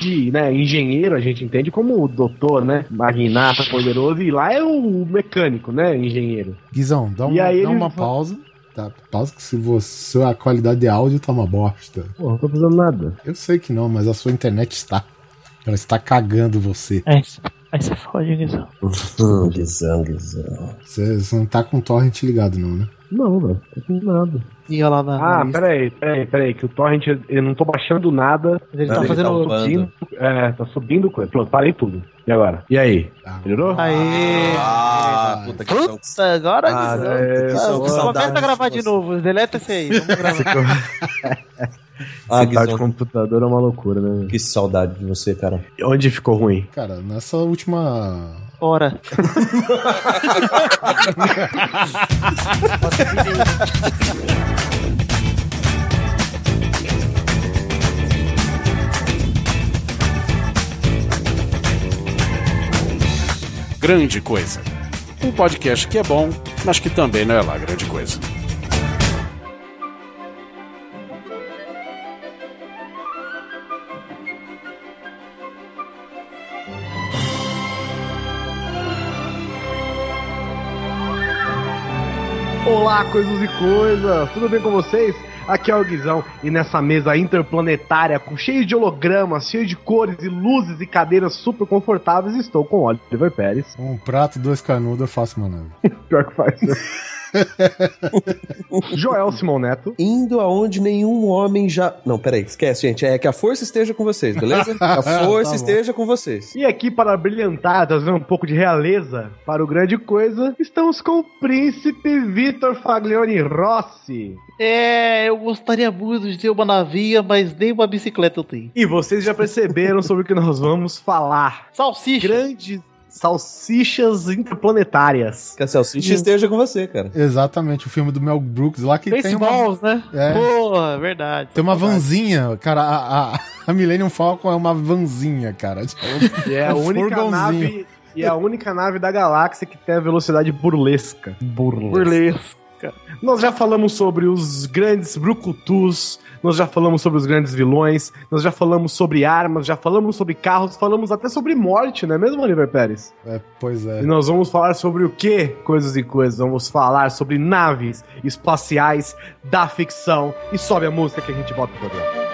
de né, engenheiro, a gente entende como o doutor, né? Magnata, poderoso, e lá é o mecânico, né? Engenheiro. Guizão, dá, um, E aí dá uma fala- pausa. Tá, pausa que se você, a qualidade de áudio tá uma bosta. Pô, não tô fazendo nada. Eu sei que não, mas a sua internet está. Ela está cagando você. Aí, aí você fode, Guizão. Guizão, Guizão. Você, você não tá com o torrent ligado, não, né? Não, velho, fazendo nada. E olha lá na. Ah, na peraí, peraí, peraí, que o Torrent, eu não tô baixando nada. Mas ele tá ele fazendo. tá. Subindo, é, tá subindo coisa. Pronto, parei tudo. E agora? E aí? Ah, Melhorou? Aê! Ah, puta que são. Puta, agora, Ah, é, Ah, são Começa a gravar de novo. Deleta esse aí. Vamos gravar. Ah, Esse tal de computador é uma loucura, né? que saudade de você, cara. Onde ficou ruim? Cara, nessa última. Ora. Grande Coisa. Um podcast que é bom, mas que também não é lá grande coisa. Olá, coisas e coisas! Tudo bem com vocês? Aqui é o Guizão e nessa mesa interplanetária com cheio de hologramas, cheio de cores e luzes e cadeiras super confortáveis estou com o Oliver Pérez. Um prato, dois canudos, eu faço manobra. Pior que faz. né? Joel Simão Neto. Indo aonde nenhum homem já. Não, peraí, esquece, gente. É que a força esteja com vocês, beleza? A força Tá esteja com vocês. E aqui para brilhantar, trazer um pouco de realeza para o grande coisa, estamos com o príncipe Vitor Faglione Rossi. É, eu gostaria muito de ter uma navinha, mas nem uma bicicleta eu tenho. E vocês já perceberam sobre o que nós vamos falar. Salsicha. Grandes salsichas interplanetárias. Que a salsicha esteja com você, cara. Exatamente, o filme do Mel Brooks lá que tem uma, Baseballs, né? É. Porra, verdade. tem uma vanzinha. Cara, a, a, a Millennium Falcon é uma vanzinha, cara. É a única nave. E é a única nave da galáxia que tem a velocidade burlesca. Nós já falamos sobre os grandes brucutus, nós já falamos sobre os grandes vilões, nós já falamos sobre armas, já falamos sobre carros, falamos até sobre morte, não é mesmo, Oliver Pérez? é, pois é. E nós vamos falar sobre o que? Coisas e coisas. Vamos falar sobre naves espaciais da ficção. E sobe a música que a gente volta pro programa.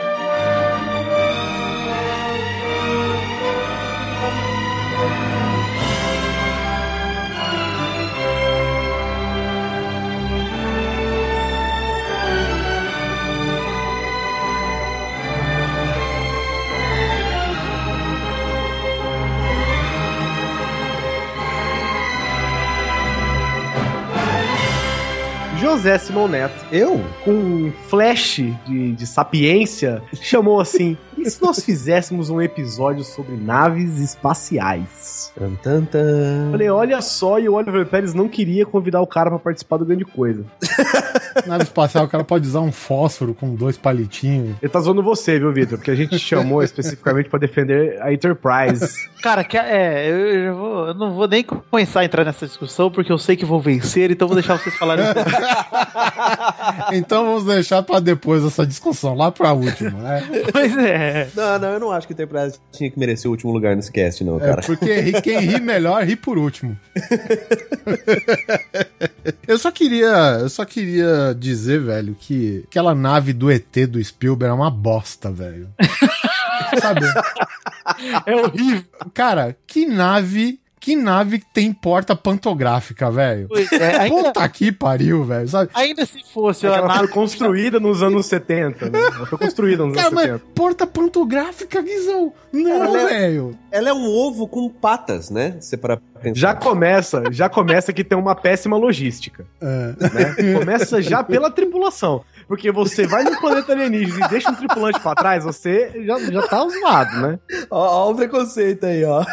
José Simão Neto, Eu? com um flash de, de sapiência, chamou assim: e se nós fizéssemos um episódio sobre naves espaciais? Tan, tan, tan. Falei, olha só, e o Oliver Pérez não queria convidar o cara pra participar do grande coisa. Nave espacial, o cara pode usar um fósforo com dois palitinhos. Ele tá zoando você, viu, Vitor? Porque a gente chamou especificamente pra defender a Enterprise. Cara, que, é, eu, eu vou- eu não vou nem começar a entrar nessa discussão, porque eu sei que vou vencer, então vou deixar vocês falarem. Então vamos deixar pra depois essa discussão, lá pra última, né? pois é. Não, não, eu não acho que Enterprise tinha que merecer o último lugar nesse cast, não, É cara. porque ri- quem ri melhor ri por último. eu só queria, eu só queria dizer, velho, que aquela nave do ET do Spielberg é uma bosta, velho. Sabe? É horrível. Cara, que nave, que nave tem porta pantográfica, velho? É, ainda, Puta que pariu, velho, sabe? ainda se fosse É ela foi nave. construída nos anos 70, né? Ela foi construída nos Cara, anos mas 70. porta pantográfica, Guizão? Não, ela- velho. Ela é um ovo com patas, né? Se para pensar. Já começa, já começa que tem uma péssima logística. É. né? Começa já pela tripulação. Porque você vai no planeta alienígena e deixa um tripulante pra trás, você já, já tá zoado, né? Ó, ó o preconceito aí, ó.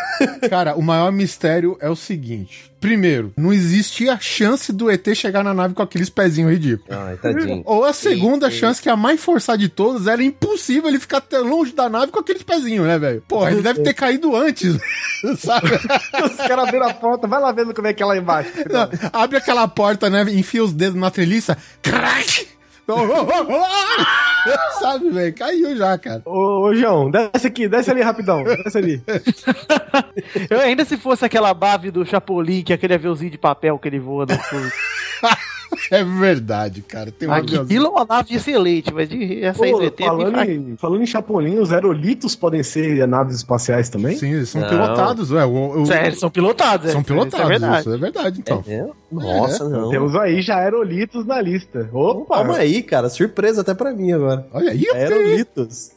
Cara, o maior mistério é o seguinte. Primeiro, não existia chance do ET chegar na nave com aqueles pezinhos ridículos. Ai, tadinho. Ou a segunda Sim, sim. chance, que é a mais forçada de todas, era impossível ele ficar tão longe da nave com aqueles pezinhos, né, velho? Porra, ele deve ter caído antes, sabe? Os caras abriram a porta, vai lá vendo como é que é lá embaixo. Não, abre aquela porta, né? Enfia os dedos na treliça. Crack! Sabe, velho? Caiu já, cara. Ô, ô, João, desce aqui, desce ali rapidão, desce ali. Eu, ainda se fosse aquela bave do Chapolin, que é aquele aviãozinho de papel que ele voa no futuro. É verdade, cara. Tem um aviãozinho. Aquilo é uma nave excelente, mas de essa Pô, ET é falando, em, falando em Chapolin, os aerolitos podem ser naves espaciais também? Sim, eles são Não. pilotados, ué. O, o- Sério, eles são pilotados. são é, pilotados, Isso é verdade. isso é verdade, então. É? Nossa, não. Temos aí já aerolitos na lista. Opa! Calma aí, cara. Surpresa até pra mim agora. Olha aí, Aerolitos.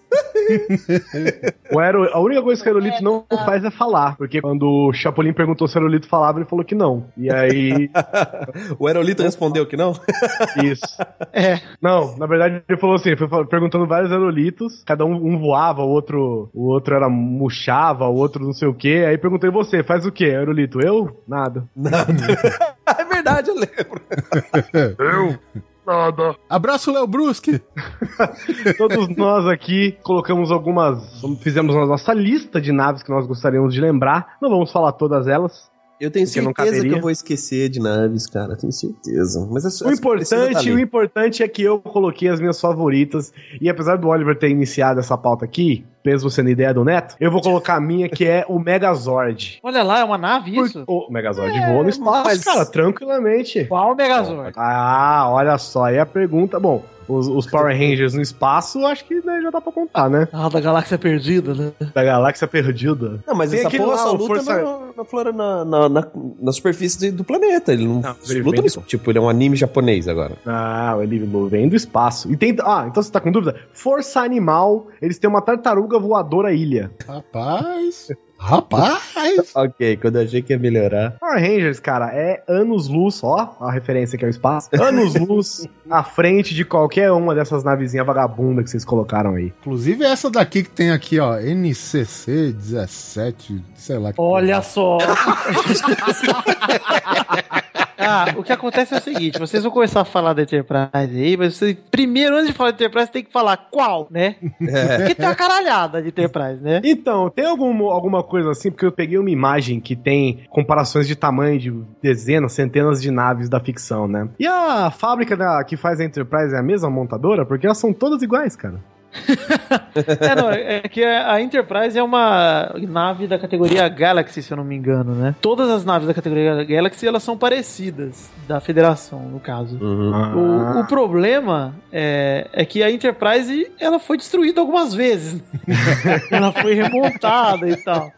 O aero- a única coisa que o aerolito não faz é falar. Porque quando o Chapolin perguntou se o aerolito falava, ele falou que não. E aí. O Aerolito respondeu que não? isso. É. Não, na verdade ele falou assim, foi perguntando vários aerolitos, cada um, um voava, o outro o outro era murchava, o outro não sei o que. Aí perguntei você, faz o que, aerolito? Eu? Nada. Nada. é verdade, eu lembro. Eu? Nada. Abraço, Léo Brusque. Todos nós aqui colocamos algumas, fizemos a nossa lista de naves que nós gostaríamos de lembrar. Não vamos falar todas elas. Eu tenho certeza que eu vou esquecer de naves, cara. Tenho certeza. Mas é só, O precisa importante, o importante é que eu coloquei as minhas favoritas. E apesar do Oliver ter iniciado essa pauta aqui, mesmo sendo ideia do Neto, eu vou colocar a minha, que é o Megazord. Olha lá, é uma nave isso? O Megazord voa no espaço, mas- cara, tranquilamente. Qual Megazord? Ah, olha só, aí a pergunta. Bom, os, os Power Rangers no espaço, acho que né, já dá pra contar, né? Ah, da galáxia perdida, né? Da galáxia perdida. Não, mas Tem essa porra lá, só o luta Força- na, na, flora, na, na, na, na superfície do planeta. Ele não, Não, ele luta vem no do- Tipo, ele é um anime japonês agora. Ah, ele vem do espaço. E tem. Ah, então você tá com dúvida? Força Animal, eles têm uma tartaruga voadora ilha. Rapaz. Rapaz. Ok, quando eu achei que ia melhorar. Power Rangers, cara, é anos-luz, ó, a referência que é o espaço. Anos-luz à frente de qualquer uma dessas navezinhas vagabunda que vocês colocaram aí. Inclusive essa daqui que tem aqui, ó. NCC 17, sei lá. que Olha porra. só. Ah, o que acontece é o seguinte, vocês vão começar a falar da Enterprise aí, mas vocês, primeiro, antes de falar de Enterprise, tem que falar qual, né? Porque tem uma caralhada de Enterprise, né? Então, tem algum, alguma coisa assim? Porque eu peguei uma imagem que tem comparações de tamanho de dezenas, centenas de naves da ficção, né? E a fábrica da, que faz a Enterprise é a mesma montadora? Porque elas são todas iguais, cara. É, não, é que a Enterprise é uma nave da categoria Galaxy, se eu não me engano, né? Todas as naves da categoria Galaxy, elas são parecidas, da Federação, no caso. Uhum. Ah. O, o problema é, é que a Enterprise ela foi destruída algumas vezes. ela foi remontada e tal.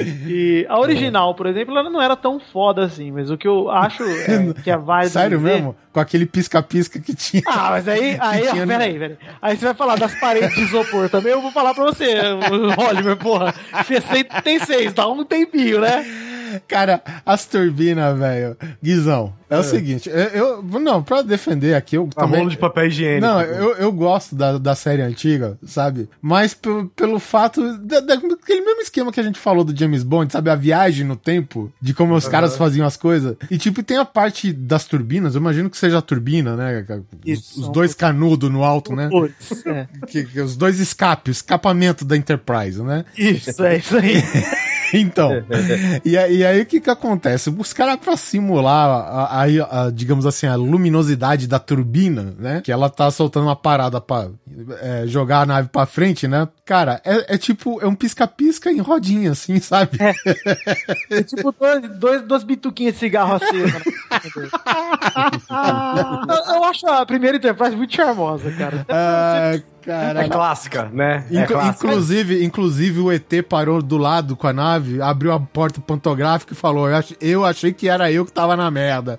E a original, por exemplo, ela não era tão foda assim, mas o que eu acho é, que é válido. Sério dizer- mesmo? Com aquele pisca-pisca que tinha. Ah, mas aí, aí, ó, tinha peraí, peraí. Aí você vai falar das paredes de isopor também, eu vou falar pra você, Oliver, porra. 66, dá um tempinho, né? Cara, as turbinas, velho. Guizão, é, o seguinte, eu, eu- Não, pra defender aqui, eu A também. rolo de papel higiênico. Não, eu, eu gosto da, da série antiga, sabe? Mas pe- pelo fato. Da, da- daquele mesmo esquema que a gente falou do James Bond, sabe? A viagem no tempo, de como os caras faziam as coisas. E, tipo, tem a parte das turbinas, eu imagino que seja a turbina, né? Os, os dois canudos no alto, né? Putz, é. Que, que os dois escapes, o escapamento da Enterprise, né? Isso, é isso aí. Então, e, aí- e aí o que que acontece? Os caras pra simular, a, a- a, digamos assim, a luminosidade da turbina, né? Que ela tá soltando uma parada pra é, jogar a nave pra frente, né? Cara, é, é tipo, é um pisca-pisca em rodinha, assim, sabe? É tipo dois, dois, duas bituquinhas de cigarro acesa. né? eu, eu acho a primeira Enterprise muito charmosa, cara. Ah, É caralho. clássica, né? É Inclu- clássica. inclusive, inclusive o ET parou do lado com a nave, abriu a porta pantográfica e falou: eu, ach- eu achei que era eu que tava na merda.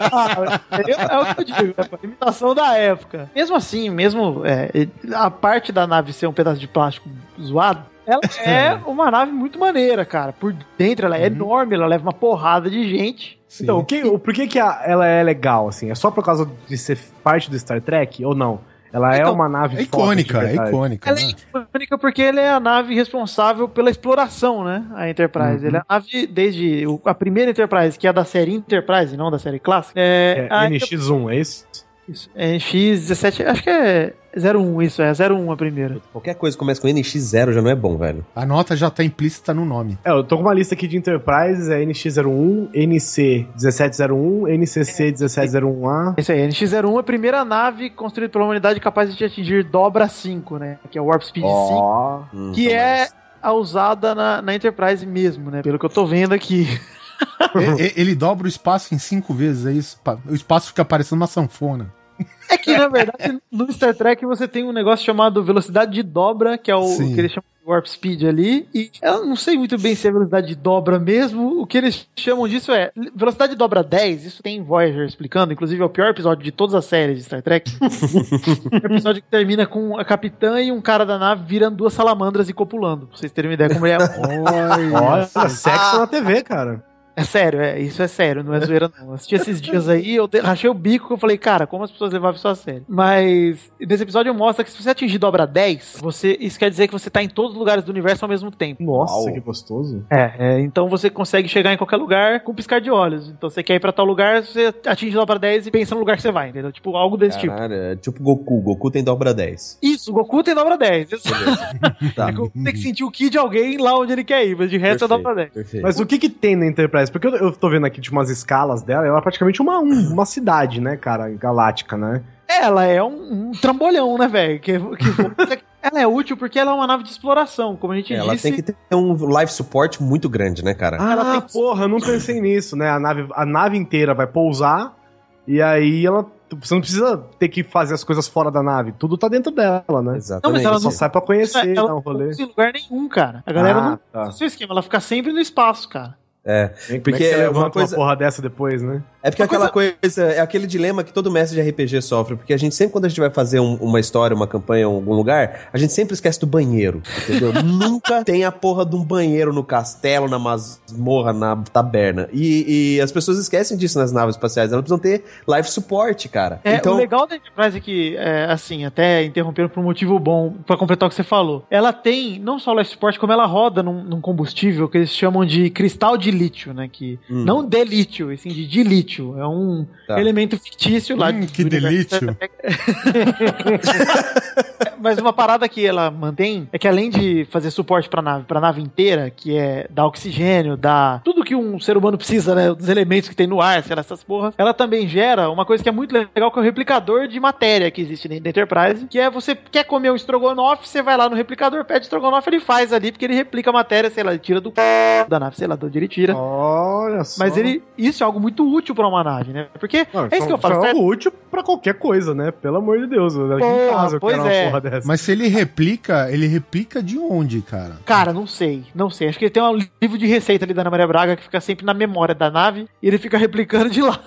Ah, é, é o que eu digo, é a imitação da época. Mesmo assim, mesmo é, a parte da nave ser um pedaço de plástico zoado, ela é uma nave muito maneira, cara. Por dentro ela é enorme, ela leva uma porrada de gente. Sim. Então, o que, o, por que, que a- ela é legal, assim? É só por causa de ser parte do Star Trek ou não? Ela é Então, uma nave é icônica, é icônica. Ela né? é icônica porque ela é a nave responsável pela exploração, né? A Enterprise. Ela é a nave desde o- a primeira Enterprise, que é a da série Enterprise, não da série clássica. É, É, a NX1, é isso? Isso, é X17, acho que é, 01, isso é, 01 a primeira. Qualquer coisa que começa com NX0 já não é bom, velho. A nota já tá implícita no nome. É, eu tô com uma lista aqui de Enterprise, é NX01, NC1701, NCC1701A. Isso aí, NX-01 é a primeira nave construída pela humanidade capaz de atingir dobra 5, né? Que é o Warp Speed 5, Hum, que então, é a usada na, na Enterprise mesmo, né? Pelo que eu tô vendo aqui. E- e- ele dobra o espaço em cinco vezes, é isso? O espaço fica parecendo uma sanfona. É que, na verdade, no Star Trek você tem um negócio chamado velocidade de dobra, que é o, que eles chamam de Warp Speed ali. E eu não sei muito bem se é velocidade de dobra mesmo. O que eles chamam disso é velocidade de dobra 10. Isso tem Voyager explicando. Inclusive, é o pior episódio de todas as séries de Star Trek. é o episódio que termina com a capitã e um cara da nave virando duas salamandras e copulando. Pra vocês terem uma ideia como ele é. Olha, sexo na TV, cara. É sério, é, isso é sério, não é zoeira não. Eu assisti esses dias aí, eu de- rachei o bico, eu falei, cara, como as pessoas levavam isso a sério. Mas nesse episódio mostra que se você atingir dobra 10, você, isso quer dizer que você tá em todos os lugares do universo ao mesmo tempo. Nossa, Uau. que gostoso. É, é, então você consegue chegar em qualquer lugar com um piscar de olhos. Então você quer ir pra tal lugar, você atinge dobra 10 e pensa no lugar que você vai, entendeu? Tipo, algo desse tipo. Caralho, é tipo Goku. Goku tem dobra 10. Isso, Goku tem dobra 10. Isso. Tá. É tem que sentir o ki de alguém lá onde ele quer ir, mas de resto é dobra 10. Perfeito. Mas o que que tem na Enterprise? Porque eu, eu tô vendo aqui de umas escalas dela, ela é praticamente uma, um- uma cidade, né, cara, galáctica, né? Ela é um, um trambolhão, né, velho? Que, que- ela é útil porque ela é uma nave de exploração, como a gente Ela disse. tem que ter um life support muito grande, né, cara? Ah, ela tem- porra, eu não pensei nisso, né? A nave, a nave inteira vai pousar e aí ela. Você não precisa ter que fazer as coisas fora da nave. Tudo tá dentro dela, né? Exatamente. ela Só sai pra conhecer, ela dar um não rolê. usa em lugar nenhum, cara. A galera Ah, não. tá. Esse é o esquema, ela fica sempre no espaço, cara. É. Como é Porque que você é levanta uma coisa- uma porra dessa depois, né? É porque aquela coisa... é aquele dilema que todo mestre de RPG sofre, porque a gente sempre, quando a gente vai fazer um- uma história, uma campanha em algum lugar, a gente sempre esquece do banheiro, entendeu? Nunca tem a porra de um banheiro no castelo, na masmorra, na taberna. E, e as pessoas esquecem disso nas naves espaciais, elas precisam ter life support, cara. É, então, O legal da Enterprise é que, é, assim, até interrompendo por um motivo bom, pra completar o que você falou, ela tem não só o life support, como ela roda num, num combustível que eles chamam de cristal de lítio, né? Que Hum. não de lítio, e sim de dilítio. É um Tá. elemento fictício lá Hum, de- que do delítio. Mas uma parada que ela mantém é que além de fazer suporte pra nave, pra nave inteira, que é dar oxigênio, dar tudo que um ser humano precisa, né, dos elementos que tem no ar, sei lá, essas porras, ela também gera uma coisa que é muito legal, que é o replicador de matéria que existe dentro da Enterprise, que é você quer comer um estrogonofe, você vai lá no replicador, pede estrogonofe, ele faz ali, porque ele replica a matéria, sei lá, ele tira do da nave, sei lá, de onde ele tira. Olha só. Mas ele, isso é algo muito útil pra uma nave, né? Porque Não, é isso que eu falo, É algo útil pra qualquer coisa, né? Pelo amor de Deus. Em Porra, casa pois é. uma porra dessa. Mas se ele replica, ele replica de onde, cara? Cara, não sei, não sei. Acho que ele tem um livro de receita ali da Ana Maria Braga que fica sempre na memória da nave e ele fica replicando de lá.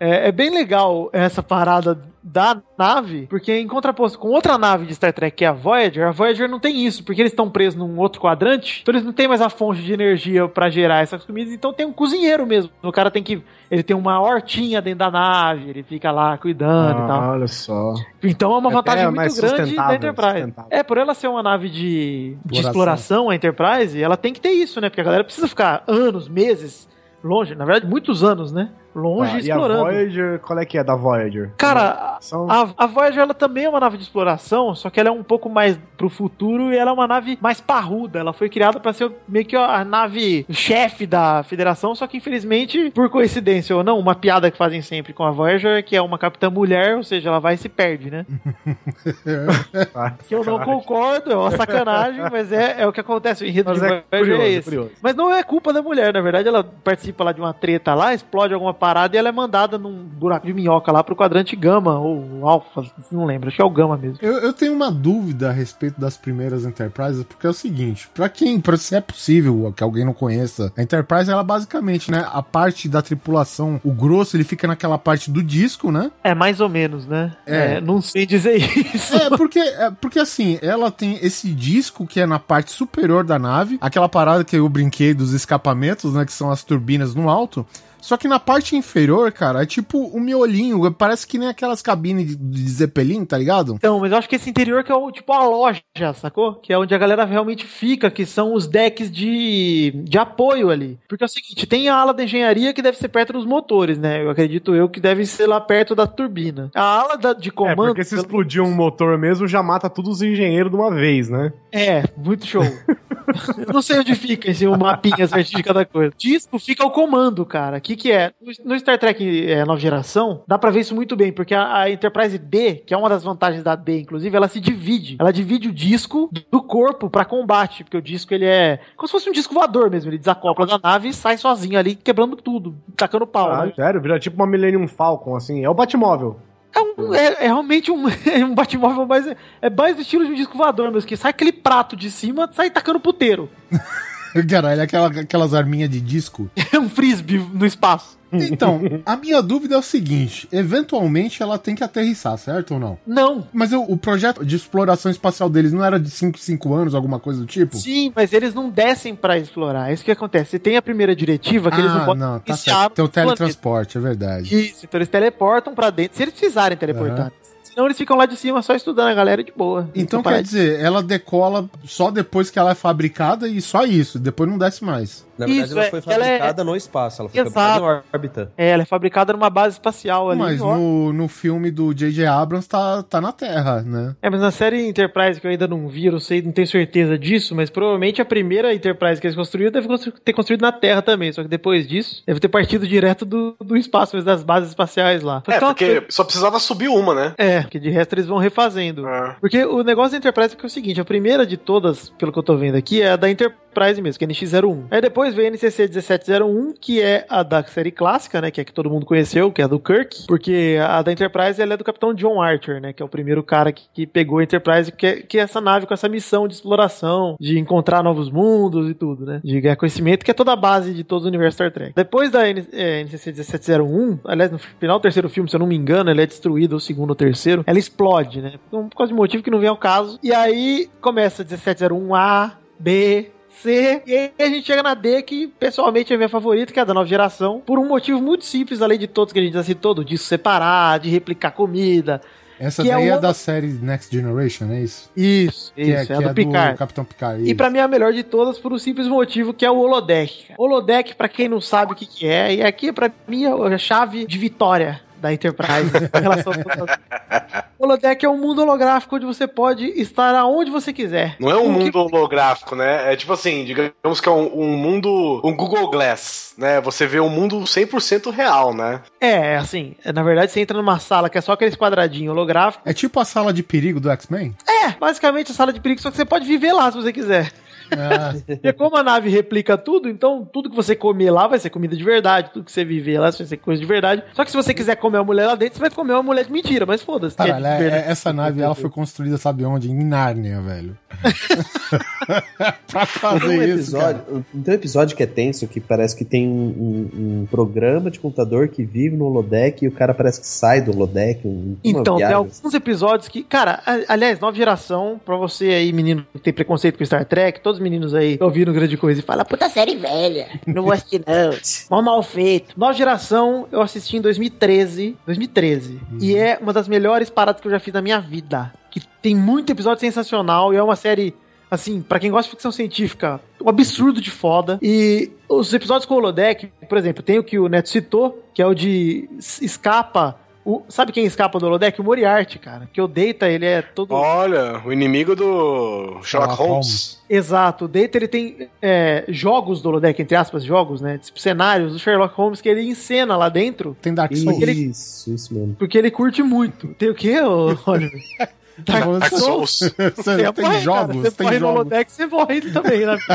É, é bem legal essa parada da nave, porque em contraposto com outra nave de Star Trek, que é a Voyager, a Voyager não tem isso, porque eles estão presos num outro quadrante, então eles não têm mais a fonte de energia pra gerar essas comidas, então tem um cozinheiro mesmo. O cara tem que. Ele tem uma hortinha dentro da nave, ele fica lá cuidando e tal. Ah, olha só. Então é uma É vantagem mais muito grande da Enterprise. É, por ela ser uma nave de, de Exploração. exploração, a Enterprise, ela tem que ter isso, né? Porque a galera precisa ficar anos, meses longe, na verdade, muitos anos, né? Longe Tá, e a explorando. Voyager, qual é que é da Voyager? Cara, São... a, a Voyager ela também é uma nave de exploração, só que ela é um pouco mais pro futuro e ela é uma nave mais parruda. Ela foi criada pra ser meio que a nave chefe da Federação, só que infelizmente, por coincidência ou não, uma piada que fazem sempre com a Voyager é que é uma capitã mulher, ou seja, ela vai e se perde, né? Ah, Que eu não concordo, é uma sacanagem, mas é, é o que acontece. O enredo Mas de é Voyager curioso, é é esse. curioso. Mas não é culpa da mulher, na verdade, ela participa lá de uma treta lá, explode alguma parada e ela é mandada num buraco de minhoca lá pro quadrante gama, ou alfa, não lembro, acho que é o gama mesmo. Eu, eu tenho uma dúvida a respeito das primeiras Enterprises, porque é o seguinte, pra quem, pra se é possível que alguém não conheça, a Enterprise, ela basicamente, né, a parte da tripulação, o grosso, ele fica naquela parte do disco, né? É, mais ou menos, né? É. É, não sei dizer isso. É, porque, é, porque assim, ela tem esse disco que é na parte superior da nave, aquela parada que eu brinquei dos escapamentos, né, que são as turbinas no alto, Só que na parte inferior, cara, é tipo o um miolinho. Parece que nem aquelas cabines de, de Zeppelin, tá ligado? Então, mas eu acho que esse interior que é o, tipo a loja, sacou? Que é onde a galera realmente fica, que são os decks de, de apoio ali. Porque é o seguinte, tem a ala da engenharia que deve ser perto dos motores, né? Eu acredito eu que deve ser lá perto da turbina. A ala da, de comando... É, porque se explodir um motor mesmo, já mata todos os engenheiros de uma vez, né? É, muito show. eu não sei onde fica esse mapinha certinho de cada coisa. Disco fica o comando, cara. O que que é? No Star Trek é, nova geração, dá pra ver isso muito bem, porque a, a Enterprise D, que é uma das vantagens da D, inclusive, ela se divide. Ela divide o disco do corpo para combate, porque o disco ele é como se fosse um disco voador mesmo. Ele desacopla da nave e sai sozinho ali, quebrando tudo, tacando pau. Ah, né? sério? Vira tipo uma Millennium Falcon, assim. É o Batmóvel. É, um, é, é, realmente um, é um Batmóvel, mas é, é mais do estilo de um disco voador, mesmo, que sai aquele prato de cima, sai tacando puteiro. Caralho, aquela, aquelas arminhas de disco. É um frisbee no espaço. Então, a minha dúvida é o seguinte: eventualmente ela tem que aterrissar, certo ou não? Não. Mas o, o projeto de exploração espacial deles não era de 5 5 anos, alguma coisa do tipo? Sim, mas eles não descem para explorar. É isso que acontece. Você tem a primeira diretiva que ah, eles não podem não, tá certo. Tem o teletransporte, é verdade. Isso, então eles teleportam para dentro, se eles precisarem teleportar. Uhum. Senão eles ficam lá de cima só estudando a galera de boa. Então quer dizer, ela decola só depois que ela é fabricada e só isso, depois não desce mais. Na verdade, Isso, ela foi fabricada ela é... no espaço, ela foi Exato. fabricada em órbita. É, ela é fabricada numa base espacial ali. Mas no, no filme do J.J. Abrams tá, tá na Terra, né? É, mas na série Enterprise, que eu ainda não vi, eu não sei, não tenho certeza disso, mas provavelmente a primeira Enterprise que eles construíram deve ter construído na Terra também, só que depois disso, deve ter partido direto do, do espaço, mas das bases espaciais lá. É, porque só precisava subir uma, né? É, que de resto eles vão refazendo. É. Porque o negócio da Enterprise é, é o seguinte, a primeira de todas, pelo que eu tô vendo aqui, é a da Enterprise Enterprise mesmo, que é NX01. Aí depois veio a NCC 1701, que é a da série clássica, né, que é que todo mundo conheceu, que é a do Kirk, porque a da Enterprise ela é do Capitão John Archer, né, que é o primeiro cara que, que pegou a Enterprise, que é, que é essa nave com essa missão de exploração, de encontrar novos mundos e tudo, né, de ganhar conhecimento, que é toda a base de todo o universo Star Trek. Depois da N, é, NCC 1701, aliás, no final do terceiro filme, se eu não me engano, ela é destruída, o segundo ou terceiro, ela explode, né, por causa de motivo que não vem ao caso. E aí começa 1701A, B, C. E aí a gente chega na D, que pessoalmente é a minha favorita, que é a da nova geração, por um motivo muito simples, além de todos que a gente já citou, do disco separar, de replicar comida. Essa é daí é, uma... é, da série Next Generation, é isso? Isso, que é, isso, é, é, é do Picard. Do Capitão Picard. Isso. E para mim é a melhor de todas por um simples motivo que é o holodeck. Holodeck, para quem não sabe o que, que é, e aqui para mim é a chave de vitória da Enterprise em relação ao Holodeck é um mundo holográfico onde você pode estar aonde você quiser. Não é um mundo que... holográfico, né? É tipo assim, digamos que é um, um, mundo, um Google Glass, né? Você vê um mundo 100% real, né? É, assim, na verdade você entra numa sala que é só aqueles quadradinhos holográficos. É tipo a sala de perigo do X-Men? É, basicamente a sala de perigo, só que você pode viver lá se você quiser. Ah. E como a nave replica tudo, então tudo que você comer lá vai ser comida de verdade, tudo que você viver lá vai ser coisa de verdade. Só que se você quiser comer uma mulher lá dentro, você vai comer uma mulher de mentira, mas foda-se. É é, essa nave ela foi construída, sabe onde? Em Nárnia, velho. pra fazer tem um episódio, isso. Tem um episódio que é tenso que parece que tem um, um, um, programa de computador que vive no holodeck e o cara parece que sai do holodeck. Um, então, tem alguns episódios que. Cara, aliás, nova geração, pra você aí, menino que tem preconceito com Star Trek, todos os meninos aí ouvindo grande coisa e falam, puta série velha, não vou assistir não, mal mal feito. Nova geração, eu assisti em 2013, 2013, uhum. e é uma das melhores paradas que eu já fiz na minha vida. Que tem muito episódio sensacional e é uma série assim, para quem gosta de ficção científica, um absurdo de foda. E os episódios com o holodeck, por exemplo, tem o que o Neto citou, que é o de escapa o, sabe quem escapa do holodeck? O Moriarty, cara. Que o Data, ele é todo. Olha, o inimigo do Sherlock Holmes. Exato. O Data, ele tem é, jogos do holodeck, entre aspas, jogos, né? Tipo, cenários do Sherlock Holmes que ele encena lá dentro. Tem Dark Souls. Ele, isso, isso mesmo. Porque ele curte muito. Tem o quê, Oliver? Dark, Dark Souls. Você tem morre, jogos, cara. Você tem morre jogos. no holodeck, você morre também, né?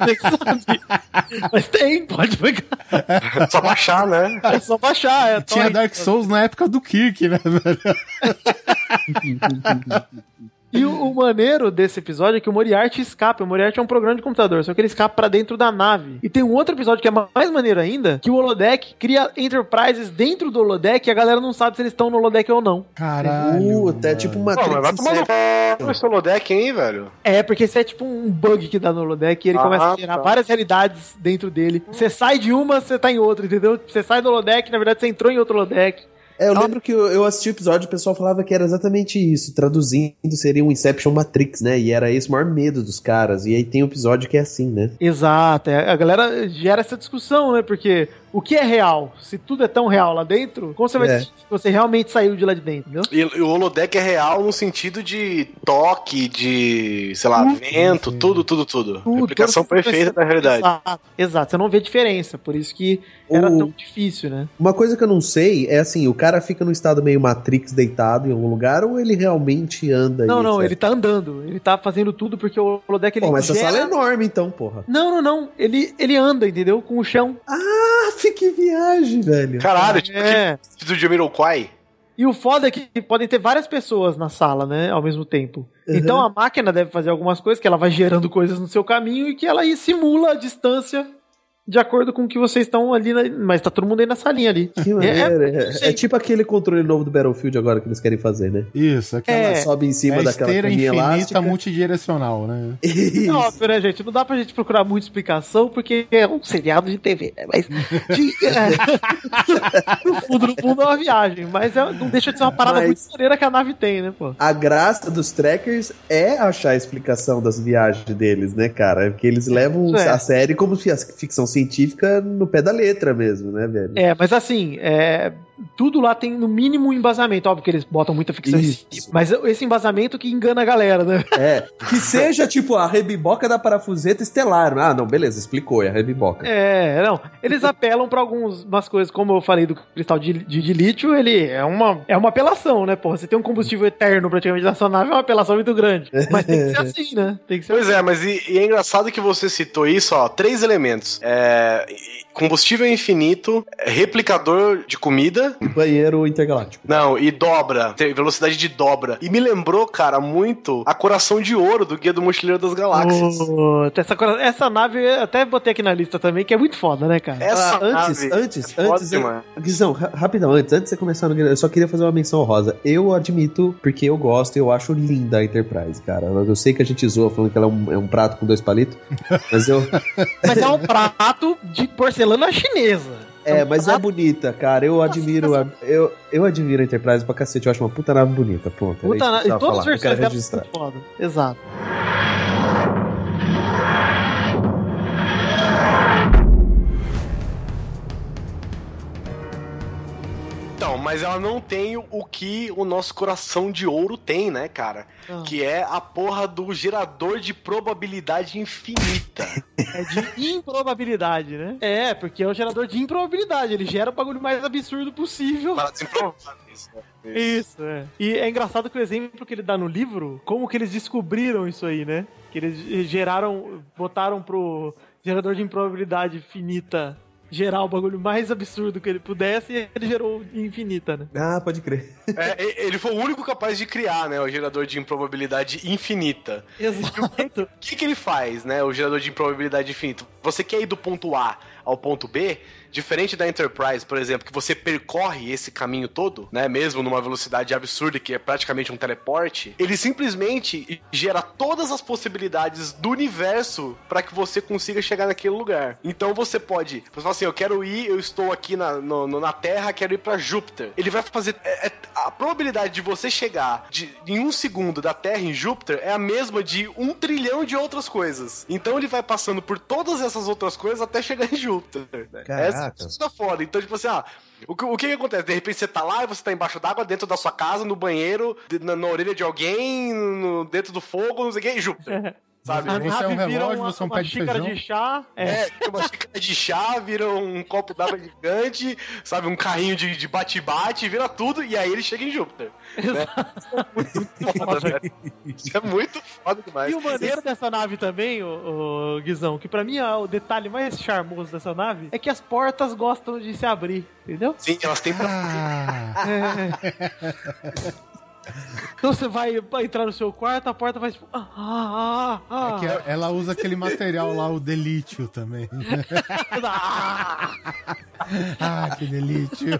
você sabe. Mas tem, pode pegar. É só baixar, né? É só baixar. É, Tinha Dark Souls na época do Kirk, né, velho? E o, o maneiro desse episódio é que o Moriarty escapa. O Moriarty é um programa de computador, só que ele escapa pra dentro da nave. E tem um outro episódio que é mais maneiro ainda, que o holodeck cria enterprises dentro do holodeck e a galera não sabe se eles estão no holodeck ou não. Caralho. Puta, é tipo uma Pô, mas vai tomar no c... esse holodeck, hein, velho? É, porque isso é tipo um bug que dá no holodeck e ele Ah, começa a gerar tá. várias realidades dentro dele. Você sai de uma, você tá em outra, entendeu? Você sai do holodeck, na verdade você entrou em outro holodeck. É, eu lembro que eu, eu assisti o episódio e o pessoal falava que era exatamente isso. Traduzindo, seria um Inception Matrix, né? E era esse o maior medo dos caras. E aí tem um episódio que é assim, né? Exato, é, a galera gera essa discussão, né? Porque o que é real? Se tudo é tão real lá dentro, como você vai É. se você realmente saiu de lá de dentro, entendeu? E o holodeck é real no sentido de toque, de, sei lá, vento, tudo, tudo, tudo. Tudo, toda essa perfeita da realidade. Exato, exato, você não vê diferença, por isso que era O- tão difícil, né? Uma coisa que eu não sei é assim, o cara fica no estado meio Matrix deitado em algum lugar ou ele realmente anda Não, não, etc? ele tá andando, ele tá fazendo tudo porque o holodeck ele Pô, mas essa gera- sala é enorme então, porra. Não, não, não, ele, ele anda, entendeu? Com o chão. Ah, que viagem, velho. Caralho, tipo É. aquele do Jamiroquai. E o foda é que podem ter várias pessoas na sala, né, ao mesmo tempo. Uhum. Então a máquina deve fazer algumas coisas, que ela vai gerando coisas no seu caminho e que ela aí simula a distância de acordo com o que vocês estão ali, na... mas tá todo mundo aí na salinha ali. Que maneiro. É, sei. é tipo aquele controle novo do Battlefield agora que eles querem fazer, né? Isso, aquela É. Ela sobe em cima é a daquela esteira infinita elástica. multidirecional, né? É Isso. óbvio, né, gente? Não dá pra gente procurar muita explicação, porque é um seriado de TV, né? Mas. de- é. no fundo, no fundo é uma viagem. Mas é- não deixa de ser uma parada Mas- muito maneira que a nave tem, né, pô? A graça dos trackers é achar a explicação das viagens deles, né, cara? Porque eles levam é. a série como se a ficção científica no pé da letra mesmo, né, velho? É, mas assim, é, tudo lá tem no mínimo um embasamento. Óbvio que eles botam muita ficção Isso. mas esse embasamento que engana a galera, né? É, que seja tipo a rebiboca da parafuseta estelar. Ah, não, beleza, explicou, é a rebiboca. É, não. Eles apelam pra algumas coisas, como eu falei do cristal de, de, de lítio, ele é uma, é uma apelação, né, porra? Você tem um combustível eterno praticamente na sua nave, é uma apelação muito grande. Mas tem que ser assim, né? Tem que ser Pois é, mas e, e é engraçado que você citou isso, ó, três elementos. É, combustível infinito, replicador de comida, Banheiro intergaláctico. não, e dobra, tem velocidade de dobra. E me lembrou, cara, muito a Coração de Ouro do Guia do Mochileiro das Galáxias. Puta, essa, essa nave, eu até botei aqui na lista também, que é muito foda, né, cara? Essa Ah, antes, nave antes, é foda antes, eu- demais. Guizão, ra- rapidão, antes, antes de você começar no eu só queria fazer uma menção rosa. Eu admito, porque eu gosto, eu acho linda a Enterprise, cara. Eu sei que a gente zoa falando que ela é um, é um prato com dois palitos, mas eu. Mas é um prato de porcelana chinesa. É, um mas é prato- bonita, cara. Eu admiro a, eu, eu admiro a Enterprise pra cacete. Eu acho uma puta nave bonita. Pronto. era Puta, isso que eu na- precisava todas as versões dela são foda. Exato. Então, mas ela não tem o que o nosso coração de ouro tem, né, cara? Ah. Que é a porra do gerador de probabilidade infinita. É de improbabilidade, né? É, porque é o gerador de improbabilidade. Ele gera o bagulho mais absurdo possível. Para desimprovar isso. né? Isso, é. E é engraçado que o exemplo que ele dá no livro, como que eles descobriram isso aí, né? Que eles geraram, botaram pro gerador de improbabilidade finita gerar o bagulho mais absurdo que ele pudesse e ele gerou infinita, né? Ah, pode crer. É, ele foi o único capaz de criar, né, o gerador de improbabilidade infinita. Exato. O que, que ele faz, né, o gerador de improbabilidade infinita? Você quer ir do ponto A ao ponto B, diferente da Enterprise, por exemplo, que você percorre esse caminho todo, né, mesmo numa velocidade absurda que é praticamente um teleporte, ele simplesmente gera todas as possibilidades do universo para que você consiga chegar naquele lugar. Então você pode, você fala assim, eu quero ir, eu estou aqui na, no- na Terra, quero ir para Júpiter. Ele vai fazer é- é- a probabilidade de você chegar de, em um segundo da Terra em Júpiter é a mesma de um trilhão de outras coisas. Então ele vai passando por todas essas outras coisas até chegar em Júpiter. Caraca. Essa é foda. Então, tipo assim, ah, o, que- o que que acontece? De repente você tá lá e você tá embaixo d'água, dentro da sua casa, no banheiro, de- na, na orelha de alguém, no- dentro do fogo, não sei o que, e Júpiter. Sabe? A Você é um nave vira relógio, uma, você é um uma pé de xícara feijão. de chá. É. É, uma xícara de chá, vira um copo d'água gigante, sabe? Um carrinho de de bate-bate, vira tudo, e aí ele chega em Júpiter. Né? Foda, velho. Isso é muito foda demais. E o maneiro dessa nave também, o, Guizão, que pra mim é o detalhe mais charmoso dessa nave, é que as portas gostam de se abrir, entendeu? Sim, elas têm. Ah, Então você vai, entrar no seu quarto, a porta vai tipo. Ah, ah, ah, É que ela usa aquele material lá, o delítio também. ah. ah, que delítio.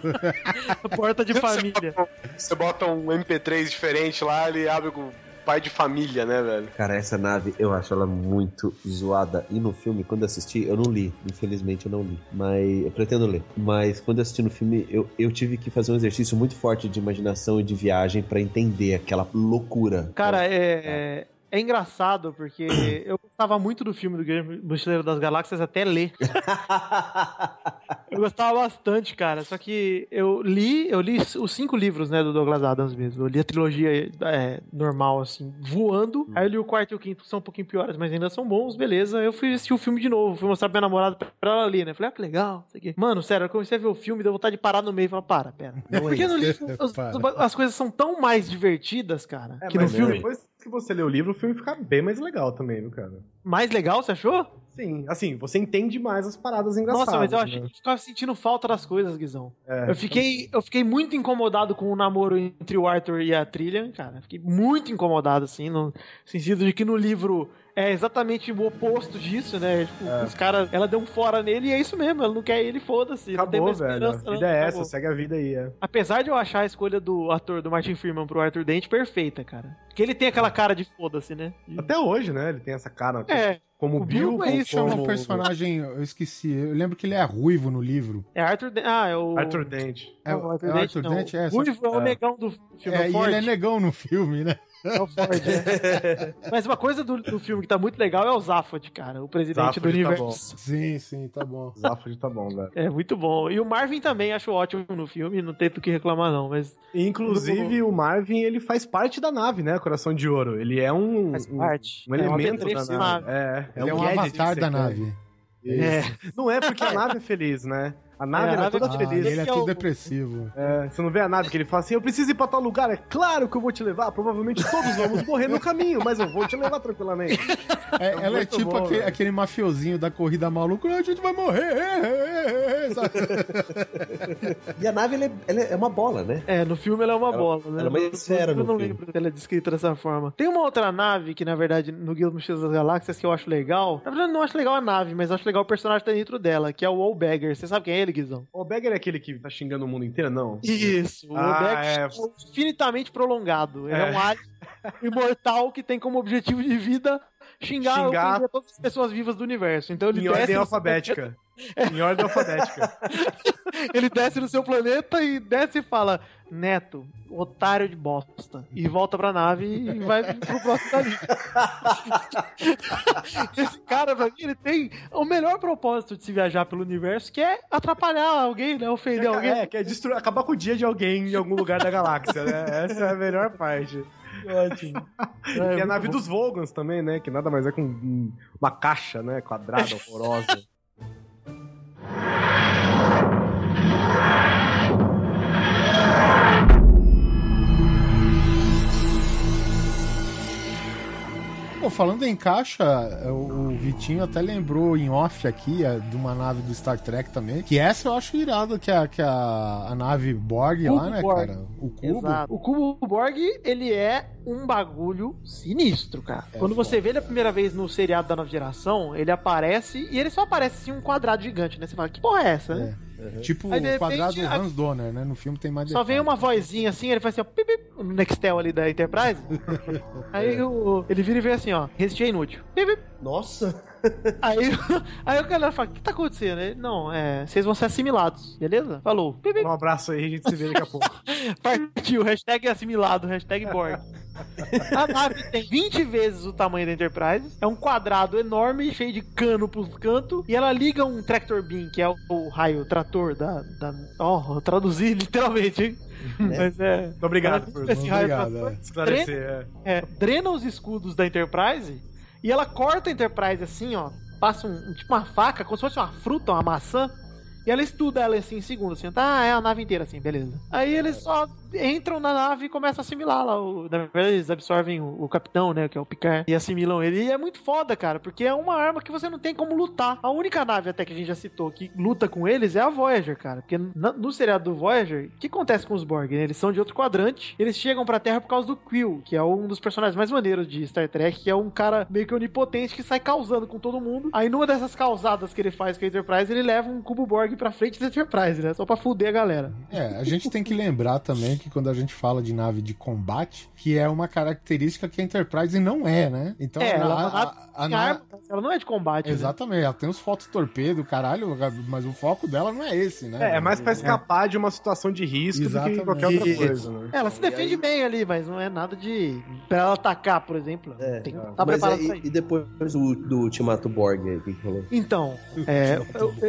porta de família. Você bota um MP3 diferente lá, ele abre com pai de família, né, velho? Cara, essa nave, eu acho ela muito zoada. E no filme, quando eu assisti, eu não li. Infelizmente, eu não li. Mas eu pretendo ler. Mas quando eu assisti no filme, eu, eu tive que fazer um exercício muito forte de imaginação e de viagem pra entender aquela loucura. Cara, é, é engraçado porque eu gostava muito do filme do Guilherme Mochileiro das Galáxias até ler. eu gostava bastante, cara. Só que eu li, eu li os cinco livros, né, do Douglas Adams mesmo. Eu li a trilogia é, normal, assim, voando. Aí eu li o quarto e o quinto, que são um pouquinho piores, mas ainda são bons, beleza. Eu fui assistir o filme de novo, fui mostrar pra minha namorada pra ela ler, né? Falei, ah, que legal, isso aqui. Mano, sério, eu comecei a ver o filme, deu vontade de parar no meio e falar, para, pera. Porque no livro os- as coisas são tão mais divertidas, cara, É, que no mas filme. depois que você lê o livro, o filme fica bem mais legal também, viu, cara? Mais legal, você achou? Sim, assim, você entende mais as paradas engraçadas. Nossa, mas eu achei né? que ficava sentindo falta das coisas, Guizão. É. Eu fiquei, eu fiquei muito incomodado com o namoro entre o Arthur e a Trillian, cara. Fiquei muito incomodado, assim, no sentido de que no livro é exatamente o oposto disso, né? Tipo, É. os caras, ela deu um fora nele e é isso mesmo, ela não quer ele, foda-se. não tem Acabou, mais velho. A não, vida é essa, acabou. segue a vida aí, é. Apesar de eu achar a escolha do ator do Martin Freeman pro Arthur Dente perfeita, cara. Porque ele tem aquela cara de foda-se, né? De- Até hoje, né? Ele tem essa cara É, como o Bill Bill, é isso, como Chama um personagem, eu esqueci. Eu lembro que ele é ruivo no livro. é Arthur Dente. Ah, é o. Arthur Dent. É, Não, o é Arthur não. Dent, é. O só que- Ruivo é o negão do filme. É, e ele é negão no filme, né? É o Ford, é. Mas uma coisa do, do filme que tá muito legal é o Zaphod, cara, o presidente Zaphod do tá universo. Sim, sim, tá bom. Zaphod tá bom, velho. é muito bom. E o Marvin também acho ótimo no filme, não tem do que reclamar não, mas Inclusive, o Marvin, ele faz parte da nave, né? Coração de Ouro. Ele é um... faz um- parte. Um É uma elemento da nave. nave. É, Ele é um avatar da nave. É. Não é porque a nave é feliz, né? A nave É, a ela é nave toda é Ah, feliz. ele é é tudo depressivo. É, você não vê a nave que ele fala assim: Eu preciso ir pra tal lugar, é claro que eu vou te levar. Provavelmente todos vamos morrer no caminho, mas eu vou te levar tranquilamente. É, ela é tipo bom, aquele, aquele mafiosinho da corrida maluca. "Ah, A gente vai morrer. E a nave, ela é, ela é uma bola, né? É, no filme ela é uma Ela- bola, né? ela é uma No- esfera Eu não filme. lembro dela descrita dessa forma. Tem uma outra nave que, na verdade, no Guia dos Mochileiros das Galáxias que eu acho legal. Na verdade, eu não acho legal a nave, mas eu acho legal o personagem que tá dentro dela, que é o Wallbagger. Você sabe quem é ele, Guizão? O Beggar é aquele que tá xingando o mundo inteiro? Não. Isso, o Ah, Wallbagger é. é infinitamente prolongado. Ele é, É. um alien imortal que tem como objetivo de vida xingar, Xingar. todas as pessoas vivas do universo. Então ele Em ordem alfabética. Em ordem alfabética. ele desce no seu planeta e desce e fala: Neto, otário de bosta. E volta pra nave e vai pro próximo da. Esse cara, pra mim, ele tem o melhor propósito de se viajar pelo universo, que é atrapalhar alguém, né? Ofender alguém. É, quer destruir, acabar com o dia de alguém em algum lugar da galáxia, né? Essa é a melhor parte. Ótimo. E tem a nave dos Vogons também, né? Que nada mais é com um- uma caixa, né? Quadrada, horrorosa. Thank you. Pô, falando em caixa, é, o Vitinho até lembrou em off aqui é, de uma nave do Star Trek também. Que essa eu acho irado, que a, que a, a nave Borg lá, Cubo né, Borg. cara? O cubo. Exato. O cubo Borg, ele é um bagulho sinistro, cara. É Quando você vê ele a primeira vez no seriado da nova geração, ele aparece e ele só aparece assim um quadrado gigante, né? Você fala, que porra é essa, né? Tipo Aí, o quadrado a- Hans Donner, né? No filme tem mais Só vem uma vozinha assim, ele faz assim, ó, pip, pip, no Nextel ali da Enterprise. aí o, ele vira e vê assim, ó, resistir é inútil. Pip, pip. Nossa! Aí, aí o cara fala, o que tá acontecendo? Ele, não, é, vocês vão ser assimilados, beleza? Falou. Um abraço aí, a gente se vê daqui a pouco. Partiu, hashtag assimilado, hashtag Borg. A nave tem 20 vezes o tamanho da Enterprise, é um quadrado enorme, cheio de cano pros cantos, e ela liga um tractor beam, que é o, o raio trator da. da Ó, eu traduzi literalmente, hein? Mas é. Muito obrigado por esse raio Obrigado, trator, é. esclarecer. é. é, drena os escudos da Enterprise e ela corta a Enterprise assim, ó. Passa um, tipo uma faca, como se fosse uma fruta, uma maçã. E ela estuda ela assim em segundos, assim, tá, é a nave inteira assim, beleza. Aí ele só entram na nave e começam a assimilar lá. O, na verdade, eles absorvem o, o capitão, né? Que é o Picard, e assimilam ele. E é muito foda, cara, porque é uma arma que você não tem como lutar. A única nave até que a gente já citou que luta com eles é a Voyager, cara. Porque na- no seriado do Voyager, o que acontece com os Borg? né? Eles são de outro quadrante, eles chegam pra Terra por causa do Quill, que é um dos personagens mais maneiros de Star Trek, que é um cara meio que onipotente que sai causando com todo mundo. Aí numa dessas causadas que ele faz com a Enterprise, ele leva um cubo Borg pra frente da Enterprise, né? Só pra fuder a galera. É, a gente tem que lembrar também que quando a gente fala de nave de combate, que é uma característica que a Enterprise não é, né? Então é, a, ela, a, ela, a, a tem na- arma, ela não é de combate. né? Exatamente, ela tem os fotos torpedo, caralho, mas o foco dela não é esse, né? É, é mais pra escapar de uma situação de risco do Exatamente. que qualquer outra Isso. coisa, né? Ela se defende bem ali, mas não é nada de. Pra ela atacar, por exemplo. É, tem que estar Mas preparado aí- pra isso. e depois do, do Ultimato Borg aí, o que que rolou? Então, é,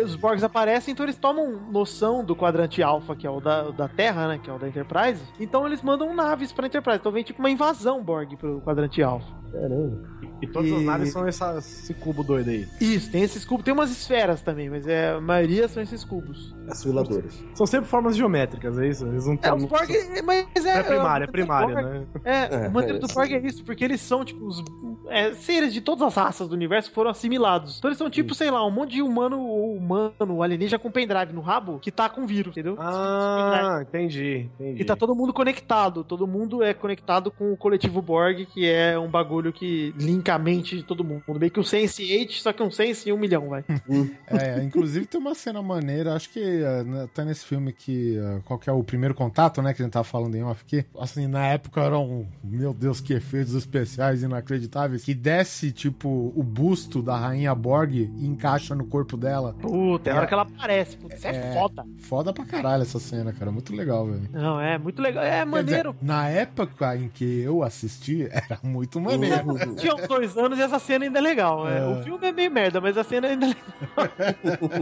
os Borgs aparecem, então eles tomam noção do quadrante alfa, que é o da, da Terra, né? Que é o da Enterprise. Então eles mandam naves pra Enterprise. Então vem tipo uma invasão Borg pro quadrante alfa. Caramba. E todas as E- naves são essa- esse cubo doido aí. Isso, tem esses cubos. Tem umas esferas também, mas é, a maioria são esses cubos. Assimiladores. São sempre formas geométricas, é isso? Eles não É, os Borg. Mas é. É primária, é primária, Borg- né? É, É, o maneiro é. do Borg é isso, porque eles são, tipo, os é, seres de todas as raças do universo que foram assimilados. Então eles são, tipo, sei lá, um monte de humano ou humano, alienígena com pendrive no rabo, que tá com vírus, entendeu? Ah, entendi, entendi. E tá todo mundo conectado, todo mundo é conectado com o coletivo Borg, que é um bagulho que linka a mente de todo mundo. Meio que um Sense8, só que um Sense em um milhão, vai. É, inclusive tem uma cena maneira, acho que é, né, até nesse filme que. é, qual que é o primeiro contato, né? Que a gente tava falando em off aqui. Assim, na época eram. Meu Deus, que efeitos especiais inacreditáveis. Que desce, tipo, o busto da rainha Borg e encaixa no corpo dela. Puta, é a hora que ela aparece. Puta, isso é, É. foda. Foda pra caralho essa cena, cara. Muito legal, velho. Não, é muito legal. É Quer dizer, maneiro. na época em que eu assisti, era muito maneiro. Tinha uns dois anos e essa cena ainda é legal. é. É. O filme é meio merda, mas a cena ainda é legal.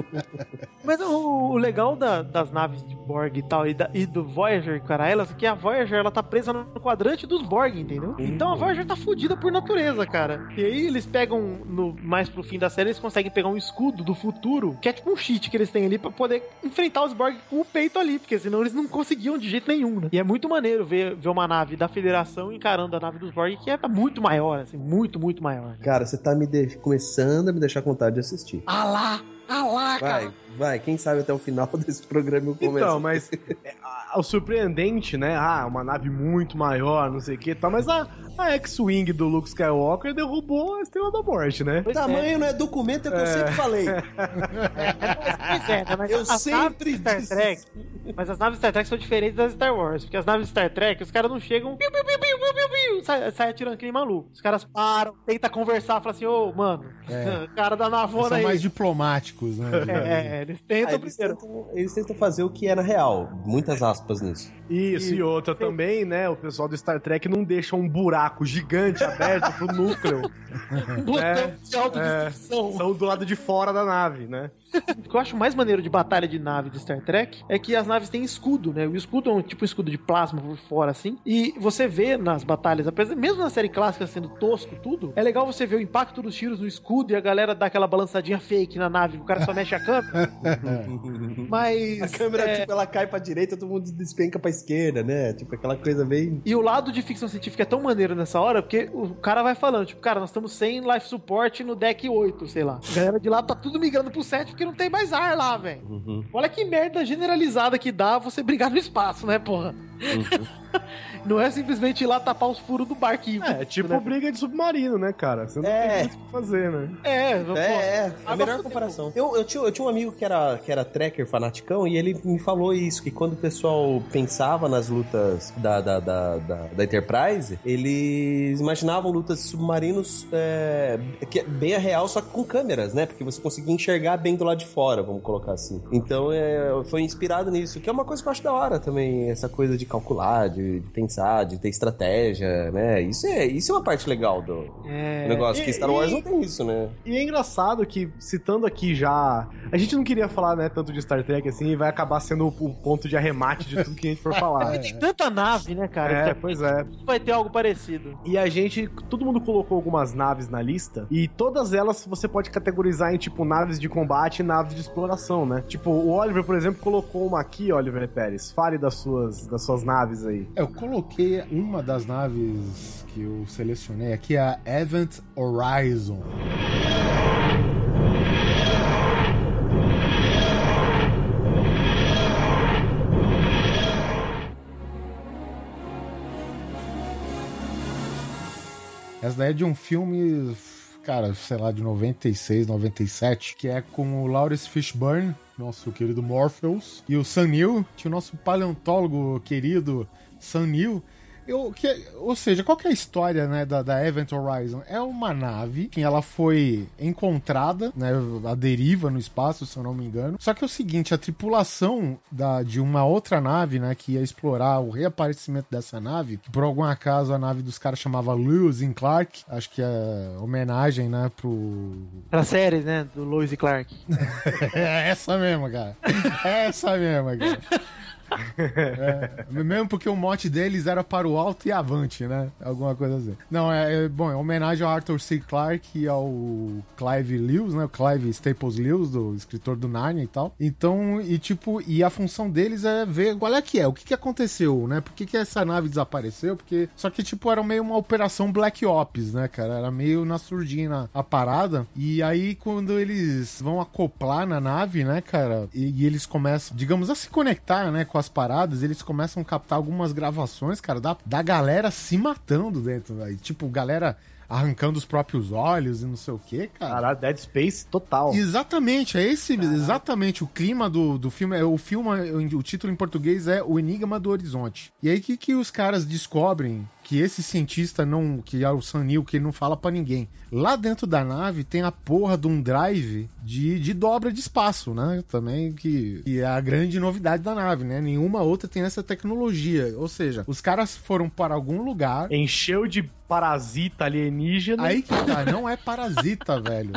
mas o, o legal da- das naves de Borg e tal, e, da- e do Voyager, cara, elas é que a Voyager ela tá presa no quadrante dos Borg, entendeu? Então a Voyager tá fudida por natureza, cara. E aí eles pegam, no, mais pro fim da série, eles conseguem pegar um escudo do futuro, que é tipo um cheat que eles têm ali pra poder enfrentar os Borg com o peito ali, porque senão eles não conseguiam de jeito nenhum, né? E é muito maneiro ver, ver uma nave da Federação encarando a nave dos Borg, que é muito maior, assim, muito, muito maior. Cara, você tá me de- começando a me deixar com vontade de assistir. Ah lá! Ah lá, Vai, cara! Vai, quem sabe até o final desse programa eu começo. Então, mas é, o surpreendente, né? Ah, uma nave muito maior, não sei o que e tal, mas a, a X-Wing do Luke Skywalker derrubou a Estrela da Morte, né? Pois Tamanho não é documento, é o que eu sempre falei. Pois é, né? Mas Eu as sempre naves Star disse Trek, Mas as naves Star Trek são diferentes das Star Wars. Porque as naves Star Trek, os caras não chegam. Piu, piu, piu, piu, piu, piu, piu, sai, sai atirando que nem maluco. Os caras param, tentam conversar, falam assim, ô, mano, É. cara da navona são aí. mais diplomáticos, né? É, eles Ah, tentam eles, primeiro. tentam, eles tentam fazer o que é na real. Muitas aspas nisso. Isso, e outra também, né? O pessoal do Star Trek não deixa um buraco gigante aberto pro núcleo. Um botão É, de autodestruição. São do lado de fora da nave, né? O que eu acho mais maneiro de batalha de nave de Star Trek é que as naves têm escudo, né? O escudo é um tipo um escudo de plasma por fora, assim. E você vê nas batalhas, apesar, mesmo na série clássica sendo tosco tudo, é legal você ver o impacto dos tiros no escudo e a galera dá aquela balançadinha fake na nave, o cara só mexe a câmera. Mas. A câmera, é, tipo, ela cai pra direita, todo mundo despenca pra esquerda, né? Tipo, aquela coisa bem. E o lado de ficção científica é tão maneiro nessa hora, porque o cara vai falando, tipo, cara, nós estamos sem life support no deck 8, sei lá. A galera de lá tá tudo migrando pro 7 porque não tem mais ar lá, velho. Olha que merda generalizada que dá você brigar no espaço, né, porra? Não é simplesmente ir lá tapar os furos do barquinho. É, tipo né? briga de submarino, né, cara? Você não É. tem muito o que fazer, né? É, pô, É, é, a melhor comparação. Eu, eu, tinha, eu tinha um amigo que era, que era tracker fanaticão e ele me falou isso, que quando o pessoal pensava nas lutas da, da, da, da, da Enterprise, eles imaginavam lutas de submarinos é, que é bem a real, só que com câmeras, né? Porque você conseguia enxergar bem do lado de fora, vamos colocar assim. Então é, foi inspirado nisso, que é uma coisa que eu acho da hora também, essa coisa de calcular, de, de pensar, de ter estratégia, né? Isso é, isso é uma parte legal do, É, do negócio, e- que Star Wars e- não tem isso, né? E é engraçado que, citando aqui já. A gente não queria falar, né, tanto de Star Trek assim, e vai acabar sendo o, o ponto de arremate de tudo que a gente for falar. Tem tanta nave, né, cara? É, pois é. Vai ter algo parecido. E a gente, todo mundo colocou algumas naves na lista, e todas elas você pode categorizar em, tipo, naves de combate e naves de exploração, né? Tipo, o Oliver, por exemplo, colocou uma aqui, Oliver Pérez. Fale das suas, da sua suas naves aí. Eu coloquei uma das naves que eu selecionei aqui, a Event Horizon. Essa daí é de um filme, cara, sei lá, de 96, 97, que é com o Lawrence Fishburne, nosso querido Morpheus, e o Sam Neill, tinha o nosso paleontólogo querido Sam Neill, eu, que, ou seja, qual que é a história né, da, da Event Horizon? É uma nave que ela foi encontrada, né, a deriva no espaço, se eu não me engano. Só que é o seguinte, a tripulação da, de uma outra nave, né, que ia explorar o reaparecimento dessa nave, por algum acaso a nave dos caras chamava Lewis and Clark, acho que é homenagem, né, pro... Pra série, né, do Lewis e Clark. é essa mesmo, cara. É essa mesmo, cara. É, mesmo porque o mote deles era para o alto e avante, né? Alguma coisa assim. Não, é, é bom, é homenagem ao Arthur C. Clarke e ao Clive Lewis, né? O Clive Staples Lewis, do escritor do Narnia e tal. Então, e tipo, e a função deles é ver qual é que é, o que que aconteceu, né? Por que que essa nave desapareceu? Porque, só que tipo, era meio uma operação Black Ops, né, cara? Era meio na surdina a parada. E aí, quando eles vão acoplar na nave, né, cara? E, e eles começam, digamos, a se conectar, né, com as paradas, eles começam a captar algumas gravações, cara, da, da galera se matando dentro, velho. Tipo, galera arrancando os próprios olhos e não sei o que, cara. Caralho, Dead Space total. Exatamente, é esse, Caralho. exatamente o clima do, do filme. É, o filme, o título em português é O Enigma do Horizonte. E aí que que os caras descobrem que esse cientista não, que é o Sanil, que ele não fala para ninguém. Lá dentro da nave tem a porra de um drive de, de dobra de espaço, né? Também que, que é a grande novidade da nave, né? Nenhuma outra tem essa tecnologia. Ou seja, os caras foram para algum lugar. Encheu de parasita alienígena. Aí que tá, não é parasita, velho.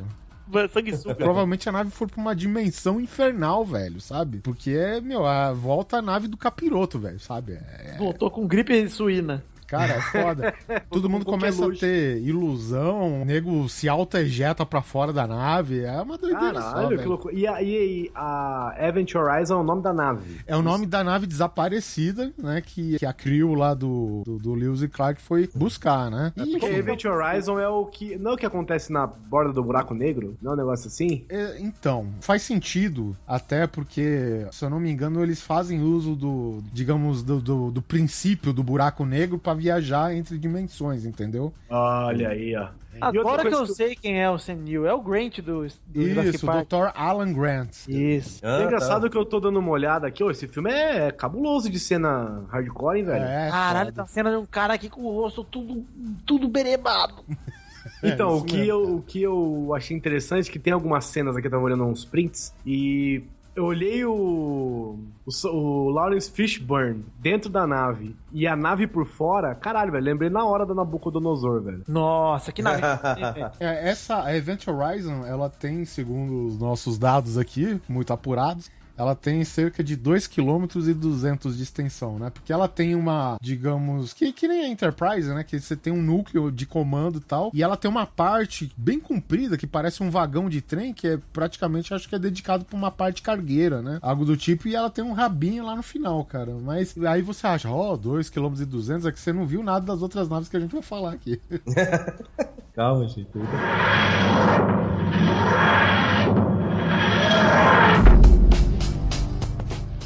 Sanguessuga. Provavelmente a nave foi pra uma dimensão infernal, velho, sabe? Porque, meu, a volta a nave do capiroto, velho, sabe? É... Voltou com gripe suína. Cara, é foda. Todo mundo começa a ter ilusão, o nego se auto-ejeta pra fora da nave. É uma doideira Caralho, só, que loucura. E a, e a Event Horizon é o nome da nave? É o nome da nave desaparecida, né? Que, que a Crew lá do, do, do Lewis e Clark foi buscar, né? É porque a Event Horizon é o que. Não é o que acontece na borda do buraco negro? Não é um negócio assim? É, então, faz sentido, até porque, se eu não me engano, eles fazem uso do, digamos, do, do, do princípio do buraco negro pra viajar entre dimensões, entendeu? Olha aí, ó. Agora que eu que... sei quem é o Sam Neill, é o Grant do, do Isso, o Dr. Alan Grant. Isso. Ah, é engraçado tá. que eu tô dando uma olhada aqui, ó, esse filme é cabuloso de cena hardcore, hein, velho? É, Caralho, tá cena de um cara aqui com o rosto tudo, tudo berebado. Então, é, o, que eu, o que eu achei interessante é que tem algumas cenas aqui, eu tava olhando uns prints, e eu olhei o, o, o, Lawrence Fishburne dentro da nave e a nave por fora, caralho, velho, lembrei na hora da Nabucodonosor, velho. Nossa, que nave. é, essa, a Event Horizon, ela tem, segundo os nossos dados aqui, muito apurados, ela tem cerca de 2 km e 200 de extensão, né? Porque ela tem uma, digamos, que, que nem a Enterprise, né? Que você tem um núcleo de comando e tal, e ela tem uma parte bem comprida que parece um vagão de trem, que é praticamente, acho que é dedicado para uma parte cargueira, né? Algo do tipo, e ela tem um rabinho lá no final, cara. Mas aí você acha, ó, oh, 2 km e 200, é que você não viu nada das outras naves que a gente vai falar aqui. Calma, gente.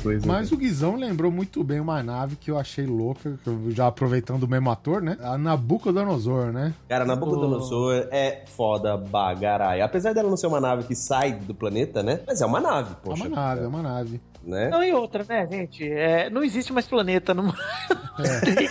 Coisa. Mas o Guizão lembrou muito bem uma nave que eu achei louca, já aproveitando o mesmo ator, né? A Nabucodonosor, né? Cara, a Nabucodonosor oh. é foda bagarai. Apesar dela não ser uma nave que sai do planeta, né? Mas é uma nave, poxa. É uma nave, é uma nave né? Não, e outra, né, gente? É, não existe mais planeta no é.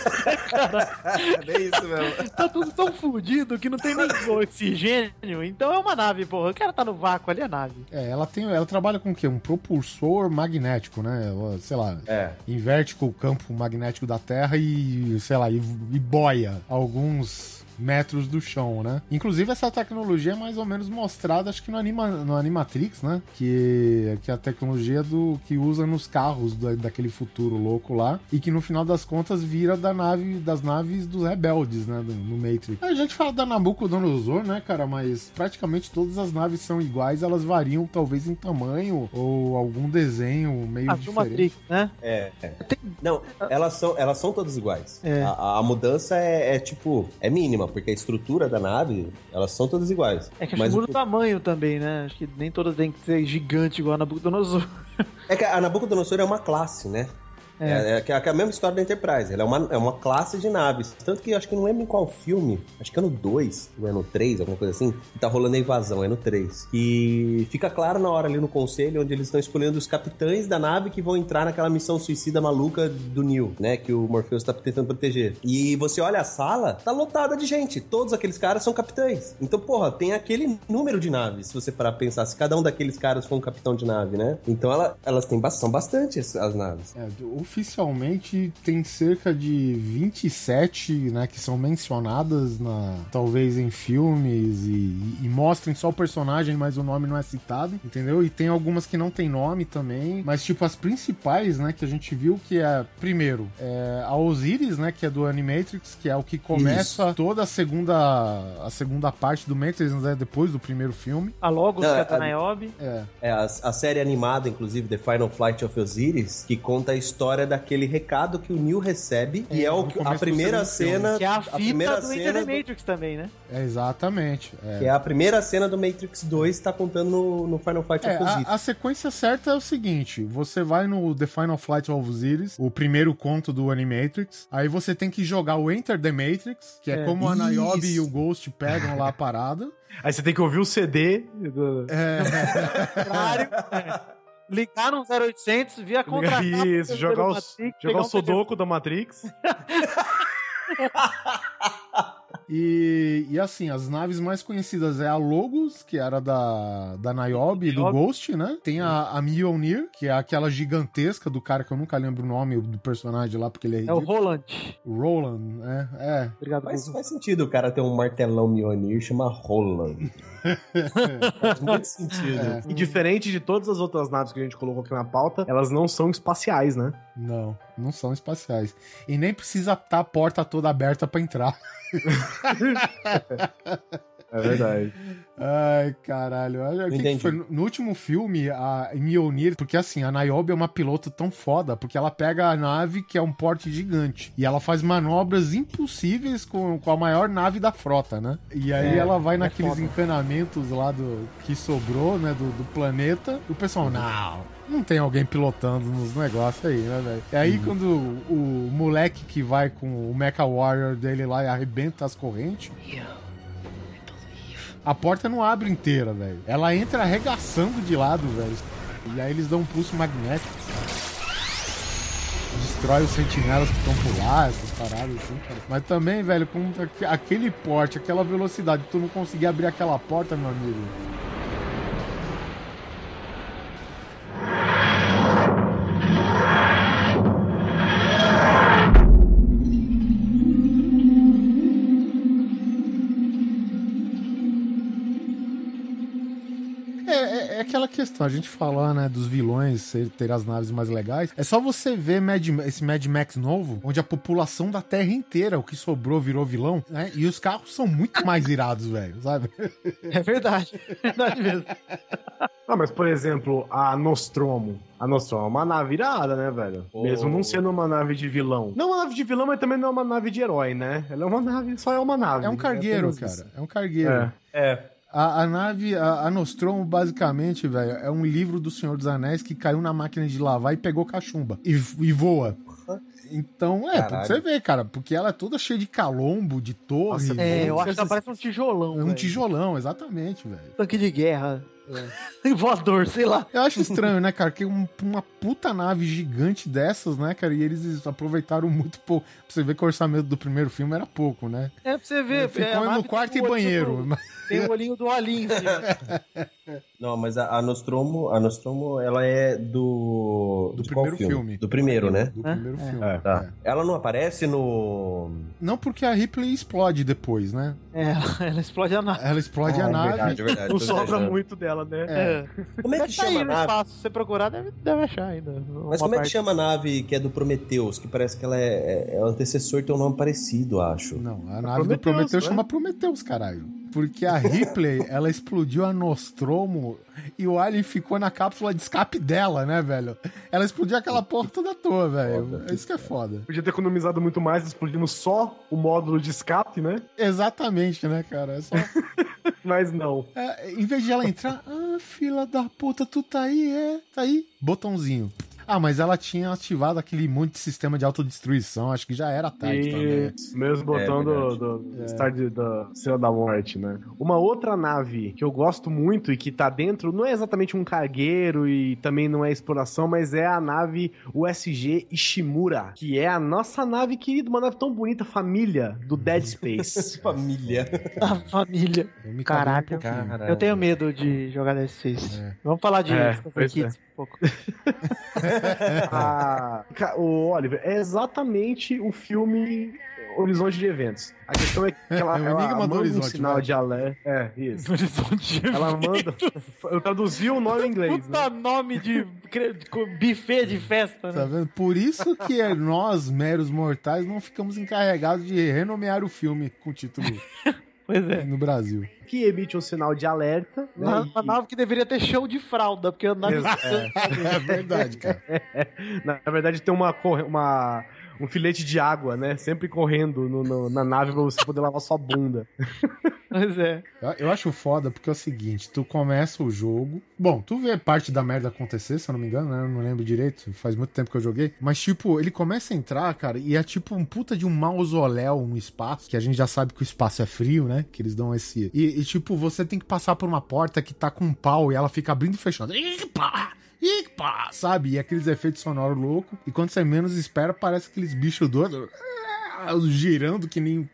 cara. É isso mesmo. Tá tudo tão fudido que não tem nem oxigênio. Então é uma nave, porra. O cara tá no vácuo ali, é a nave. É, ela tem. Ela trabalha com o quê? Um propulsor magnético, né? Sei lá. É. Inverte com o campo magnético da Terra e, sei lá, e, e boia alguns metros do chão, né? Inclusive, essa tecnologia é mais ou menos mostrada, acho que no, Anima, no Animatrix, né? Que, que é a tecnologia do que usa nos carros da, daquele futuro louco lá. E que no final das contas vira da nave, das naves dos rebeldes, né? Do, no Matrix. A gente fala da Nabucodonosor, né, cara? Mas praticamente todas as naves são iguais, elas variam talvez em tamanho ou algum desenho meio Ah, diferente. Matrix, né? É, é. Não, elas são, elas são todas iguais. A, a mudança é, é, tipo, é mínima, porque a estrutura da nave, elas são todas iguais. É que acho Mas que muda o tamanho também, né? Acho que nem todas têm que ser gigante igual a Nabucodonosor. É que a Nabucodonosor é uma classe, né? É, é, que é a mesma história da Enterprise. Ela é uma, é uma classe de naves. Tanto que acho que não lembro em qual filme. Acho que é no 2, ou é no 3, alguma coisa assim. Que tá rolando a invasão, é no 3. E fica claro na hora ali no conselho, onde eles estão escolhendo os capitães da nave que vão entrar naquela missão suicida maluca do Neil, né? Que o Morpheus tá tentando proteger. E você olha a sala, tá lotada de gente. Todos aqueles caras são capitães. Então, porra, tem aquele número de naves, se você parar pra pensar. Se cada um daqueles caras for um capitão de nave, né? Então ela, elas têm, são bastante as, as naves. É, oficialmente tem cerca de 27, né, que são mencionadas na talvez em filmes e, e mostrem só o personagem, mas o nome não é citado, entendeu? E tem algumas que não tem nome também, mas tipo as principais, né, que a gente viu que é primeiro, é a Osiris, né, que é do Animatrix, que é o que começa toda a segunda a segunda parte do Matrix, né, depois do primeiro filme. A Logos, Não, que é a- Niobe. É, É a, a série animada, inclusive, The Final Flight of Osiris, que conta a história daquele recado que o Neil recebe, e é, o a primeira cena. Que é a a fita primeira do Enter cena the do- Matrix também, né? é exatamente. É. Que é a primeira cena do Matrix 2 tá contando no, no Final Fight É, of Osiris. a, a sequência certa é o seguinte: você vai no The Final Flight of Osiris, o primeiro conto do Animatrix, aí você tem que jogar o Enter the Matrix, que é, É. como a Niobe Isso. e o Ghost pegam lá a parada. Aí você tem que ouvir o CD. Do... É. Ligar no 0800, via contra Isso, jogar, os, jogar o Sudoku da Matrix. E, e assim, as naves mais conhecidas é a Logos, que era da, da Niobe e do. Ghost, né? Tem a, a Mjolnir, que é aquela gigantesca do cara que eu nunca lembro o nome do personagem lá, porque ele é É o ridículo. Roland. Roland, né? É. Obrigado, Mas faz sentido o cara ter um martelão Mjolnir chama Roland. faz muito sentido. É. E diferente de todas as outras naves que a gente colocou aqui na pauta, elas não são espaciais, né? Não, não são espaciais. E nem precisa estar a porta toda aberta pra entrar. É verdade. Ai, caralho. Olha, o que que foi? No último filme, a Mjolnir, porque assim, a Niobe é uma pilota tão foda, porque ela pega a nave que é um porte gigante, e ela faz manobras impossíveis com, com a maior nave da frota, né? E aí É, ela vai é naqueles foda. encanamentos lá do que sobrou, né, do, do planeta, e o pessoal, não, não tem alguém pilotando nos negócios aí, né, velho? E aí quando o, o moleque que vai com o Mecha Warrior dele lá e arrebenta as correntes, a porta não abre inteira, velho. Ela entra arregaçando de lado, velho. E aí eles dão um pulso magnético. Destrói os sentinelas que estão por lá, essas paradas assim, cara. Mas também, velho, com aque- aquele porte, aquela velocidade, tu não conseguir abrir aquela porta, meu amigo. Questão, a gente falar, né, dos vilões ser- ter as naves mais legais. É só você ver Mad, esse Mad Max novo, onde a população da Terra inteira, o que sobrou, virou vilão, né? E os carros são muito mais irados, velho, sabe? É verdade. É verdade mesmo. Ah, mas por exemplo, a Nostromo. A Nostromo é uma nave irada, né, velho? Pô. Mesmo não sendo uma nave de vilão. Não uma nave de vilão, mas também não é uma nave de herói, né? Ela é uma nave, só é uma nave. É um cargueiro, apenas isso. cara. É um cargueiro. É. É. A, a nave, a, a Nostromo, basicamente, velho, é um livro do Senhor dos Anéis que caiu na máquina de lavar e pegou cachumba. E, e voa. Então, é, pra você ver, cara, porque ela é toda cheia de calombo, de torre. Nossa, É, eu acho que ela parece um tijolão. É um velho. tijolão, exatamente, velho. Tanque de guerra. Voador, sei lá. Eu acho estranho, né, cara? Que um- uma puta nave gigante dessas, né, cara? E eles aproveitaram muito pouco. Pra você ver que o orçamento do primeiro filme era pouco, né? É pra você ver. é, Ficou nave no quarto e banheiro. do- Tem o olhinho do Alien. Não, mas a, a Nostromo, a Nostromo, ela é do. Do primeiro filme. Do primeiro, né? Do primeiro É. filme. É. Tá. Ela não aparece no. Não porque a Ripley explode depois, né? É, ela explode a nave. Ela explode a É nave. verdade, é verdade. Não sobra viajando. muito dela, né? É. Como é que Deve tá chama aí a no nave? espaço. Se você procurar, deve, deve achar ainda. Mas como é que parte. chama a nave que é do Prometheus? Que parece que ela é, é, é o antecessor, tem um nome parecido, acho. Não, a nave do Prometheus, Prometheus né? chama Prometheus, caralho. Porque a Ripley, ela explodiu a Nostromo e o Alien ficou na cápsula de escape dela, né, velho? Ela explodiu aquela porra toda à toa, velho. É isso que é foda. Podia ter economizado muito mais explodindo só o módulo de escape, né? Exatamente, né, cara? É só- Mas não. É, em vez de ela entrar, ah, fila da puta, tu tá aí, é, tá aí, botãozinho. Ah, mas ela tinha ativado aquele monte de sistema de autodestruição, acho que já era tarde também. Isso, mesmo botão É do, do Star de- da Estrela da Morte, né? Uma outra nave que eu gosto muito e que tá dentro, não é exatamente um cargueiro e também não é exploração, mas é a nave USG Ishimura, que é a nossa nave querida, uma nave tão bonita, família do Dead Space. Família. A família. Caraca. um. Eu tenho medo de jogar Dead Space. É. Vamos falar de É, Pouco. Ah, o Oliver, é exatamente o filme Horizonte de Eventos. A questão é que ela, É ela manda um Horizonte, sinal de alerta. É, isso. Horizonte. Ela manda. Eu traduzi o nome em inglês. Né? Puta nome de, de buffet de festa, Tá né? vendo? Por isso que é nós, meros mortais, não ficamos encarregados de renomear o filme com o título Pois é. no Brasil. Que emite um sinal de alerta. Né? Uma, E- uma nave que deveria ter show de fralda, porque a nave Exa- É verdade, cara. Na, na verdade, tem uma, uma, um filete de água, né? Sempre correndo no- no- na nave pra você poder lavar sua bunda. Pois é. Eu- acho foda porque é o seguinte, tu começa o jogo. Bom, tu vê parte da merda acontecer, se eu não me engano, né? Eu não lembro direito, faz muito tempo que eu joguei. Mas, tipo, ele começa a entrar, cara, e é tipo um puta de um mausoléu no espaço, que a gente já sabe que o espaço é frio, né? Que eles dão esse. E, e, tipo, você tem que passar por uma porta que tá com um pau e ela fica abrindo e fechando. Ih, pá! Ih, pá! Sabe? E aqueles efeitos sonoros loucos. E quando você menos espera, parece aqueles bichos doidos girando que nem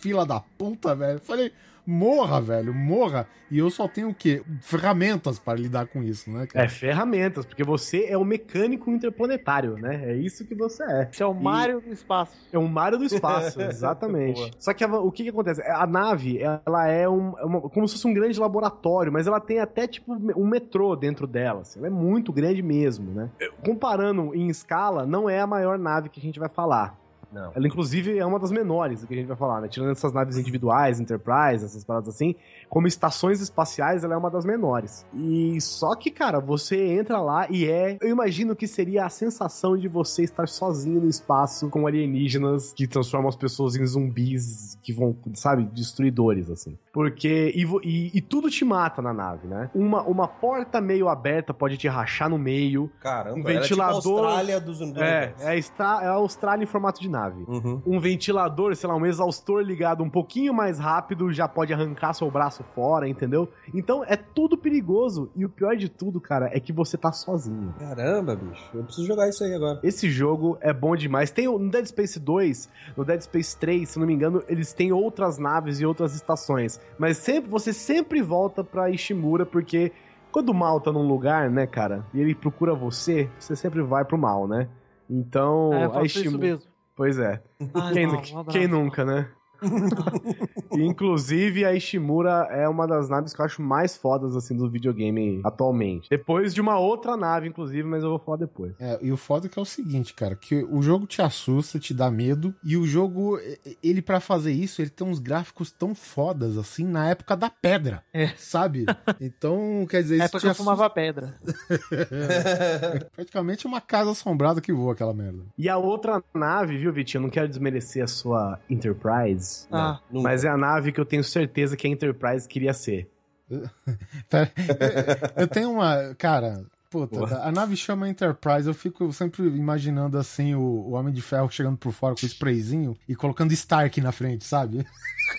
fila da puta, velho. Falei, morra, velho, morra. E eu só tenho o quê? Ferramentas para lidar com isso, né, cara? É, ferramentas, porque você é o mecânico interplanetário, né? É isso que você é. Esse é o Mario do espaço. É um Mario do espaço, exatamente. Só que a- o que, que acontece? A nave, ela é um, é uma- como se fosse um grande laboratório, mas ela tem até tipo um metrô dentro dela. assim. Ela é muito grande mesmo, né? Comparando em escala, não é a maior nave que a gente vai falar. Não. Ela, inclusive, é uma das menores que a gente vai falar, né? Tirando essas naves individuais, Enterprise, essas paradas assim, como estações espaciais, ela é uma das menores. E só que, cara, você entra lá e é. Eu imagino que seria a sensação de você estar sozinho no espaço com alienígenas que transformam as pessoas em zumbis que vão, sabe, destruidores, assim. Porque. E, e- e tudo te mata na nave, né? Uma, uma porta meio aberta pode te rachar no meio. Caramba, Um ela é tipo a ventilador- Austrália dos do É, é, é a Austrália em formato de nave Uhum. um ventilador, sei lá, um exaustor ligado um pouquinho mais rápido já pode arrancar seu braço fora, entendeu? Então é tudo perigoso. E o pior de tudo, cara, é que você tá sozinho. Caramba, bicho. Eu preciso jogar isso aí agora. Esse jogo é bom demais. Tem no Dead Space 2, no Dead Space 3, se não me engano, eles têm outras naves e outras estações. Mas sempre, você sempre volta pra Ishimura, porque quando o mal tá num lugar, né, cara, e ele procura você, você sempre vai pro mal, né? Então, é, eu a Ishimura. mesmo. Pois é. Ai, Quem, não, quem nunca, né? Inclusive, a Ishimura é uma das naves que eu acho mais fodas, assim, do videogame atualmente. Depois de uma outra nave, inclusive, mas eu vou falar depois. É, e o foda é que é o seguinte, cara, que o jogo te assusta, te dá medo, e o jogo, ele pra fazer isso, ele tem uns gráficos tão fodas, assim, na época da pedra, É. sabe? Então, quer dizer, É porque te eu fumava pedra. assusta. Praticamente uma casa assombrada que voa aquela merda. E a outra nave, viu, Vitinho? Eu não quero desmerecer a sua Enterprise, Ah, Nunca. mas é a nave que eu tenho certeza que a Enterprise queria ser. Eu tenho uma. Cara, puta, a nave chama Enterprise. Eu fico sempre imaginando assim o, o Homem de Ferro chegando por fora com o sprayzinho e colocando Stark na frente, sabe?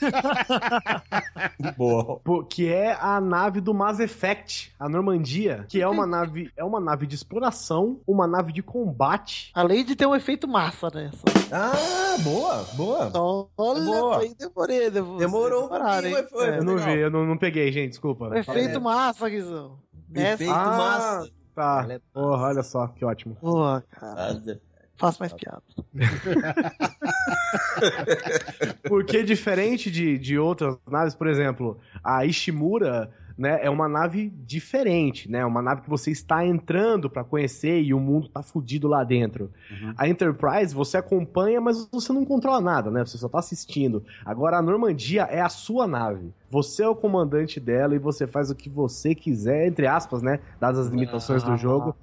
Boa. Pô, que é a nave do Mass Effect, a Normandia, que é uma nave, é uma nave de exploração, uma nave de combate. além de ter um efeito massa nessa. Ah, boa, boa. Olha, Boa. demorei. devo- Demorou um pouquinho, mas foi. É, eu não legal. vi, eu não, não peguei, gente, desculpa. efeito massa, Guizão. Nessa- Efeito Ah, massa. Tá. É- Porra, olha só, que ótimo. Porra, cara. Faço mais piada. Porque diferente de, de outras naves, por exemplo, a Ishimura né, é uma nave diferente, né? Uma nave que você está entrando para conhecer e o mundo tá fudido lá dentro. Uhum. A Enterprise você acompanha, mas você não controla nada, né? Você só tá assistindo. Agora a Normandia é a sua nave. Você é o comandante dela e você faz o que você quiser, entre aspas, né? Dadas as limitações do jogo.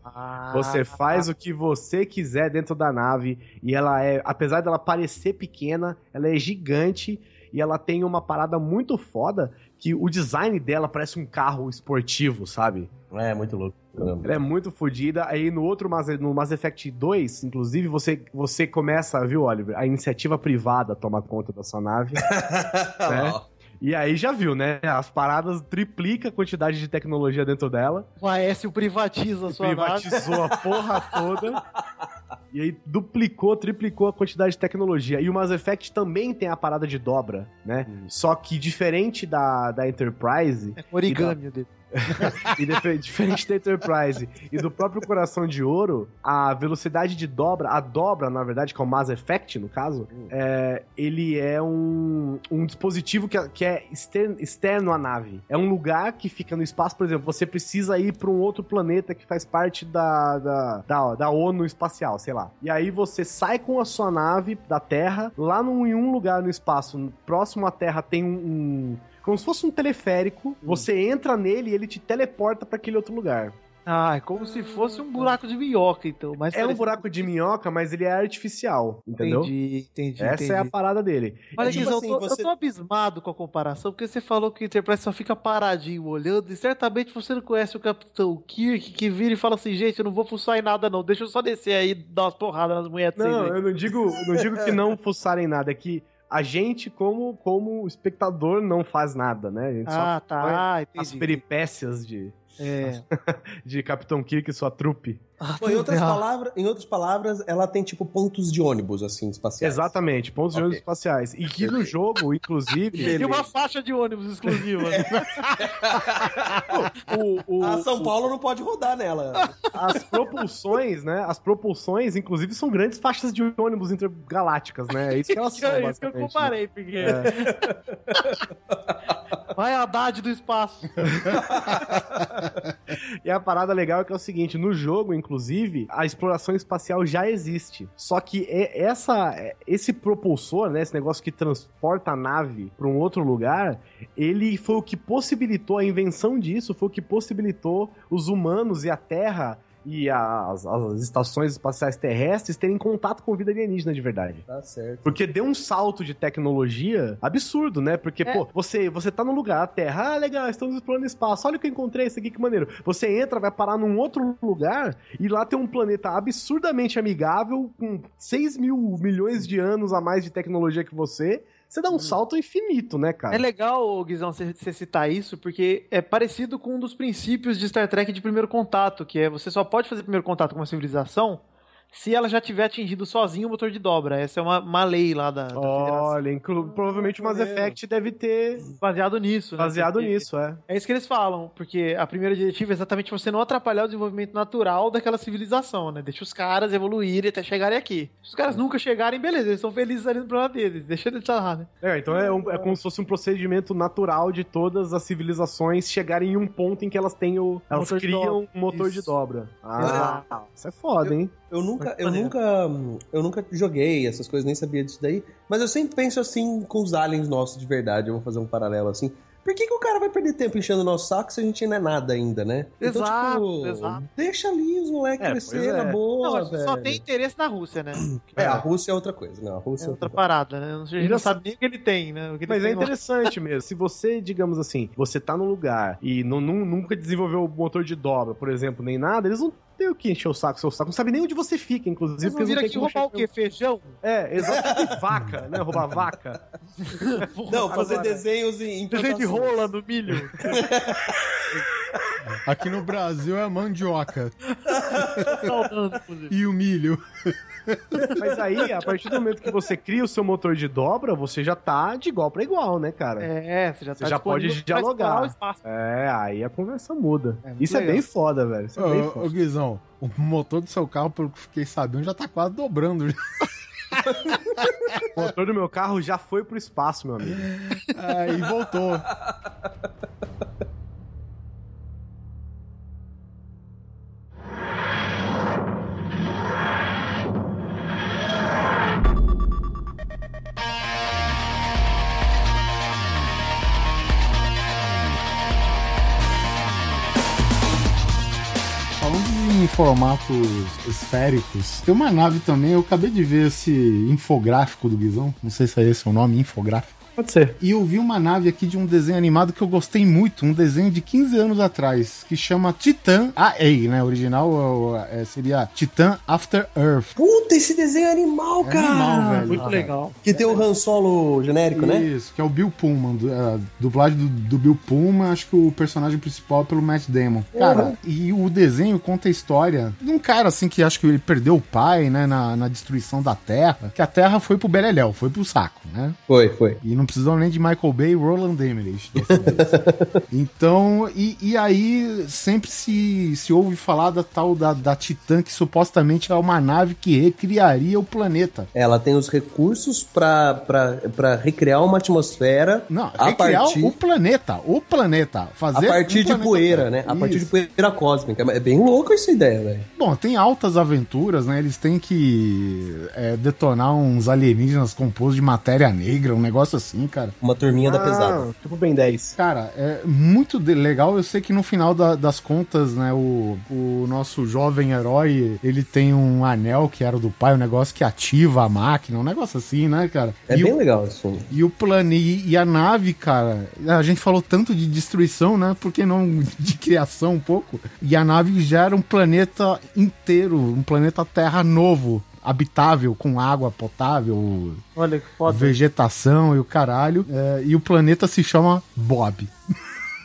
Você faz o que você quiser dentro da nave e ela é, apesar dela parecer pequena, ela é gigante e ela tem uma parada muito foda que o design dela parece um carro esportivo, sabe? É, muito louco. Ela é muito fodida. Aí no outro Mass, no Mass Effect 2, inclusive, você, você começa, viu, Oliver? A iniciativa privada toma conta da sua nave. né? E aí já viu, né? As paradas triplica a quantidade de tecnologia dentro dela. O Aécio privatiza a sua Privatizou nave. a porra toda. E aí duplicou, triplicou a quantidade de tecnologia. E o Mass Effect também tem a parada de dobra, né? Hum. Só que diferente da, da Enterprise. É origami da... dele. e diferente da Enterprise e do próprio Coração de Ouro, a velocidade de dobra, a dobra, na verdade, que é o Mass Effect, no caso, hum. é, ele é um, um dispositivo que é, que é externo, externo à nave. É um lugar que fica no espaço, por exemplo, você precisa ir para um outro planeta que faz parte da, da, da, da, ONU espacial, sei lá. E aí você sai com a sua nave da Terra, lá num, em um lugar no espaço, próximo à Terra tem um, um como se fosse um teleférico, hum. você entra nele e ele te teleporta para aquele outro lugar. Ah, é como se fosse um buraco de minhoca, então. Mas é um buraco de minhoca, mas ele é artificial, entendeu? Entendi, entendi. Essa entendi. é a parada dele. Olha, é, tipo assim, eu, tô, você... eu tô abismado com a comparação, porque você falou que o Enterprise só fica paradinho olhando, e certamente você não conhece o Capitão Kirk, que vira e fala assim, gente, eu não vou fuçar em nada não, deixa eu só descer aí e dar umas porradas nas mulheres. Não, eu não digo, não digo que não fuçarem nada, é que a gente, como, como espectador, não faz nada, né? A gente ah, tá. Entendi. As peripécias de, é. de Capitão Kirk e sua trupe. Ah, Pô, em, outras palavras, em outras palavras, ela tem tipo pontos de ônibus, assim, espaciais. Exatamente, pontos okay. de ônibus espaciais. E que no jogo, inclusive. tem uma faixa de ônibus exclusiva. É. o, o, a São Paulo não pode rodar nela. As propulsões, né? As propulsões, inclusive, são grandes faixas de ônibus intergalácticas, né? É isso que elas são. É isso que eu comparei, porque. É. Vai a Haddad do espaço. e a parada legal é que é o seguinte: no jogo, inclusive, a exploração espacial já existe. Só que essa, esse propulsor, né, esse negócio que transporta a nave para um outro lugar, ele foi o que possibilitou a invenção disso, foi o que possibilitou os humanos e a Terra e as, as, estações espaciais terrestres terem contato com vida alienígena de verdade. Tá certo. Porque deu um salto de tecnologia absurdo, né? Porque, é. pô, você, você tá no lugar, a Terra, ah, legal, estamos explorando espaço, olha o que eu encontrei, isso aqui que maneiro. Você entra, vai parar num outro lugar e lá tem um planeta absurdamente amigável, com 6 mil milhões de anos a mais de tecnologia que você você dá um hum. salto infinito, né, cara? É legal, Guizão, você citar isso, porque é parecido com um dos princípios de Star Trek de primeiro contato, que é você só pode fazer primeiro contato com uma civilização se ela já tiver atingido sozinho o motor de dobra. Essa é uma, uma lei lá da, da Olha, inclu... provavelmente o Mass Effect deve ter... Baseado nisso, né? Baseado porque nisso, é. É isso que eles falam, porque a primeira diretiva é exatamente você não atrapalhar o desenvolvimento natural daquela civilização, né? Deixa os caras evoluírem até chegarem aqui. Se os caras nunca chegarem, beleza, eles estão felizes ali no planeta deles, deixa eles lá, né? É, então é, um, é como se fosse um procedimento natural de todas as civilizações chegarem em um ponto em que elas têm o... Elas criam um motor isso. de dobra. Ah, isso é foda, hein? Eu nunca, eu nunca, eu nunca joguei essas coisas, nem sabia disso daí. Mas eu sempre penso assim com os aliens nossos de verdade. Eu vou fazer um paralelo assim. Por que, que o cara vai perder tempo enchendo o nosso saco se a gente não é nada ainda, né? Então, exato, então, tipo, exato. deixa ali os moleques é, crescer é. na boa, não, velho. Só tem interesse na Rússia, né? É, a Rússia é outra coisa, né? A Rússia é, é outra, outra parada, né? A gente não sabe nem o que ele tem, né? Mas é interessante mesmo. Se você, digamos assim, você tá num lugar e não, nunca desenvolveu o motor de dobra, por exemplo, nem nada, eles não tem o que encher o saco, seu saco. Não sabe nem onde você fica, inclusive. Vocês não viram aqui roubar o quê? Feijão? É, exatamente. vaca, né? Roubar vaca. Não, fazer Agora, desenhos em. Desenho de rola no milho. Aqui no Brasil é a mandioca inclusive. e o milho. Mas aí, a partir do momento que você cria o seu motor de dobra, você já tá de igual pra igual, né, cara? É, você já Você tá já pode dialogar. É, aí a conversa muda. É Isso é legal. bem foda, velho. Isso é bem Ô, ô, foda. Guizão, o motor do seu carro, pelo que eu fiquei sabendo, já tá quase dobrando. O motor do meu carro já foi pro espaço, meu amigo. É, e voltou. Em formatos esféricos, tem uma nave também, eu acabei de ver esse infográfico do Guizão, não sei se é esse o nome, infográfico. Pode ser. E eu vi uma nave aqui de um desenho animado que eu gostei muito, um desenho de 15 anos atrás, que chama Titan AA, né? Original é, seria Titan After Earth. Puta, esse desenho é animal, É cara. animal, velho. Muito legal. Que tem o Han Solo genérico, né? Isso, que é o Bill Pullman, du- é, dublagem do, do Bill Pullman, acho que o personagem principal é pelo Matt Damon. Cara, e o desenho conta a história de um cara assim que acho que ele perdeu o pai, né, na, na destruição da Terra, que a Terra foi pro Beleléu, foi pro saco, né? Foi, foi. E não precisou nem de Michael Bay e Roland Emmerich. então, e, e aí sempre se, se ouve falar da tal da, da Titã, que supostamente é uma nave que recriaria o planeta. Ela tem os recursos pra recriar uma atmosfera Não, a recriar partir, o planeta. O planeta. a Fazer partir um de poeira, né? A partir de Isso. poeira cósmica. É bem louco essa ideia, velho. Bom, tem altas aventuras, né? Eles têm que é, detonar uns alienígenas compostos de matéria negra, um negócio assim, cara. Uma turminha da pesada. Ah, tipo Ben 10. Cara, é muito de- legal. Eu sei que no final da- das contas, né, o, o nosso jovem herói, ele tem um anel que era do pai, um negócio que ativa a máquina, um negócio assim, né, cara? É e bem o, legal isso. e o plano e, e a nave, cara, a gente falou tanto de destruição, né? Por que não de criação um pouco? E a nave gera um planeta inteiro, um planeta Terra novo, habitável, com água potável, Olha que foda. vegetação e o caralho. É, e o planeta se chama Bob.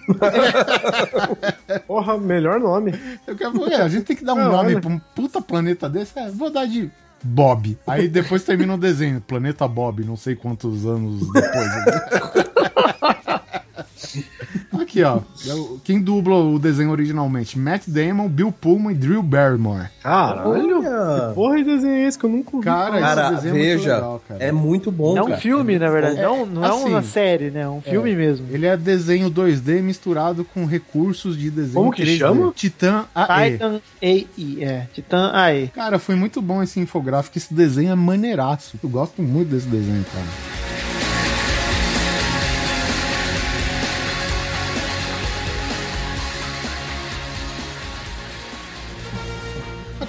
Porra, melhor nome. Eu quero, é, a gente tem que dar um nome olha. pra um puta planeta desse. É, vou dar de Bob. Aí depois termina o desenho. Planeta Bob, não sei quantos anos depois. Aqui, ó. É Quem dubla o desenho originalmente? Matt Damon, Bill Pullman e Drew Barrymore. Caralho. Olha. Porra, de desenho é esse que eu nunca ouvi. Cara, Cara, esse desenho é muito veja, legal, cara. é muito bom, É um cara. filme, na verdade. É, não não é assim, uma série, né? É um filme mesmo. Ele é desenho 2D misturado com recursos de desenho Como que 3D. chama? Titan AE. Titan AI, é. Titan AI. Cara, foi muito bom esse infográfico. Esse desenho é maneiraço. Eu gosto muito desse desenho, cara.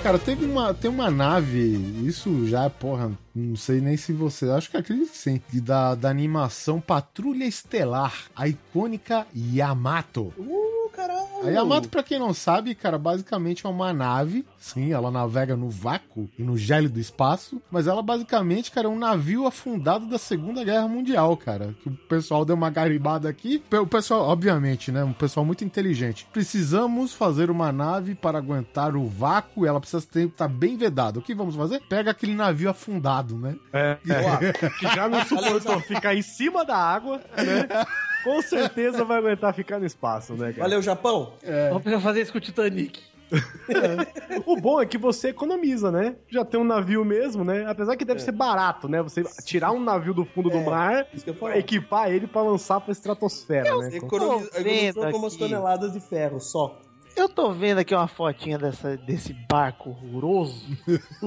Cara, teve uma, tem uma nave, isso já, porra, não sei nem se você, acho que acredito que sim, da, da animação Patrulha Estelar, a icônica Yamato. Uh, caralho. A Yamato, pra quem não sabe, cara, basicamente é uma nave. Sim, ela navega no vácuo e no gélido espaço. Mas ela, basicamente, cara, é um navio afundado da Segunda Guerra Mundial, cara. Que o pessoal deu uma garibada aqui. O pessoal, obviamente, né? Um pessoal muito inteligente. Precisamos fazer uma nave para aguentar o vácuo. Ela precisa estar bem vedada. O que vamos fazer? Pega aquele navio afundado, né? É, é, que já não suportou ficar em cima da água, né? Com certeza vai aguentar ficar no espaço, né, cara? Valeu, Japão. Vamos precisar fazer isso com o Titanic. O bom é que você economiza, né? Já tem um navio mesmo, né? Apesar que deve ser barato, né? Você tirar um navio do fundo do mar, eu equipar ele pra lançar pra estratosfera, né? Economiza- com umas toneladas de ferro só. Eu tô vendo aqui uma fotinha dessa, desse barco horroroso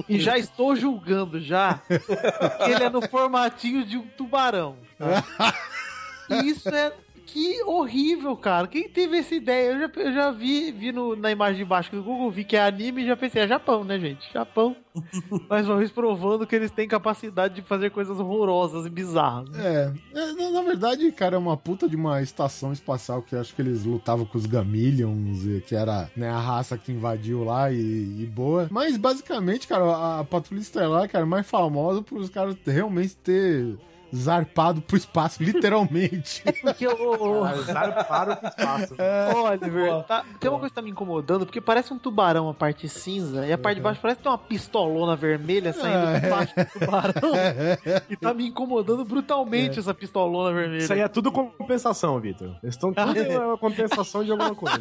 e já estou julgando já que ele é no formatinho de um tubarão. tá? E Isso é que horrível, cara. Quem teve essa ideia? Eu já, eu já vi, vi no- na imagem de baixo do Google, vi que é anime e já pensei, é Japão, né, gente? Japão. Mais uma vez provando que eles têm capacidade de fazer coisas horrorosas e bizarras. É, é, na, verdade, cara, é uma puta de uma estação espacial que acho que eles lutavam com os Gamillions, que era né, a raça que invadiu lá e, e boa. Mas basicamente, cara, a, a Patrulha Estelar, cara, é mais famosa por os caras realmente ter zarpado pro espaço, literalmente. Porque o. Zarparam pro espaço. Oliver, tá- tem uma coisa que tá me incomodando, porque parece um tubarão a parte cinza, e a parte de baixo parece que tem uma pistolona vermelha saindo Ah, de é. baixo do tubarão. E tá me incomodando brutalmente essa pistolona vermelha. Isso aí é tudo compensação, Vitor. Eles estão tudo uma compensação de alguma coisa.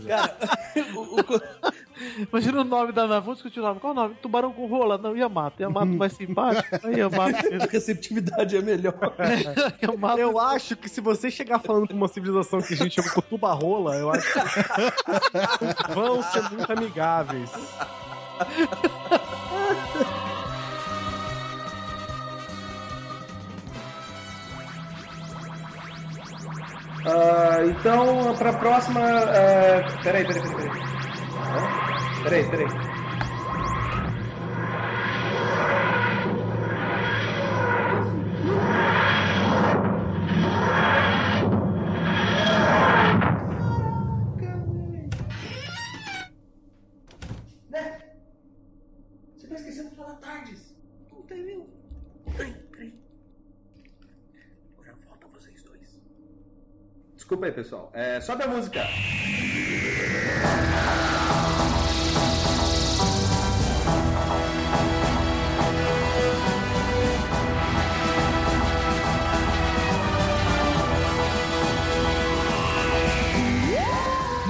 Imagina o nome da nave. Vamos discutir o nome. Qual o nome? Tubarão com rola? Não, Yamato. Yamato mais simpático. Aí, Yamato. A receptividade é melhor. Yamato. Eu acho que se você chegar falando com uma civilização que a gente chama com tubarrola, eu acho que vão ser muito amigáveis. Ah, então, pra próxima. ah, peraí, peraí, peraí. Peraí, Hã? peraí. peraí. Você Desculpa aí, pessoal. É, sobe a música.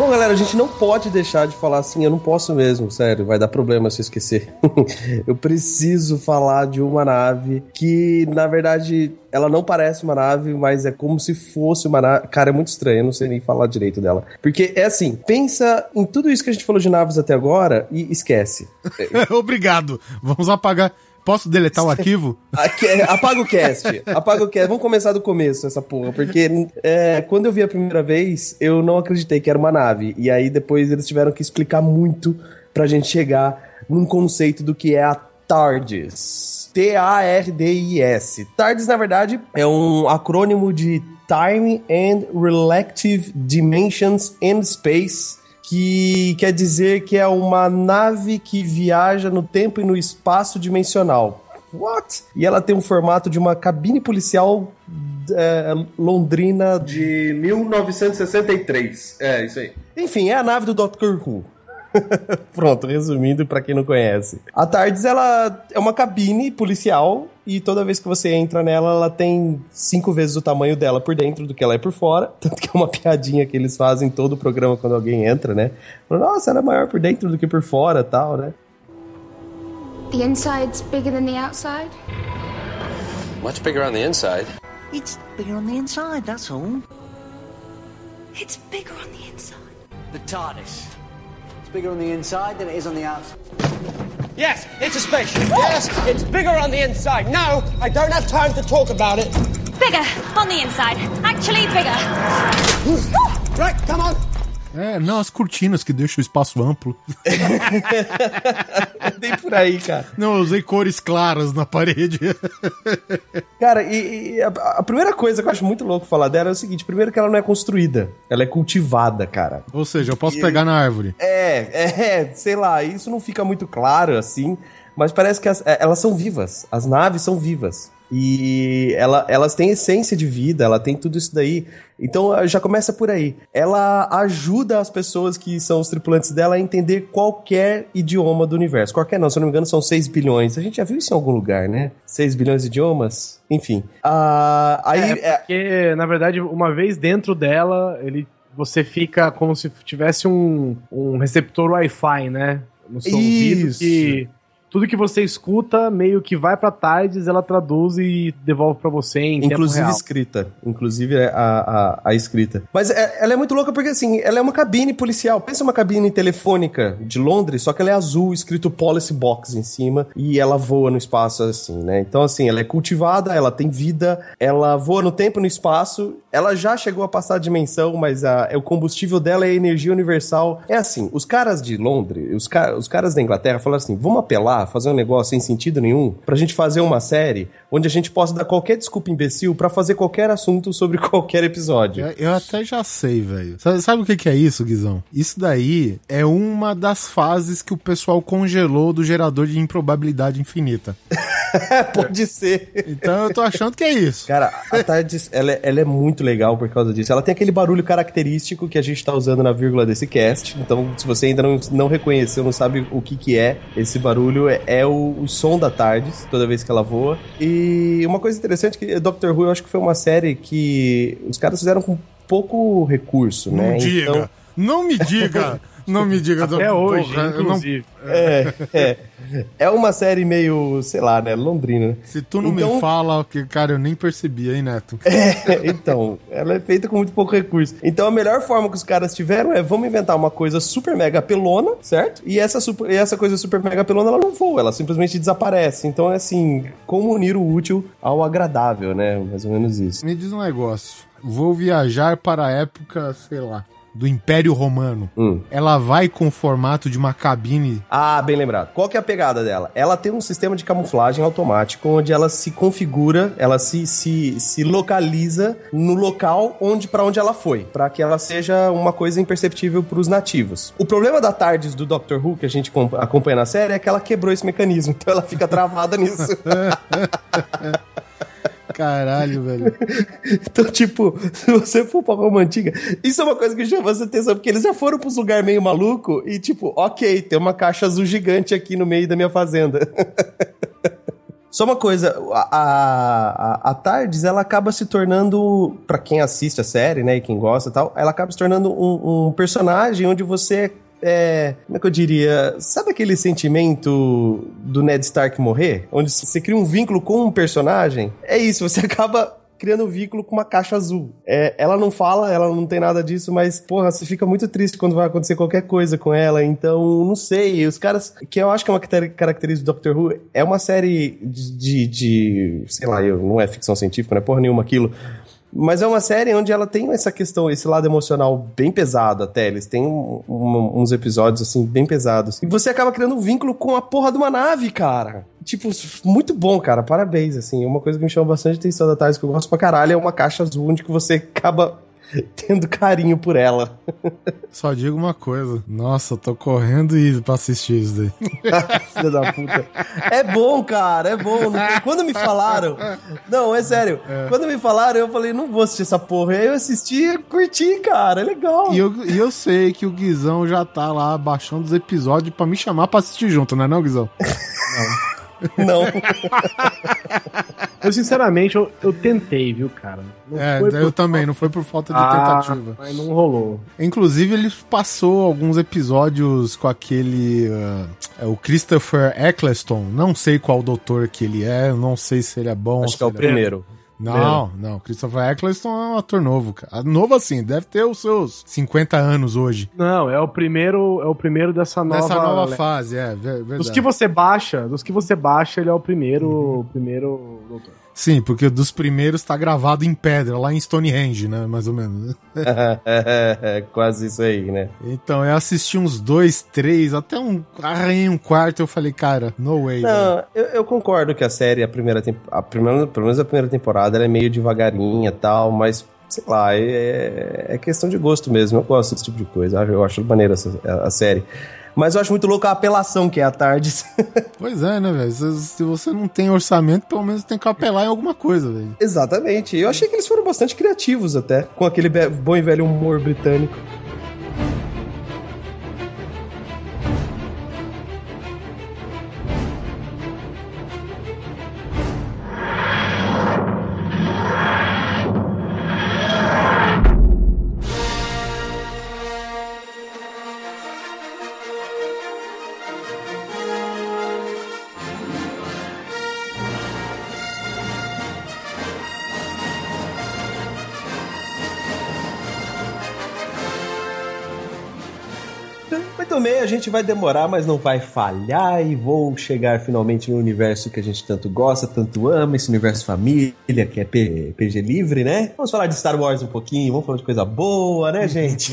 Bom, galera, a gente não pode deixar de falar assim, eu não posso mesmo, sério, vai dar problema se eu esquecer. eu preciso falar de uma nave que, na verdade, ela não parece uma nave, mas é como se fosse uma nave. Cara, é muito estranho, eu não sei nem falar direito dela. Porque é assim, pensa em tudo isso que a gente falou de naves até agora e esquece. Obrigado. Vamos apagar. Posso deletar o arquivo? É, Apaga o cast. Apaga o cast. Vamos começar do começo, essa porra. Porque é, quando eu vi a primeira vez, eu não acreditei que era uma nave. E aí depois eles tiveram que explicar muito pra gente chegar num conceito do que é a TARDIS. T-A-R-D-I-S. TARDIS, na verdade, é um acrônimo de Time and Relative Dimensions and Space que quer dizer que é uma nave que viaja no tempo e no espaço dimensional. What? E ela tem um formato de uma cabine policial é, londrina de 1963. É, isso aí. Enfim, é a nave do Dr. Who. Pronto, resumindo para quem não conhece. A TARDIS ela é uma cabine policial e toda vez que você entra nela, ela tem cinco vezes o tamanho dela por dentro do que ela é por fora. Tanto que é uma piadinha que eles fazem em todo o programa quando alguém entra, né? Nossa, ela é maior por dentro do que por fora tal, né? The inside's bigger than the outside? Much bigger on the inside. It's bigger on the inside, that's all. It's bigger on the inside. The TARDIS. It's bigger on the inside than it is on the outside. Yes, it's a spaceship. Yes, it's bigger on the inside. No, I don't have time to talk about it. Bigger on the inside. Actually, bigger. Right, come on. É, não, as cortinas que deixam o espaço amplo. Tem por aí, cara. Não, eu usei cores claras na parede. Cara, e, e a, a primeira coisa que eu acho muito louco falar dela é o seguinte: primeiro que ela não é construída, ela é cultivada, cara. Ou seja, eu posso pegar na árvore. É, é, sei lá, isso não fica muito claro assim, mas parece que as- é, elas são vivas, as naves são vivas. E ela, elas têm essência de vida, ela tem tudo isso daí. Então eh, já começa por aí. Ela ajuda as pessoas que são os tripulantes dela a entender qualquer idioma do universo. Qualquer não, se eu não me engano, são 6 bilhões. A gente já viu isso em algum lugar, né? 6 bilhões de idiomas? Enfim. Ah, aí. É, porque, na verdade, uma vez dentro dela, ele, você fica como se tivesse um, um receptor Wi-Fi, né? No seu ouvido que tudo que você escuta meio que vai pra tardes, ela traduz e devolve pra você em Inclusive escrita. Inclusive é, a, a, a escrita. Mas é- ela é muito louca porque, assim, ela é uma cabine policial. Pensa uma cabine telefônica de Londres, só que ela é azul, escrito Policy Box em cima, e ela voa no espaço, assim, né? Então, assim, ela é cultivada, ela tem vida, ela voa no tempo e no espaço, ela já chegou a passar a dimensão, mas a, o combustível dela é energia universal. É assim, os caras de Londres, os, ca- os caras da Inglaterra falaram assim, vamos apelar, fazer um negócio sem sentido nenhum, pra gente fazer uma série onde a gente possa dar qualquer desculpa imbecil pra fazer qualquer assunto sobre qualquer episódio. Eu, eu até já sei, velho. Sabe, sabe o que, que é isso, Guizão? Isso daí é uma das fases que o pessoal congelou do gerador de improbabilidade infinita. Pode ser. Então eu tô achando que é isso. Cara, a TARDIS, ela, é- ela é muito legal por causa disso. Ela tem aquele barulho característico que a gente tá usando na vírgula desse cast. Então, se você ainda não, não reconheceu, não sabe o que que é, esse barulho é, é o, o som da TARDIS, toda vez que ela voa. E uma coisa interessante é que Doctor Who, eu acho que foi uma série que os caras fizeram com pouco recurso, Não né? diga. Não me diga. Não me diga. Até hoje, Porra, eu não- inclusive. É, é. É uma série meio, sei lá, né? Londrina. Se tu não Então- me fala, que, cara, eu nem percebi, hein, Neto? É, então, ela é feita com muito pouco recurso. Então a melhor forma que os caras tiveram é vamos inventar uma coisa super mega pelona, certo? E essa, super- e essa coisa super mega pelona ela não voa, ela simplesmente desaparece. Então é assim, como unir o útil ao agradável, né? Mais ou menos isso. Me diz um negócio. Vou viajar para a época, sei lá, do Império Romano. Hum. Ela vai com o formato de uma cabine. Ah, bem lembrado. Qual que é a pegada dela? Ela tem um sistema de camuflagem automático onde ela se configura, ela se, se, se localiza no local onde para onde ela foi, para que ela seja uma coisa imperceptível para os nativos. O problema da TARDIS do Doctor Who que a gente com- acompanha na série é que ela quebrou esse mecanismo, então ela fica travada nisso. Caralho, velho. Então, tipo, se você for pra Roma Antiga, isso é uma coisa que chama você atenção, porque eles já foram pros lugares meio maluco e, tipo, ok, tem uma caixa azul gigante aqui no meio da minha fazenda. Só uma coisa, a, a, a Tardes, ela acaba se tornando, pra quem assiste a série, né, e quem gosta e tal, ela acaba se tornando um, um personagem onde você é, como é que eu diria? Sabe aquele sentimento do Ned Stark morrer? Onde você cria um vínculo com um personagem? É isso, você acaba criando um vínculo com uma caixa azul. É, ela não fala, ela não tem nada disso, mas, porra, você fica muito triste quando vai acontecer qualquer coisa com ela. Então, não sei. Os caras. Que eu acho que é uma característica do Doctor Who. É uma série de. de, de- sei lá, eu, não é ficção científica, não é porra nenhuma aquilo. Mas é uma série onde ela tem essa questão, esse lado emocional bem pesado até. Eles têm um- um- uns episódios, assim, bem pesados. E você acaba criando um vínculo com a porra de uma nave, cara. Tipo, muito bom, cara. Parabéns, assim. Uma coisa que me chama bastante atenção da Thais, que eu gosto pra caralho, é uma caixa azul onde você acaba tendo carinho por ela. Só digo uma coisa. Nossa, eu tô correndo e pra assistir isso daí. Filha da puta. É bom, cara, é bom. Quando me falaram. Não, é sério. Quando me falaram, eu falei, não vou assistir essa porra. E aí eu assisti e curti, cara. É legal. E eu, e eu sei que o Guizão já tá lá baixando os episódios pra me chamar pra assistir junto, não é não, Guizão? Não. Eu, sinceramente, eu, eu tentei, viu, cara? Não É, foi eu por- também, não foi por falta de Ah, tentativa. Mas não rolou. Inclusive, ele passou alguns episódios com aquele. ah, é, o Christopher Eccleston. Não sei qual doutor que ele é, não sei se ele é bom. Acho que é o ele primeiro. Não, não. Christopher Eccleston é um ator novo, cara. Novo assim, deve ter os seus 50 anos hoje. Não, é o primeiro, é o primeiro dessa nova. Nessa nova fase, é, ver- verdade. Dos que você baixa, dos que você baixa, ele é o primeiro, o primeiro doutor. Sim, porque dos primeiros tá gravado em pedra, lá em Stonehenge, né? Mais ou menos. é, quase isso aí, né? Então, eu assisti uns dois, três, até um. Arranhei um quarto eu falei, cara, no way. Não, eu, eu concordo que a série, a primeira temporada, primeira, pelo menos a primeira temporada, ela é meio devagarinha e tal, mas sei lá, é, é questão de gosto mesmo. Eu gosto desse tipo de coisa, eu acho maneira essa, a, a série. Mas eu acho muito louco a apelação que é a Tardes. Pois é, né, velho? Se, se você não tem orçamento, pelo menos tem que apelar em alguma coisa, velho. Exatamente. Eu achei que eles foram bastante criativos até, com aquele bom e velho humor britânico. Gente vai demorar, mas não vai falhar e vou chegar finalmente no universo que a gente tanto gosta, tanto ama, esse universo família, que é P- PG livre, né? Vamos falar de Star Wars um pouquinho, vamos falar de coisa boa, né, gente?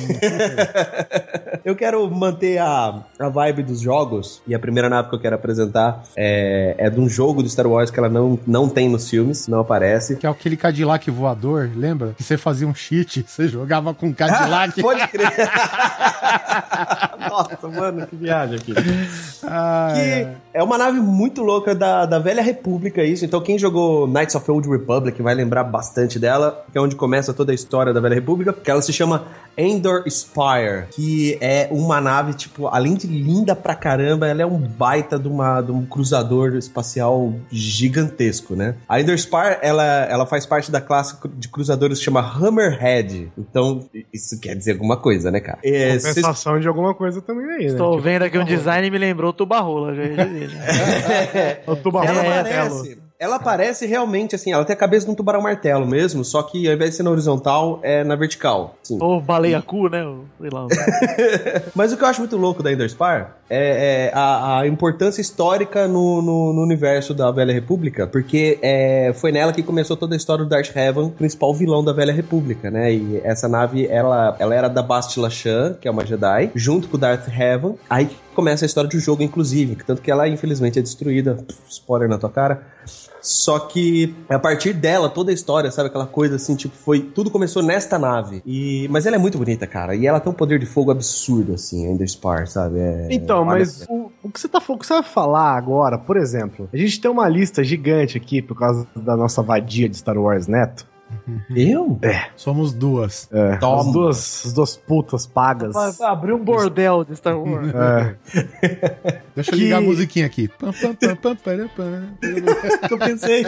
eu quero manter a, a vibe dos jogos e a primeira nave que eu quero apresentar é, é de um jogo do Star Wars que ela não, não tem nos filmes, não aparece. Que é aquele Cadillac voador, lembra? Que você fazia um cheat, você jogava com Cadillac. Pode crer. Nossa, mano, que viagem aqui. Ah, que é uma nave muito louca da, da velha república, isso. Então, quem jogou Knights of the Old Republic vai lembrar bastante dela, que é onde começa toda a história da velha república, que ela se chama Endor Spire, que é uma nave, tipo, além de linda pra caramba, ela é um baita de, uma, de um cruzador espacial gigantesco, né? A Endor Spire, ela, ela faz parte da classe de cruzadores que chama Hammerhead. Então, isso quer dizer alguma coisa, né, cara? É, cês- Compensação de alguma coisa também aí, né? Estou vendo aqui um design e me lembrou Tubarrola. já ia dizer, né? O tubarão ela é, parece, ela parece realmente assim, ela tem a cabeça de um tubarão martelo mesmo, só que ao invés de ser na horizontal, é na vertical. Sim. Ou baleia cu, né? Sei lá. Mas o que eu acho muito louco da Ender Spire é, é a, a importância histórica no, no- no universo da Velha República, porque é, foi nela que começou toda a história do Darth Revan, principal vilão da Velha República, né? E essa nave, ela, ela era da Bastila Shan, que é uma Jedi, junto com o Darth Revan. Aí começa a história do jogo, inclusive, que tanto que ela, infelizmente, é destruída. Spoiler na tua cara. Só que a partir dela, toda a história, sabe? Aquela coisa assim, tipo, foi. Tudo começou nesta nave. E, mas ela é muito bonita, cara. E ela tem um poder de fogo absurdo, assim, a Ender Spar, sabe? É- Então, vale mas o, o que você tá o que você vai falar agora, por exemplo, a gente tem uma lista gigante aqui por causa da nossa vadia de Star Wars Neto. Eu? É, Somos duas. é. Toma. As duas, as duas putas pagas. Abrir um bordel de Star Wars. É. Deixa eu Que- ligar a musiquinha aqui. Pam, pam, pam, pam, para, pam. eu pensei.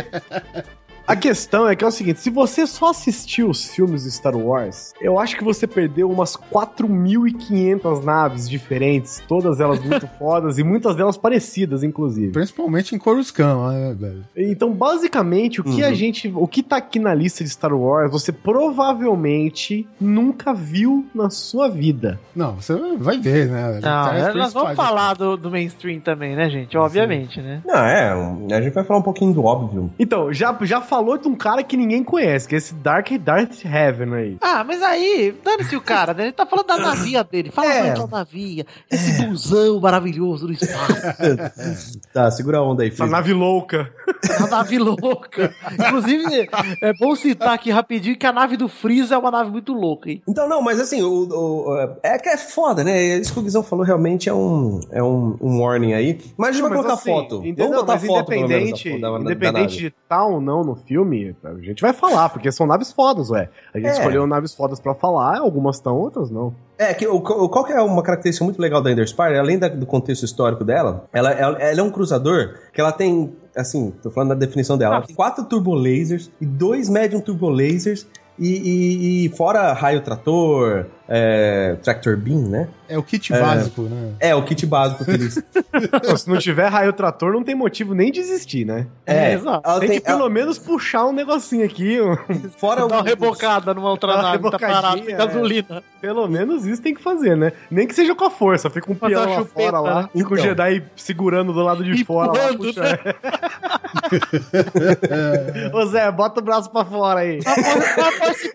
A questão é que é o seguinte: se você só assistiu os filmes de Star Wars, eu acho que você perdeu umas 4.500 naves diferentes, todas elas muito fodas e muitas delas parecidas, inclusive. Principalmente em Coruscant, né, velho? Então, basicamente, o que a gente. O que tá aqui na lista de Star Wars, você provavelmente nunca viu na sua vida. Não, você vai ver, né? Não, Tá, é, nós vamos falar do, do mainstream também, né, gente? Obviamente, né? Não, é. A gente vai falar um pouquinho do óbvio. Então, já, já falou de um cara que ninguém conhece, que é esse Dark Darth Heaven aí. Ah, mas aí, dane-se o cara, né? Ele tá falando da navinha dele. Fala É. da navinha. Esse busão maravilhoso do espaço. Tá, segura a onda aí, Essa Freeza. nave louca. A nave louca. Inclusive, é bom citar aqui rapidinho que a nave do Freeza é uma nave muito louca, hein? Então, não, mas assim, o, o- é que é foda, né? Isso que o Guizão falou realmente é um, é um, um warning aí. Mas a gente vai colocar assim, foto. Vamos botar Mas foto, pelo menos, independente, da- da- da independente nave. de tal ou não no filme, a gente vai falar, porque são naves fodas, ué. A gente É. escolheu naves fodas pra falar, algumas estão, outras não. É, que, o, qual que é uma característica muito legal da Ender Spire, além da- do contexto histórico dela, ela, ela, ela é um cruzador que ela tem, assim, tô falando da definição dela, ela tem quatro turbolasers e dois medium turbolasers e, e, e fora raio trator, é, tractor beam, né? É o kit básico, né? É, o kit básico que eles... Se não tiver raio trator, não tem motivo nem de existir, né? É, Exato. ela tem, tem, que pelo menos puxar um negocinho aqui, um- fora Dá uma o- rebocada numa outra Dá uma nave, tá sem é. gasolina. pelo menos isso tem que fazer, né? Nem que seja com a força, fica um peão uma lá chupeta, fora lá, né? fica o Então. Jedi segurando do lado de fora lá, Empurrando, puxando. Ô Zé, bota o braço pra fora aí.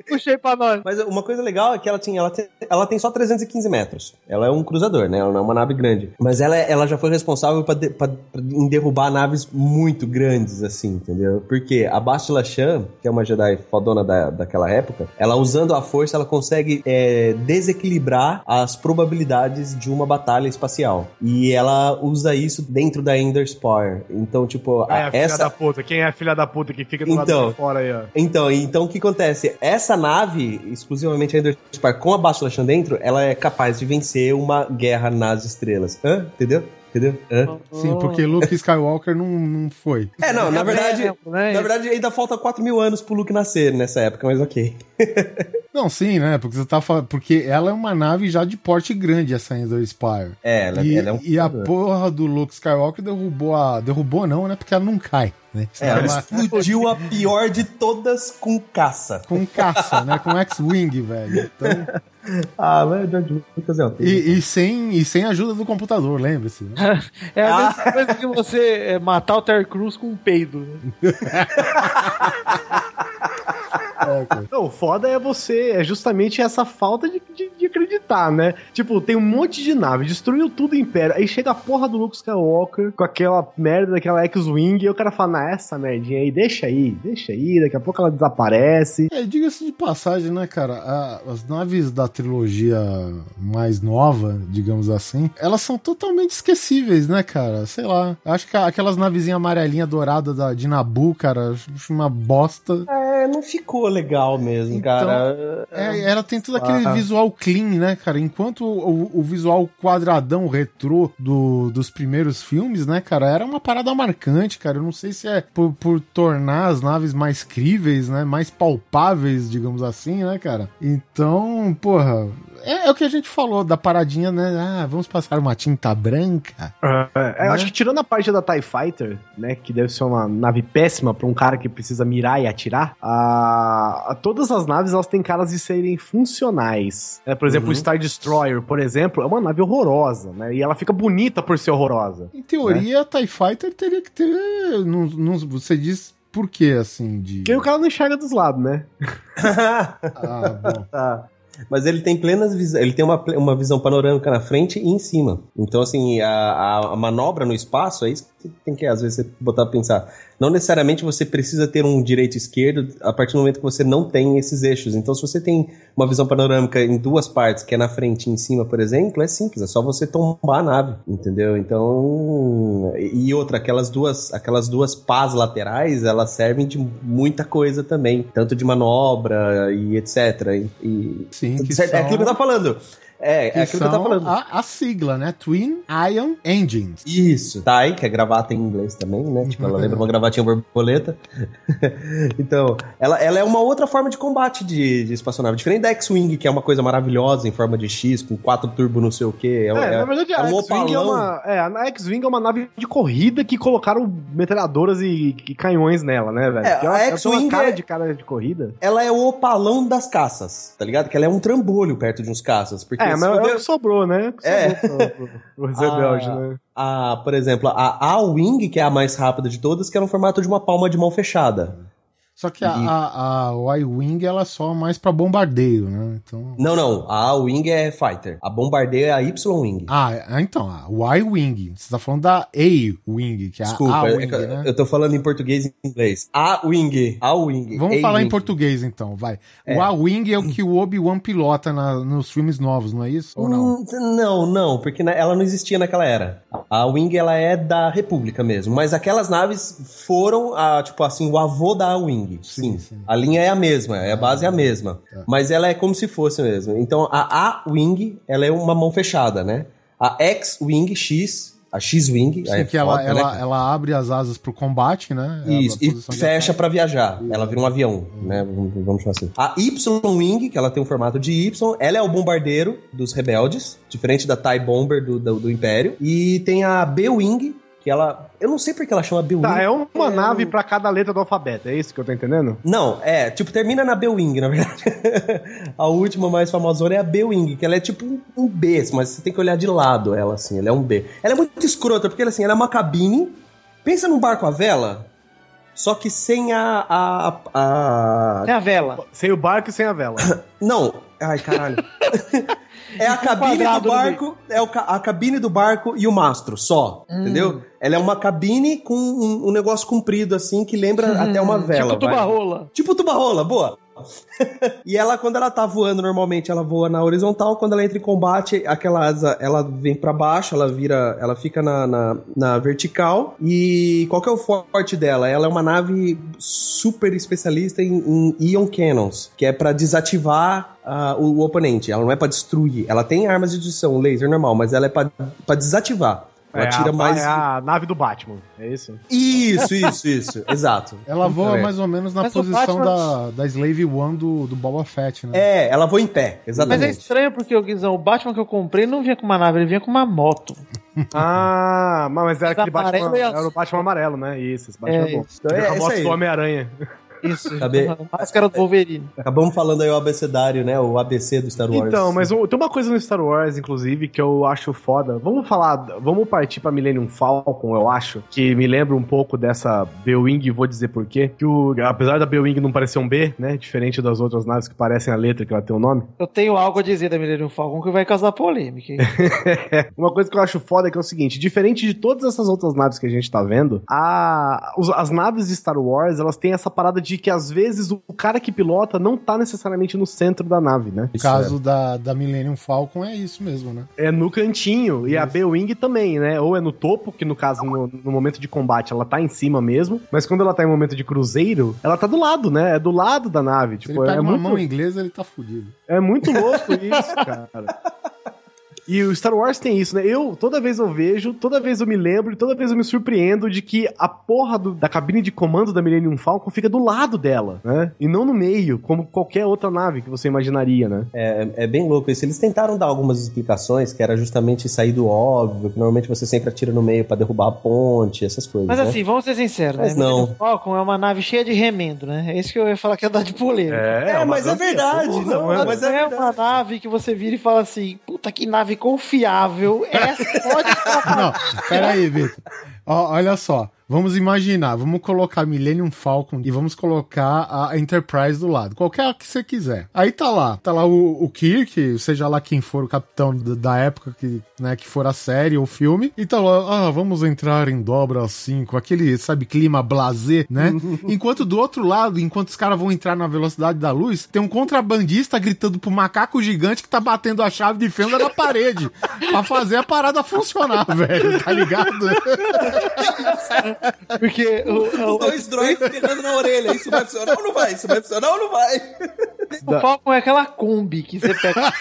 Puxei pra nós. Mas uma coisa legal é que ela, tinha, ela, tem, ela tem só 315 metros. Ela é um cruzador, né? Ela não é uma nave grande. Mas ela, ela já foi responsável pra, de- pra- em derrubar naves muito grandes, assim, entendeu? Porque a Bastila Shan, que é uma Jedi fodona da, daquela época, ela usando a força, ela consegue é, desequilibrar as probabilidades de uma batalha espacial. E ela usa isso dentro da Ender Spire. Então, tipo, É, a- a filha essa... da puta. Quem é a filha da puta que fica do lado Então. de fora aí, ó? Então, então o que acontece? Essa nave, exclusivamente a Ender Spire com a Bastila Shan dentro, ela é capaz de vencer uma guerra nas estrelas. Hã? Entendeu? Entendeu? Hã? Sim, porque Luke Skywalker não, não foi. É, não, na verdade, tempo, né? na verdade ainda falta 4 mil anos pro Luke nascer nessa época, mas ok. Não, sim, né? Porque você tá falando. Porque ela é uma nave já de porte grande, essa Endor Spire. É, ela, e, ela é um. e a porra do Luke Skywalker derrubou a. Derrubou não, né? Porque ela não cai, né? É, ela explodiu a pior de todas com caça. com caça, né? Com X-Wing, velho. Então, Ah, mas George Lucas é e, e sem, e sem ajuda do computador, lembre-se. Né? É a mesma coisa que você é, matar o Terry Crews com um peido. É, Não, o foda é você, é justamente essa falta de, de, de, acreditar, né? Tipo, tem um monte de nave, destruiu tudo o Império, aí chega a porra do Luke Skywalker com aquela merda daquela X-Wing e o cara fala, nah, essa merdinha aí, deixa aí, deixa aí, daqui a pouco ela desaparece. É, diga-se de passagem, né, cara, a, as naves da trilogia mais nova, digamos assim, elas são totalmente esquecíveis, né, cara? Sei lá, acho que aquelas navezinhas amarelinha dourada da, de Nabu, cara, acho uma bosta. É, não ficou legal mesmo, então, cara. É, ela tem todo aquele ah. visual clean, né, cara? Enquanto o, o visual quadradão retrô do, dos primeiros filmes, né, cara, era uma parada marcante, cara. Eu não sei se é por, por tornar as naves mais críveis, né, mais palpáveis, digamos assim, né, cara? Então, porra, é, é, o que a gente falou da paradinha, né? Ah, vamos passar uma tinta branca. É, né? Eu acho que tirando a parte da TIE Fighter, né? Que deve ser uma nave péssima para um cara que precisa mirar e atirar. A, a, todas as naves elas têm caras de serem funcionais. É, por exemplo, uhum. o Star Destroyer, por exemplo, é uma nave horrorosa, né? E ela fica bonita por ser horrorosa. Em teoria, né? a TIE Fighter teria que ter. Não, não, você diz por que, assim? De... Porque o cara não enxerga dos lados, né? ah, bom. Tá. Mas ele tem plenas ele tem uma, uma visão panorâmica na frente e em cima. Então, assim, a, a, manobra no espaço, é isso que tem que, às vezes, você botar pra pensar. Não necessariamente você precisa ter um direito e esquerdo a partir do momento que você não tem esses eixos. Então, se você tem uma visão panorâmica em duas partes, que é na frente e em cima, por exemplo, é simples, é só você tombar a nave, entendeu? Então, e outra, aquelas duas, aquelas duas pás laterais, elas servem de muita coisa também, tanto de manobra e etc. E, Sim, que é aquilo que eu tava falando. É, que é aquilo que eu tava falando. A, a, sigla, né? Twin Ion Engines. Isso. TIE, que é gravata em inglês também, né? Tipo, ela lembra uma gravatinha borboleta. então, ela, ela é uma outra forma de combate de, de espaçonave. Diferente da X-Wing, que é uma coisa maravilhosa em forma de X, com quatro turbo não sei o quê. É, é, na verdade, é a um X-Wing é uma... É, a X-Wing é uma nave de corrida que colocaram metralhadoras e, e canhões nela, né, velho? É, a X-Wing cara é... de cara de corrida. Ela é o opalão das caças, tá ligado? Que ela é um trambolho perto de uns caças. Porque é, mas é o que sobrou, né? É. Sobrou pro, pro Rebelde, a, né? A, por exemplo, a A-Wing, que é a mais rápida de todas, que era um formato de uma palma de mão fechada. Só que a, a, a Y-Wing ela é só mais pra bombardeio, né? Então... Não, não. A A-Wing é fighter. A bombardeio é a Y-Wing. Ah, é, então. A Y-Wing. Você tá falando da A-Wing, que é Desculpa, a A-Wing, é né? Eu tô falando em português e inglês. A-Wing. A-Wing. Vamos falar em português, então, vai. É. O A-Wing é o que o Obi-Wan pilota na, nos filmes novos, não é isso? Ou não? Hum, não, não. Porque ela não existia naquela era. A A-Wing, ela é da República mesmo. Mas aquelas naves foram, a, tipo assim, o avô da A-Wing. Sim, sim, A linha é a mesma, a base é a ah, mesma. Tá. Mas ela é como se fosse mesmo. Então a A-Wing, ela é uma mão fechada, né? A X-Wing X, a X-Wing. Sim, é que ela, ela, né? ela abre as asas pro combate, né? Isso, e fecha para viajar. Ela vira um avião, né? Vamos chamar assim. A Y-Wing, que ela tem um formato de Y, ela é o bombardeiro dos rebeldes, diferente da TIE Bomber do, do, do Império. E tem a B-Wing, que ela. Eu não sei porque ela chama B-Wing. Tá, é uma é nave um... para cada letra do alfabeto, é isso que eu tô entendendo? Não, é, tipo, termina na B-Wing, na verdade. a última mais famosa é a B-Wing, que ela é tipo um B, mas você tem que olhar de lado ela, assim, ela é um B. Ela é muito escrota, porque assim, ela é uma cabine. Pensa num barco a vela, só que sem a. a, a... Sem a vela. Sem o barco e sem a vela. Não. Ai, caralho. É a cabine do barco, é o, a cabine do barco e o mastro, só. Hum. Entendeu? Ela é uma cabine com um, um negócio comprido, assim, que lembra hum, até uma vela. Tipo tuba-rola. Tipo tuba-rola, boa. e ela, quando ela tá voando, normalmente ela voa na horizontal. Quando ela entra em combate, aquela asa, ela vem para baixo, ela vira, ela fica na, na, na, vertical. E qual que é o forte dela? Ela é uma nave super especialista em, em Ion Cannons, que é para desativar uh, o, o, oponente. Ela não é para destruir. Ela tem armas de destruição, laser normal, mas ela é para desativar. Ela é tira a, mais. É a nave do Batman, é isso? Isso, isso, isso. Exato. Ela voa é. mais ou menos na Mas posição Batman... da, da Slave One do, do Boba Fett, né? É, ela voa em pé, exatamente. Mas é estranho porque, o Guizão, o Batman que eu comprei não vinha com uma nave, ele vinha com uma moto. ah, mas era aquele Batman. Era o Batman amarelo, né? Isso, esse Batman é, é bom. Então, é, a moto do Homem-Aranha. Isso, Acabei- máscara do Wolverine. Acabamos falando aí o abecedário, né? O ABC do Star Wars. Então, mas tem uma coisa no Star Wars, inclusive, que eu acho foda. Vamos falar, vamos partir pra Millennium Falcon, eu acho, que me lembra um pouco dessa B-Wing, vou dizer por quê. Que o, apesar da B-Wing não parecer um B, né, diferente das outras naves que parecem a letra que ela tem o nome, Eu tenho algo a dizer da Millennium Falcon que vai causar polêmica. hein? uma coisa que eu acho foda é que é o seguinte, diferente de todas essas outras naves que a gente tá vendo, a, as naves de Star Wars, elas têm essa parada de que às vezes o cara que pilota não tá necessariamente no centro da nave, né? No caso da, da Millennium Falcon é isso mesmo, né? É no cantinho. E a B-Wing também, né? Ou é no topo, que no caso, no, no momento de combate, ela tá em cima mesmo. Mas quando ela tá em momento de cruzeiro, ela tá do lado, né? É do lado da nave. Se ele Tipo, pega é uma muito, mão inglesa, ele tá fudido. é muito louco isso, cara. E o Star Wars tem isso, né? Eu, toda vez eu vejo, toda vez eu me lembro e toda vez eu me surpreendo de que a porra do- da cabine de comando da Millennium Falcon fica do lado dela, né? E não no meio, como qualquer outra nave que você imaginaria, né? É, é bem louco isso. Eles tentaram dar algumas explicações, que era justamente sair do óbvio, que normalmente você sempre atira no meio pra derrubar a ponte, essas coisas. Mas né? assim, vamos ser sinceros, Mas né? não. Millennium Falcon é uma nave cheia de remendo, né? É isso que eu ia falar que ia dar de polêmica. É, uma mas é gambiarra, verdade. porra, Não, mas é é verdade. uma nave que você vira e fala assim, puta que nave confiável. Essa pode Não, peraí, Vitor. Olha só. Vamos imaginar, vamos colocar Millennium Falcon e vamos colocar a Enterprise do lado. Qualquer que você quiser. Aí tá lá, tá lá o, o Kirk, seja lá quem for o capitão da época que, né, que for a série ou filme. E tá lá, ah, vamos entrar em dobra 5, aquele, sabe, clima blazer, né? enquanto do outro lado, enquanto os caras vão entrar na velocidade da luz, tem um contrabandista gritando pro macaco gigante que tá batendo a chave de fenda na parede pra fazer a parada funcionar, velho, tá ligado? Porque o, o, Dois droids pegando na orelha. Isso vai funcionar ou não vai? Isso vai funcionar ou não vai? o Falcon é aquela Kombi que você pega.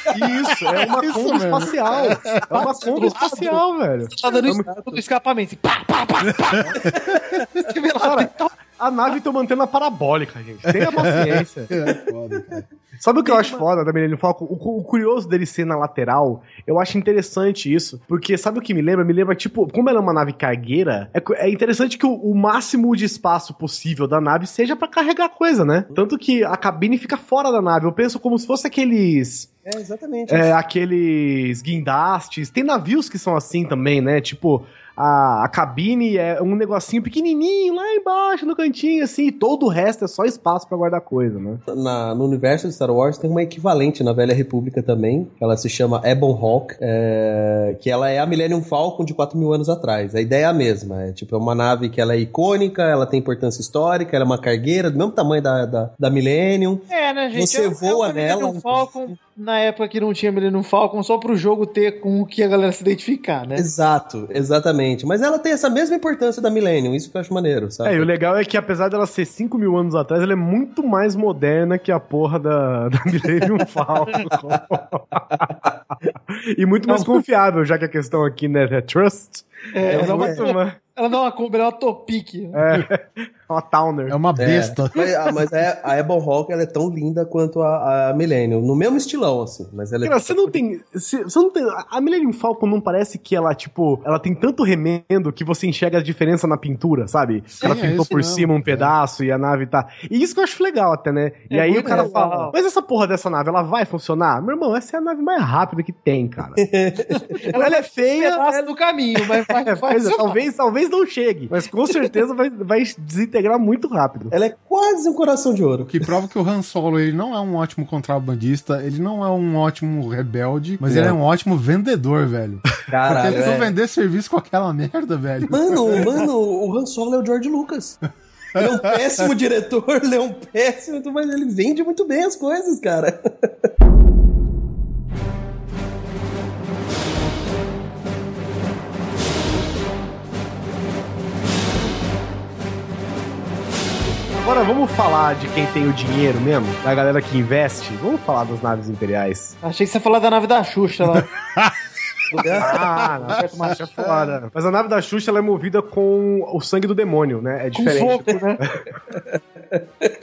Isso, é uma Isso Kombi mesmo. espacial. É uma Kombi espacial, velho. Tá dando do escapamento. Assim, pá, pá, pá, pá. Você vê lá Cara, a nave tá mantendo a parabólica, gente. Tenha paciência. É foda, cara. Sabe o que eu acho foda da Millennium Falcon? O, o curioso dele ser na lateral, eu acho interessante isso. Porque sabe o que me lembra? Me lembra, tipo, como ela é uma nave cargueira, é, é interessante que o, o máximo de espaço possível da nave seja pra carregar coisa, né? Tanto que a cabine fica fora da nave. Eu penso como se fosse aqueles. É, exatamente. É, aqueles guindastes. Tem navios que são assim também, né? Tipo, a, a cabine é um negocinho pequenininho lá embaixo, no cantinho, assim, e todo o resto é só espaço pra guardar coisa, né? Na- no universo de Star Wars tem uma equivalente na Velha República também, que ela se chama Ebon Hawk, é, que ela é a Millennium Falcon de 4 mil anos atrás. A ideia é a mesma, é tipo é uma nave que ela é icônica, ela tem importância histórica, ela é uma cargueira do mesmo tamanho da, da, da Millennium. É, né, gente? Você É- é voa uma nela. Millennium Falcon, na época que não tinha Millennium Falcon, só pro jogo ter com o que a galera se identificar, né? Exato, exatamente. Mas ela tem essa mesma importância da Millennium, isso que eu acho maneiro, sabe? É, e o legal é que apesar dela ser 5 mil anos atrás, ela é muito mais moderna que a porra da, da Millennium Falcon. e muito mais confiável, já que a questão aqui, né, é trust. É, ela, é uma, muito mais- ela não é uma ela é uma Topic. É, uma Towner. É uma besta. Mas, ah, mas é- a Ebon Hawk ela é tão linda quanto a, a Millennium, no mesmo estilão, assim. Mas ela é Cara, você não tem. Você, você não tem. A Millennium Falcon não parece que ela, tipo, ela tem tanto remendo que você enxerga a diferença na pintura, sabe? Sim, ela é pintou isso por mesmo, cima um é. pedaço e a nave tá. E isso que eu acho legal até, né? E É aí o cara legal. fala: Mas essa porra dessa nave, ela vai funcionar? Meu irmão, essa é a nave mais rápida que tem, cara. ela, é feia. pedaço do caminho, mas vai, É, vai é, talvez, talvez não chegue, mas com certeza vai, vai desintegrar muito rápido. Ela é quase um coração de ouro. Que prova que o Han Solo ele não é um ótimo contrabandista, ele não é um ótimo rebelde, mas Não. ele é um ótimo vendedor, velho. Caralho, Porque eles vão é. vender serviço com aquela merda, velho. Mano, mano, o Han Solo é o George Lucas. Ele é um péssimo diretor, ele é um péssimo, mas ele vende muito bem as coisas, cara. Agora vamos falar de quem tem o dinheiro mesmo, da galera que investe. Vamos falar das naves imperiais. Achei que você ia falar da nave da Xuxa lá. Ah, não, é foda. Mas a nave da Xuxa ela é movida com o sangue do demônio, né? É Com diferente. fogo, né?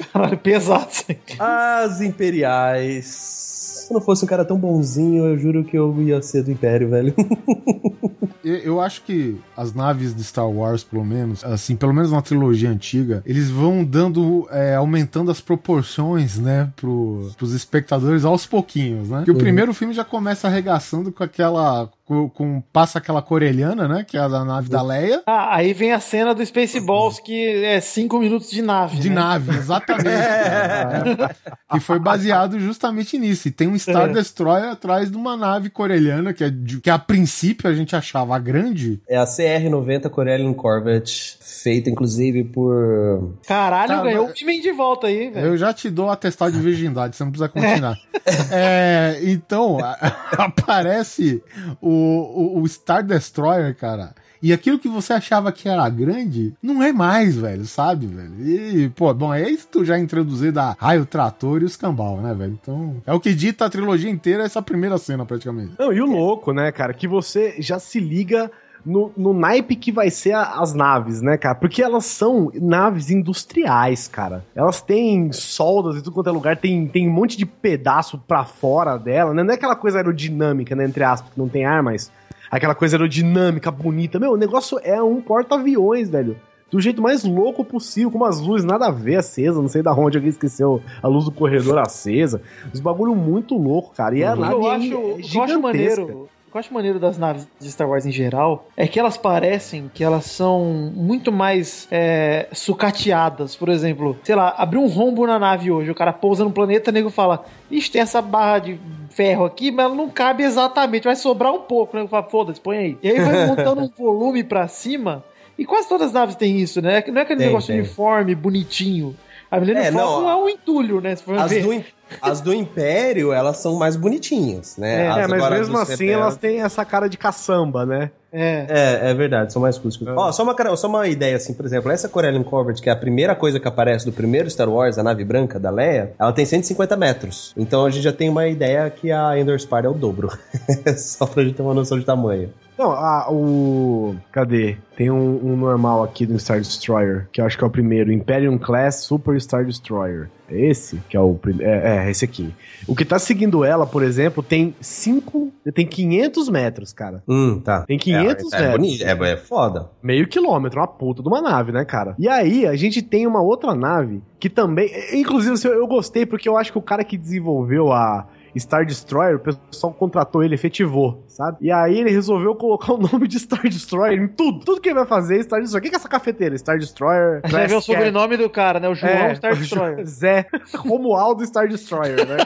Caralho, pesado isso. As Imperiais. Se não fosse um cara tão bonzinho, eu juro que eu ia ser do Império, velho. Eu, acho que as naves de Star Wars, pelo menos, assim, pelo menos na trilogia antiga, eles vão dando, é, aumentando as proporções, né, pro, pros espectadores aos pouquinhos, né? Que o primeiro filme já começa arregaçando com aquela. Com, com- passa aquela corelhana, né? Que é a da nave da Leia. Ah, aí vem a cena do Spaceballs, que é cinco minutos de nave. De né? nave, exatamente. cara. que foi baseado justamente nisso. E tem um Star É. Destroyer atrás de uma nave corelhana, que, é de- que a princípio a gente achava grande. É a CR-90 Corellian Corvette, feita inclusive por. Caralho, Tá, ganhou o He-Man de volta aí, velho. Eu já te dou atestado de virgindade, você não precisa continuar. É, então, a- aparece o, o, o Star Destroyer, cara. E aquilo que você achava que era grande, não é mais, velho, sabe, velho? E, pô, bom, é isso tu já introduzir da raio, trator e os cambal, né, velho? Então, é o que dita a trilogia inteira, essa primeira cena, praticamente. Não, e o louco, né, cara, que você já se liga no, no naipe que vai ser a- as naves, né, cara? Porque elas são naves industriais, cara. Elas têm soldas em tudo quanto é lugar, tem, tem um monte de pedaço pra fora dela, né? Não é aquela coisa aerodinâmica, né, entre aspas, que não tem ar, mas aquela coisa aerodinâmica, bonita. Meu, o negócio é um porta-aviões, velho. Do jeito mais louco possível, com umas luzes nada a ver acesa, não sei da onde alguém esqueceu a luz do corredor acesa. Os bagulho muito louco, cara. E a O que nave eu é acho, que eu acho maneiro. O que eu acho maneiro das naves de Star Wars em geral é que elas parecem que elas são muito mais é, sucateadas. Por exemplo, sei lá, abrir um rombo na nave hoje, o cara pousa no planeta, o nego fala: Ixi, tem essa barra de ferro aqui, mas ela não cabe exatamente, vai sobrar um pouco. O nego fala: Foda-se, põe aí. E aí vai montando um volume pra cima. E quase todas as naves têm isso, né? Não é aquele Tem, negócio tem. uniforme, bonitinho. A Millennium É, Falcon não, é um entulho, né? Se for As ver. do, as do Império, elas são mais bonitinhas, né? É, As É, mas agora mesmo assim rebeldes- elas têm essa cara de caçamba, né? É. É, é verdade, são mais rústicos. Ó, só uma, só uma ideia, assim, por exemplo, essa Corellian Corvette, que é a primeira coisa que aparece do primeiro Star Wars, a nave branca da Leia, ela tem 150 metros. Então a gente já tem uma ideia que a Endor Spire é o dobro. só pra gente ter uma noção de tamanho. Não, a, o. Cadê? Tem um, um normal aqui do Star Destroyer, que eu acho que é o primeiro. Imperium Class Super Star Destroyer. É esse? Que é o primeiro. É, é, esse aqui. O que tá seguindo ela, por exemplo, tem 5. Tem 500 metros, cara. Hum, tá. Tem 500 é, é, metros. bonito, é, é foda. Meio quilômetro, uma puta de uma nave, né, cara? E aí, a gente tem uma outra nave que também. Inclusive, assim, eu gostei porque eu acho que o cara que desenvolveu a. Star Destroyer, o pessoal contratou ele, efetivou, sabe? E aí ele resolveu colocar o nome de Star Destroyer em tudo. Tudo que ele vai fazer é Star Destroyer. O que que é essa cafeteira? Star Destroyer. Vai ver o sobrenome do cara, né? O João É, Star Destroyer. Zé Romualdo Star Destroyer, né?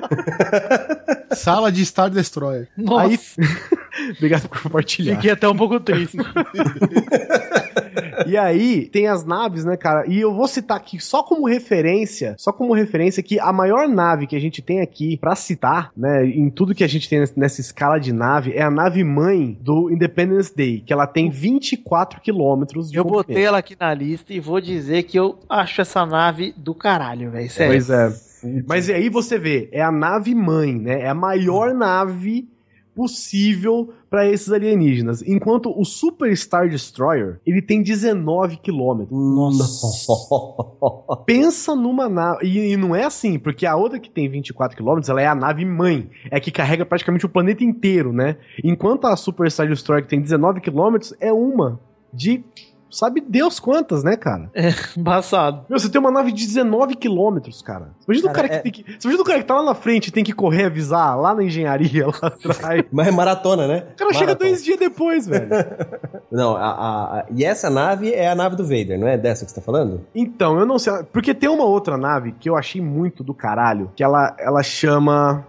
Sala de Star Destroyer. Nossa, Aí. Obrigado por compartilhar. fiquei até um pouco triste. E aí, tem as naves, né, cara? E eu vou citar aqui só como referência, só como referência que a maior nave que a gente tem aqui pra citar, né, em tudo que a gente tem nessa escala de nave, é a nave mãe do Independence Day, que ela tem 24 quilômetros de Eu botei comprimento. ela aqui na lista e vou dizer que eu acho essa nave do caralho, velho. Sério. Pois é. Mas aí você vê, é a nave mãe, né? É a maior nave possível pra esses alienígenas. Enquanto o Super Star Destroyer, ele tem 19 quilômetros. Pensa numa nave. E, e não é assim, porque a outra que tem 24 km, ela é a nave mãe. É que carrega praticamente o planeta inteiro, né? Enquanto a Super Star Destroyer, que tem 19 km, é uma de. Sabe Deus quantas, né, cara? Embaçado. Meu, você tem uma nave de 19 quilômetros, cara. Imagina, o Cara, cara é- que tem que, você imagina o cara que tá lá na frente e tem que correr avisar lá na engenharia, lá atrás. Mas é maratona, né? O cara chega Maratona. dois dias depois, velho. Não, a, a- a- e essa nave é a nave do Vader, não é dessa que você tá falando? Então, eu não sei. Porque tem uma outra nave que eu achei muito do caralho, que ela, ela chama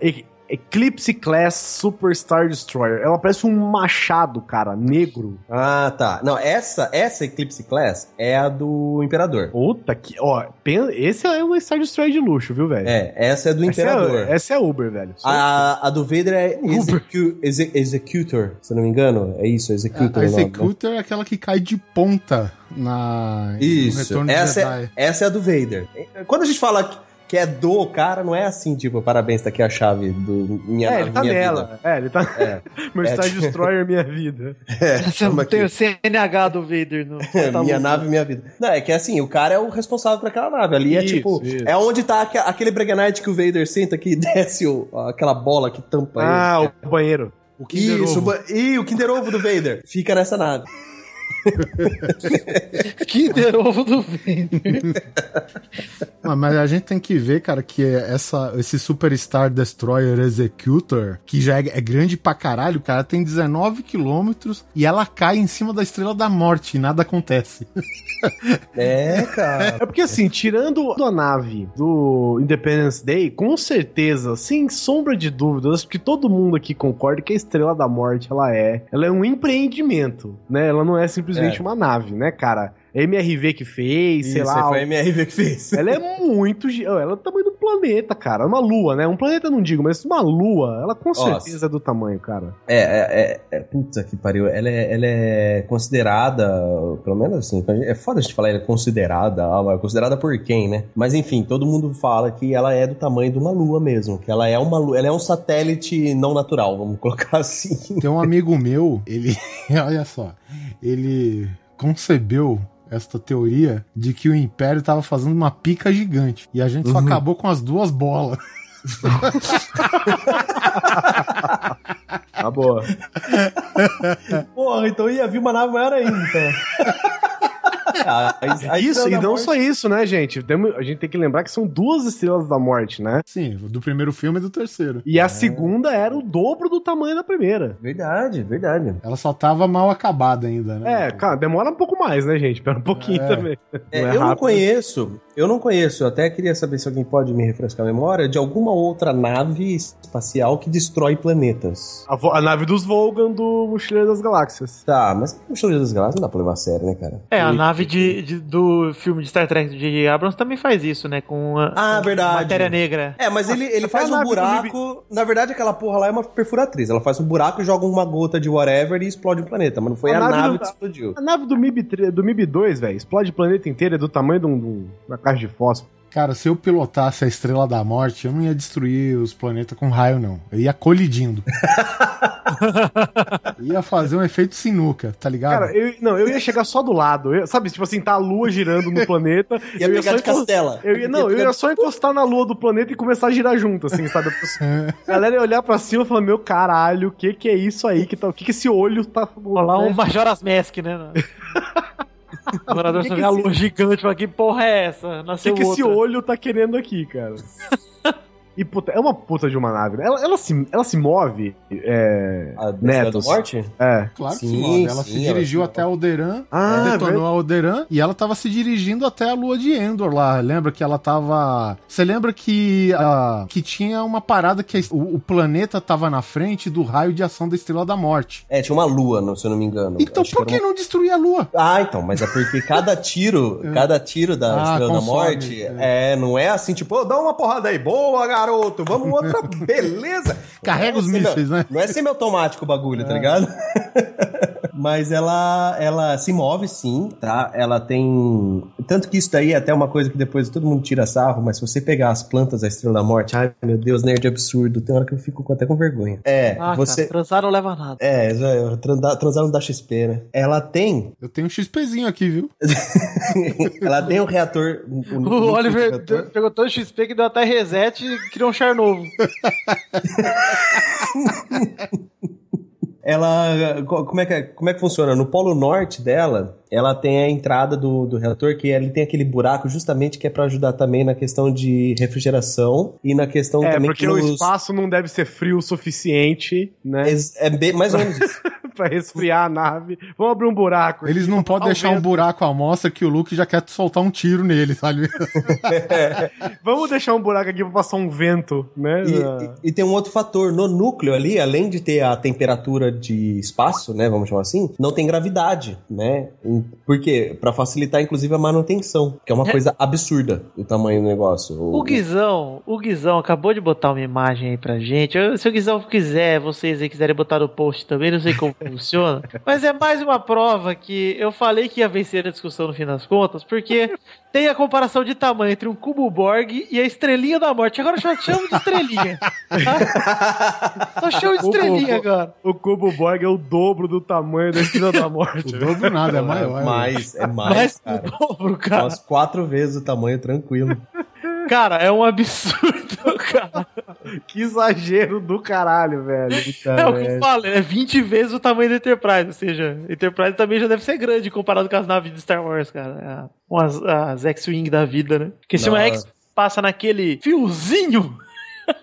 E- Eclipse Class Super Star Destroyer. Ela parece um machado, cara, negro. Ah, tá. Não, essa, essa Eclipse Class é a do Imperador. Puta que. Ó, esse é um Star Destroyer de luxo, viu, velho? É, essa é do Essa Imperador. é, essa é Uber, velho. A, a do Vader é execu, exe- Executor, se eu não me engano. É isso, Executor. A o nome, né? Executor é aquela que cai de ponta na no Isso, Retorno de essa Jedi. é, essa é a do Vader. Quando a gente fala que é do cara, não é assim, tipo, parabéns, tá aqui a chave do minha É, ele tá nela. vida. É, ele tá. É. Meu É, Star tipo- Destroyer, minha vida. É, Você não tem aqui. o CNH do Vader no. minha nave, minha vida. Não, é que assim, o cara é o responsável por aquela nave. Ali é Isso, tipo, isso. é onde tá aque- aquele Breganite que o Vader senta que desce o- aquela bola que tampa Ah, ele. o banheiro. O Kinder Isso, Ovo. ba- e o Kinder Ovo do Vader fica nessa nave. Kinder Ovo do Vader. Ah, mas a gente tem que ver, cara, que é essa, esse Superstar Destroyer Executor, que já é, é grande pra caralho, cara, tem 19 quilômetros e ela cai em cima da Estrela da Morte e nada acontece. É, cara. É porque assim, tirando a nave do Independence Day, com certeza, sem sombra de dúvidas, acho que todo mundo aqui concorda que a Estrela da Morte, ela é, ela é um empreendimento, né? Ela não é simplesmente É. uma nave, né, cara? É MRV que fez, sei Isso, lá. foi a MRV que fez. Ela é muito. Ela é do tamanho do planeta, cara. Uma lua, né? Um planeta eu não digo, mas uma lua, ela com Nossa. certeza é do tamanho, cara. É, é, é, é- puta que pariu. Ela é, ela é considerada, pelo menos assim, é foda a gente falar ela é considerada, mas considerada por quem, né? Mas enfim, todo mundo fala que ela é do tamanho de uma lua mesmo, que ela é uma lua, ela é um satélite não natural, vamos colocar assim. Tem um amigo meu, ele, olha só, ele concebeu esta teoria de que o Império tava fazendo uma pica gigante e a gente só acabou com as duas bolas. Tá boa. Porra, então ia vir uma nave maior ainda. Ah, isso, e não Morte- só isso, né, gente? A gente tem que lembrar que são duas estrelas da morte, né? Sim, do primeiro filme e do terceiro. E a segunda era o dobro do tamanho da primeira. Verdade, verdade. Ela só tava mal acabada ainda, né? É, cara, demora um pouco mais, né, gente? Espera um pouquinho É. também. É, Não é eu não conheço, eu não conheço, eu até queria saber se alguém pode me refrescar a memória de alguma outra nave espacial que destrói planetas. A, vo- a nave dos Volgan do Mochileiro das Galáxias. Tá, mas o Show das Galáxias não dá pra levar a sério, né, cara? É, a nave de, de- do filme de Star Trek de. Abrams também faz isso, né? Com a Ah, com verdade. matéria negra. É, mas ele, ele faz um buraco. Na verdade, aquela porra lá é uma perfuratriz. Ela faz um buraco, joga uma gota de whatever e explode o planeta. Mas não foi A a, nave nave, do- que explodiu. A nave do MIB, 3 do MIB 2, velho, explode o planeta inteiro, é do tamanho de, um, de um- uma caixa de fósforo. Cara, se eu pilotasse a Estrela da Morte, eu não ia destruir os planetas com raio, não. Eu ia colidindo. ia fazer um efeito sinuca, tá ligado? Cara, eu, não, eu ia chegar só do lado. eu- sabe, tipo assim, tá a lua girando no planeta. Ia eu pegar só de castela. Eu ia, não, eu ia só encostar na lua do planeta e começar a girar junto, assim, sabe? A galera ia olhar pra cima e falar: Meu caralho, o que que é isso aí? Que tá, o que que esse olho tá. Olha lá um? Majora's Mask, né? O morador Que só vê a lua gigante, fala, que porra é essa? O que, que esse outra. olho tá querendo aqui, cara? E puta, é uma puta de uma nave. né? Ela, ela, se, ela se move, é. A Estrela Netos. da Morte? É. Claro que Sim, se move. Ela sim, se ela dirigiu se até Alderan, Ah, detonou verdade. Alderan e ela tava se dirigindo até a lua de Endor lá. Lembra que ela tava. Você lembra que ah, que tinha uma parada que a- o, o planeta tava na frente do raio de ação da Estrela da Morte. É, tinha uma lua, não- se eu não me engano. Então Acho por que que era um- não destruir a lua? Ah, então, mas é porque cada tiro, cada tiro da Ah, Estrela da consome, Morte é. não é assim, tipo, "Ô, dá uma porrada aí, boa, garoto, vamos outra, beleza. Carrega Não é os semi- mísseis, né? Não é semiautomático o bagulho, tá ligado? Mas ela, ela se move sim, tá? Ela tem. Tanto que isso daí é até uma coisa que depois todo mundo tira sarro, mas se você pegar as plantas da Estrela da Morte, ai meu Deus, nerd absurdo, tem hora que eu fico com- até com vergonha. É, Ah, você. cara, transar não leva nada. É, transar, transar não dá XP, né? Ela tem. Eu tenho um XPzinho aqui, viu? Ela tem um reator. um- um- O Oliver reator. pegou todo o XP que deu até reset e criou um char novo. Ela. co- Como é, que, é- como é que funciona? No polo norte dela, ela tem a entrada do, do reator, que ele tem aquele buraco justamente que é pra ajudar também na questão de refrigeração e na questão É, também porque que o nos- espaço não deve ser frio o suficiente, né? É, é bem, mais ou menos isso. pra resfriar a nave. Vamos abrir um buraco. Eles não podem deixar um vento. buraco à mostra que o Luke já quer soltar um tiro nele, sabe? Vamos deixar um buraco aqui pra passar um vento, né? E, Ah. e- e tem um outro fator, no núcleo ali, além de ter a temperatura de espaço, né, vamos chamar assim, não tem gravidade, né? Por quê? Pra facilitar, inclusive, a manutenção, que é uma É. coisa absurda o tamanho do negócio. O Guizão, o Guizão acabou de botar uma imagem aí pra gente. Eu- se o Guizão quiser, vocês aí quiserem botar no post também, não sei como Funciona. Mas é mais uma prova que eu falei que ia vencer a discussão no fim das contas, porque tem a comparação de tamanho entre um cubo Borg e a estrelinha da morte. Agora só chamo de estrelinha. Tá? Só chamo de estrelinha agora. O cubo Borg é o dobro do tamanho da Estrela da Morte. O dobro nada, é maior. É mais, é mais, Mais cara. que o dobro, cara. Umas quatro vezes o tamanho, tranquilo. Cara, é um absurdo, cara. Que exagero do caralho, velho. É o que eu falo, é 20 vezes o tamanho da Enterprise. Ou seja, Enterprise também já deve ser grande comparado com as naves de Star Wars, cara. É, Com as, as X-Wing da vida, né? Porque se uma. X passa naquele fiozinho,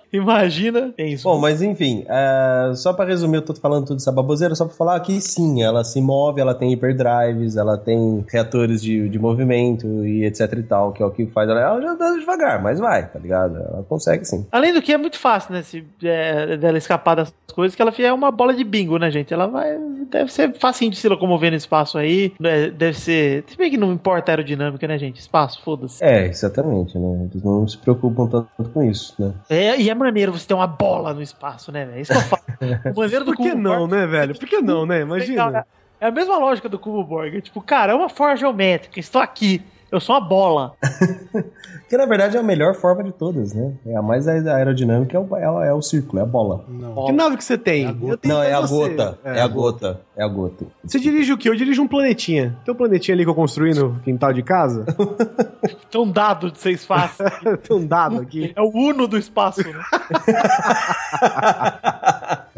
imagina. É isso. Bom, mas enfim, é, só pra resumir, eu tô falando tudo essa baboseira, só pra falar que sim, ela se move, ela tem hyperdrives, ela tem reatores de, de movimento e etc e tal, que é o que faz ela. Ela já anda devagar, mas vai, tá ligado? Ela consegue sim. Além do que é muito fácil, né? Se, é, dela escapar das coisas, que ela é uma bola de bingo, né, gente? Ela vai. Deve ser facinho de se locomover no espaço aí. né, Deve ser. Se bem que não importa a aerodinâmica, né, gente? Espaço, foda-se. É, exatamente, né? Eles não se preocupam tanto com isso, né? É, e é maneiro você ter uma bola no espaço, né, velho? É Isso que eu falo. O maneiro do Por que não, Borg né, velho? Por que não, né? Imagina. É a mesma lógica do Cubo Borg. É Tipo, cara, é uma forma geométrica. Estou aqui. Eu sou uma bola. Que na verdade é a melhor forma de todas, né? É a mais aer- aerodinâmica, é o, é é o círculo, é a bola. Não. Que nave que você tem? Tenho Não, é a você. gota. É, a gota. É a gota. Você dirige o quê? Eu dirijo um planetinha. Tem um planetinha ali que eu construí no quintal de casa? Tem um dado de seis faces. Tem um dado aqui. É o Uno do espaço, né?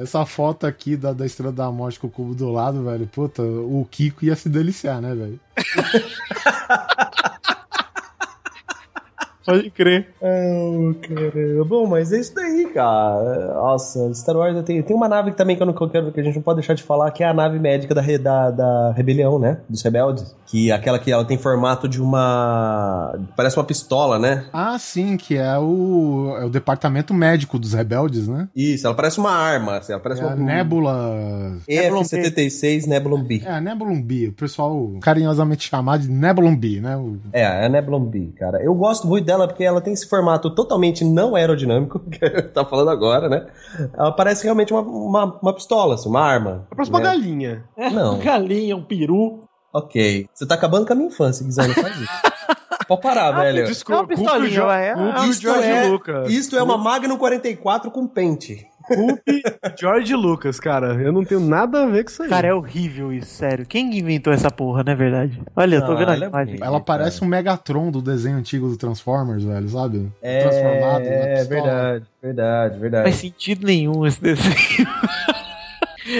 Essa foto aqui da, da Estrela da Morte com o cubo do lado, velho. Puta, o Kiko ia se deliciar, né, velho? Pode crer. Oh, caramba. Bom, mas é isso daí, cara. Nossa, Star Wars tem, tem uma nave que também que, eu não, quero- que a gente não pode deixar de falar, que é a nave médica da, da, da rebelião, né? Dos rebeldes. Que é aquela que ela tem formato de uma. Parece uma pistola, né? Ah, sim, que é o, é o departamento médico dos rebeldes, né? Isso, ela parece uma arma. Assim, ela parece É uma. a Nebula. F-76 Nebulon B. É, a Nebulon B. O pessoal carinhosamente chamado de Nebulon B, né? O- É, é a Nebulon B, cara. Eu gosto muito dela porque ela tem esse formato totalmente não aerodinâmico, que tá falando agora, né? Ela parece realmente uma, uma, uma pistola, assim, uma arma. Parece uma né? galinha. Não. Galinha, um peru. Ok. Você tá acabando com a minha infância, Guizão, não faz isso. Pode parar, velho. Desculpa, É uma pistolinha, vai, é- Isto George é, Lucas. isto é uma Magnum 44 com pente. Culpe George Lucas, cara. Eu não tenho nada a ver com isso aí. Cara, é horrível isso, sério. Quem inventou essa porra, não é verdade? Olha, eu tô Ah, vendo a ela é imagem. bonita. Ela parece um Megatron do desenho antigo do Transformers, velho, sabe? É, Transformado na é pistola. verdade, verdade, Não verdade. faz sentido nenhum esse desenho.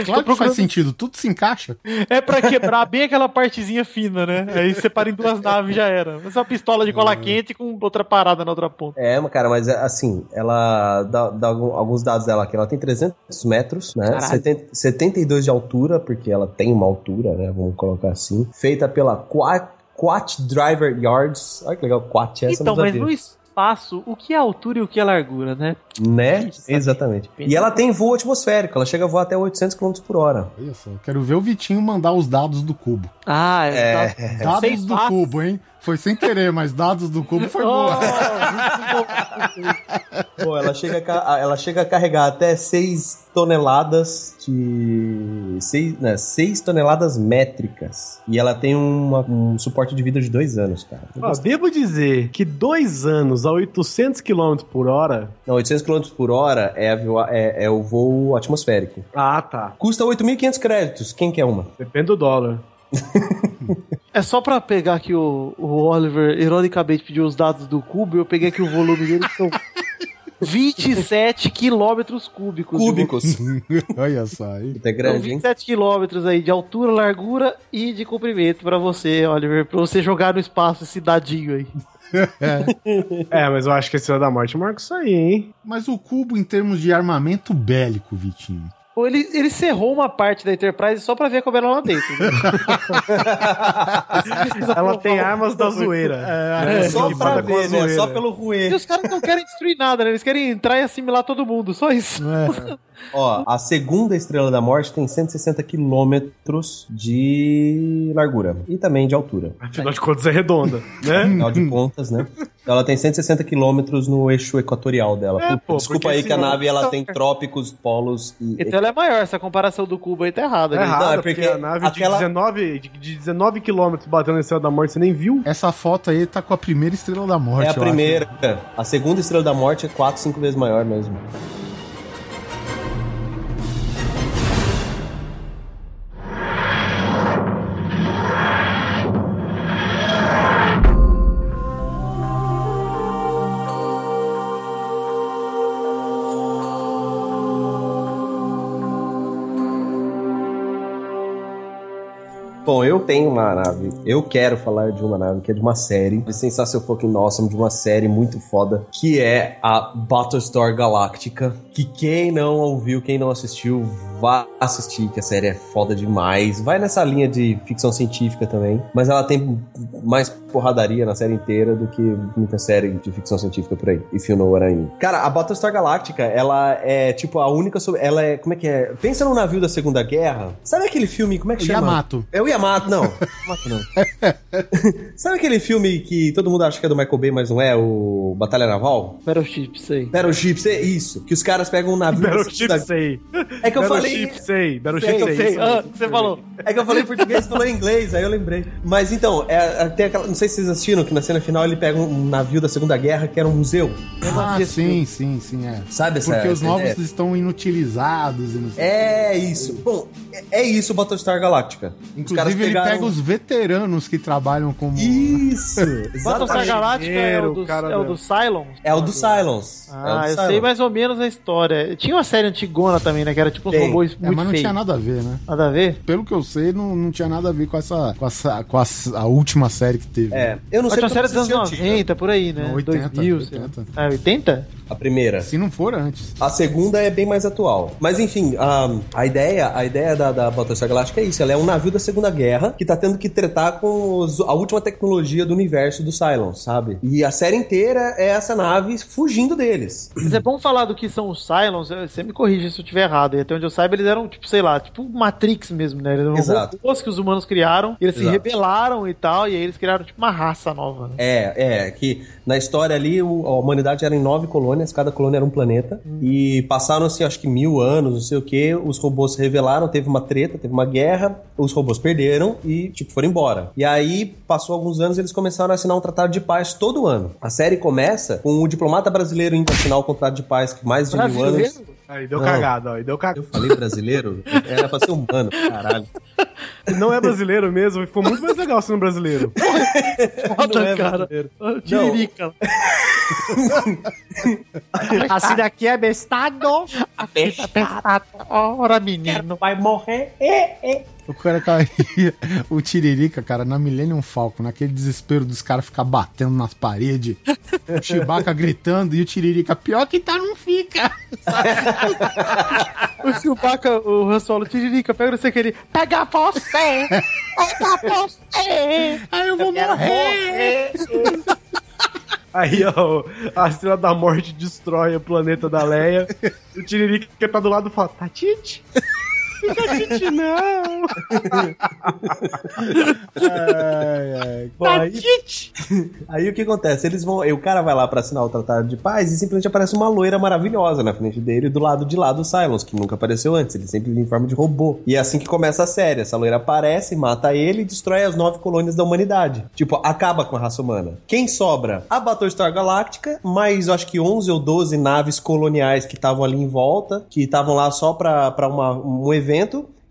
Claro que faz sentido, tudo se encaixa. É pra quebrar bem aquela partezinha fina, né? Aí separa em duas naves e já era. Mas é uma pistola de cola quente com outra parada na outra ponta. É, cara, mas é, assim, ela dá, dá alguns dados dela aqui. Ela tem 300 metros, né? Caralho. 70, 72 de altura, porque ela tem uma altura, né? Vamos colocar assim. Feita pela Quat, Quat Driver Yards. Olha que legal, Quat. Essa então, não mas no espaço, o que é altura e o que é largura, né? Né? Isso, sabe? Exatamente. E ela tem voo atmosférico. Ela chega a voar até 800 km por hora. Olha só, quero ver o Vitinho mandar os dados do cubo. Ah, É. tá- Dados Seis do cubo, hein? Foi sem querer, mas dados do cubo foi boa. Pô, ela chega, a, ela chega a carregar até 6 toneladas de. 6, né, 6 toneladas métricas. E ela tem uma- um suporte de vida de 2 anos, cara. Ó, devo dizer que dois anos a 800 km por hora. Não, 800 km por hora é, a é- é o voo atmosférico. Ah, tá. Custa 8.500 créditos. Quem quer uma? Depende do dólar. É só pra pegar aqui o, o Oliver, ironicamente, pediu os dados do cubo, eu peguei aqui o volume dele, que são 27 quilômetros cúbicos. Cúbicos. Olha só aí. É Então, grande, hein? 27 quilômetros aí de altura, largura e de comprimento pra você, Oliver, pra você jogar no espaço esse dadinho aí. É, mas eu acho que a Estrela da Morte marca isso aí, hein? Mas o cubo, em termos de armamento bélico, Vitinho. Ou ele, ele cerrou uma parte da Enterprise só pra ver como era lá dentro. né? Ela tem armas da zoeira. É, só equipada pra com a ver, né? zoeira. Só pelo E ruê. os caras não querem destruir nada, né? Eles querem entrar e assimilar todo mundo, só isso. Ó, a segunda Estrela da Morte tem 160 quilômetros de largura. E também de altura. Afinal de contas é redonda, né? Afinal de contas, né? Ela tem 160 quilômetros no eixo equatorial dela. É, pô, Desculpa aí que a nave ela tem trópicos, polos e. Então ela é maior, essa comparação do cubo aí tá errada. É né? errado, Não, é porque, porque a nave aquela- de 19, de, de 19 quilômetros batendo na Estrela da Morte, você nem viu? Essa foto aí tá com a primeira estrela da morte. É a eu acho. primeira. A segunda estrela da morte é 4, 5 vezes maior mesmo. Bom, eu tenho uma nave. Eu quero falar de uma nave que é de uma série de Sensational Fucking Awesome, de uma série muito foda, que é a Battlestar Galactica. Que quem não ouviu, quem não assistiu, vá assistir, que a série é foda demais. Vai nessa linha de ficção científica também, mas ela tem mais porradaria na série inteira do que muita série de ficção científica por aí. If you know what I mean. Cara, a Battlestar Galactica, ela é tipo a única. sobre- Ela é. Como é que é? Pensa num navio da Segunda Guerra. Sabe aquele filme? Como é que O chama? Yamato. É o Yamato, não. Yamato não. Sabe aquele filme que todo mundo acha que é do Michael Bay, mas não é? O Batalha Naval? Battleship, sei. Battleship, é isso. Que os caras pegam um navio. da Battleship, Segunda- sei. É que eu falei. Battleship, sei. Battleship, Sei, sei. sei. isso Ah, mesmo. o que você falou? É que eu falei português e falou inglês, aí eu lembrei. Mas então, é, é, tem aquela, sei se vocês assistiram, que na cena final ele pega um navio da Segunda Guerra que era um museu. Ah, sim, sim, sim, é. Sabe essa Porque os novos ideia? estão inutilizados e não sei. É isso. Bom, é, é isso o Battlestar Galactica. Os caras Inclusive, ele pega os veteranos que trabalham como. Isso! Battlestar. Galáctica é o do, cara, é o do Cylon? É o do Cylons. é Ah, do eu Cylons. sei mais ou menos a história. Tinha uma série antigona também, né? Que era tipo uns Tem. robôs É, muito mas não feios. tinha nada a ver, né? Nada a ver? Pelo que eu sei, não, não tinha nada a ver com essa. com, essa, com a, a última série que teve. É, eu não Mas sei uma série dos anos assisti a antiga. 90, por aí, né? Não, 80, 2000, sei lá. 80. Ah, 80? A primeira. Se não for antes. A segunda é bem mais atual. Mas enfim, a, a ideia, a ideia da, da Battlestar Galactica é isso. Ela é um navio da Segunda Guerra que tá tendo que tretar com os- a última tecnologia do universo do Cylons, sabe? E a série inteira é essa nave fugindo deles. Mas é bom falar do que são os Cylons, eh, você me corrige se eu estiver errado. E até onde eu saiba, eles eram, tipo, sei lá, tipo Matrix mesmo, né? Eles eram Exato. robôs que os humanos criaram, e eles se Exato. rebelaram e tal, e aí eles criaram, tipo, uma raça nova. né? É, é, que na história ali a humanidade era em nove colônias, cada colônia era um planeta. E passaram-se, acho que mil anos, não sei o que, os robôs se revelaram, teve uma treta, teve uma guerra, os robôs perderam e, tipo, foram embora. E aí, passou alguns anos eles começaram a assinar um tratado de paz todo ano. A série começa com o diplomata brasileiro indo assinar o contrato de paz que mais de mil anos. Brasileiro? Aí deu Não. cagada, ó. Aí deu cagada. Eu falei brasileiro? Era pra ser humano, caralho. Não é brasileiro mesmo, ficou muito mais legal sendo brasileiro. Foda, Não é cara. brasileiro. Tiririca. Assim daqui é bestado. Bestado. Ora, menino. Vai morrer. É, é. O cara caía, o Tiririca, cara, na Millennium Falcon, naquele desespero dos caras ficar batendo nas paredes, o Chewbacca gritando e o Tiririca, pior que tá, não fica. O Chewbacca, o Han Solo, Tiririca, pega o que ele. Pega você! Pega você! Aí eu vou morrer. Aí, ó, a Estrela da Morte destrói o planeta da Leia. O Tiririca tá do lado e fala, Tatite? Fica Tatite, não! Ai, ai. Bom, aí, aí o que acontece? Eles vão. o cara vai lá pra assinar o tratado de paz e simplesmente aparece uma loira maravilhosa na frente dele do lado de lá do Cylons, que nunca apareceu antes. Ele sempre vinha em forma de robô. E é assim que começa a série. Essa loira aparece, mata ele e destrói as nove colônias da humanidade. Tipo, acaba com a raça humana. Quem sobra? A Battlestar Galactica, mais acho que 11 ou 12 naves coloniais que estavam ali em volta, que estavam lá só pra, pra uma, um evento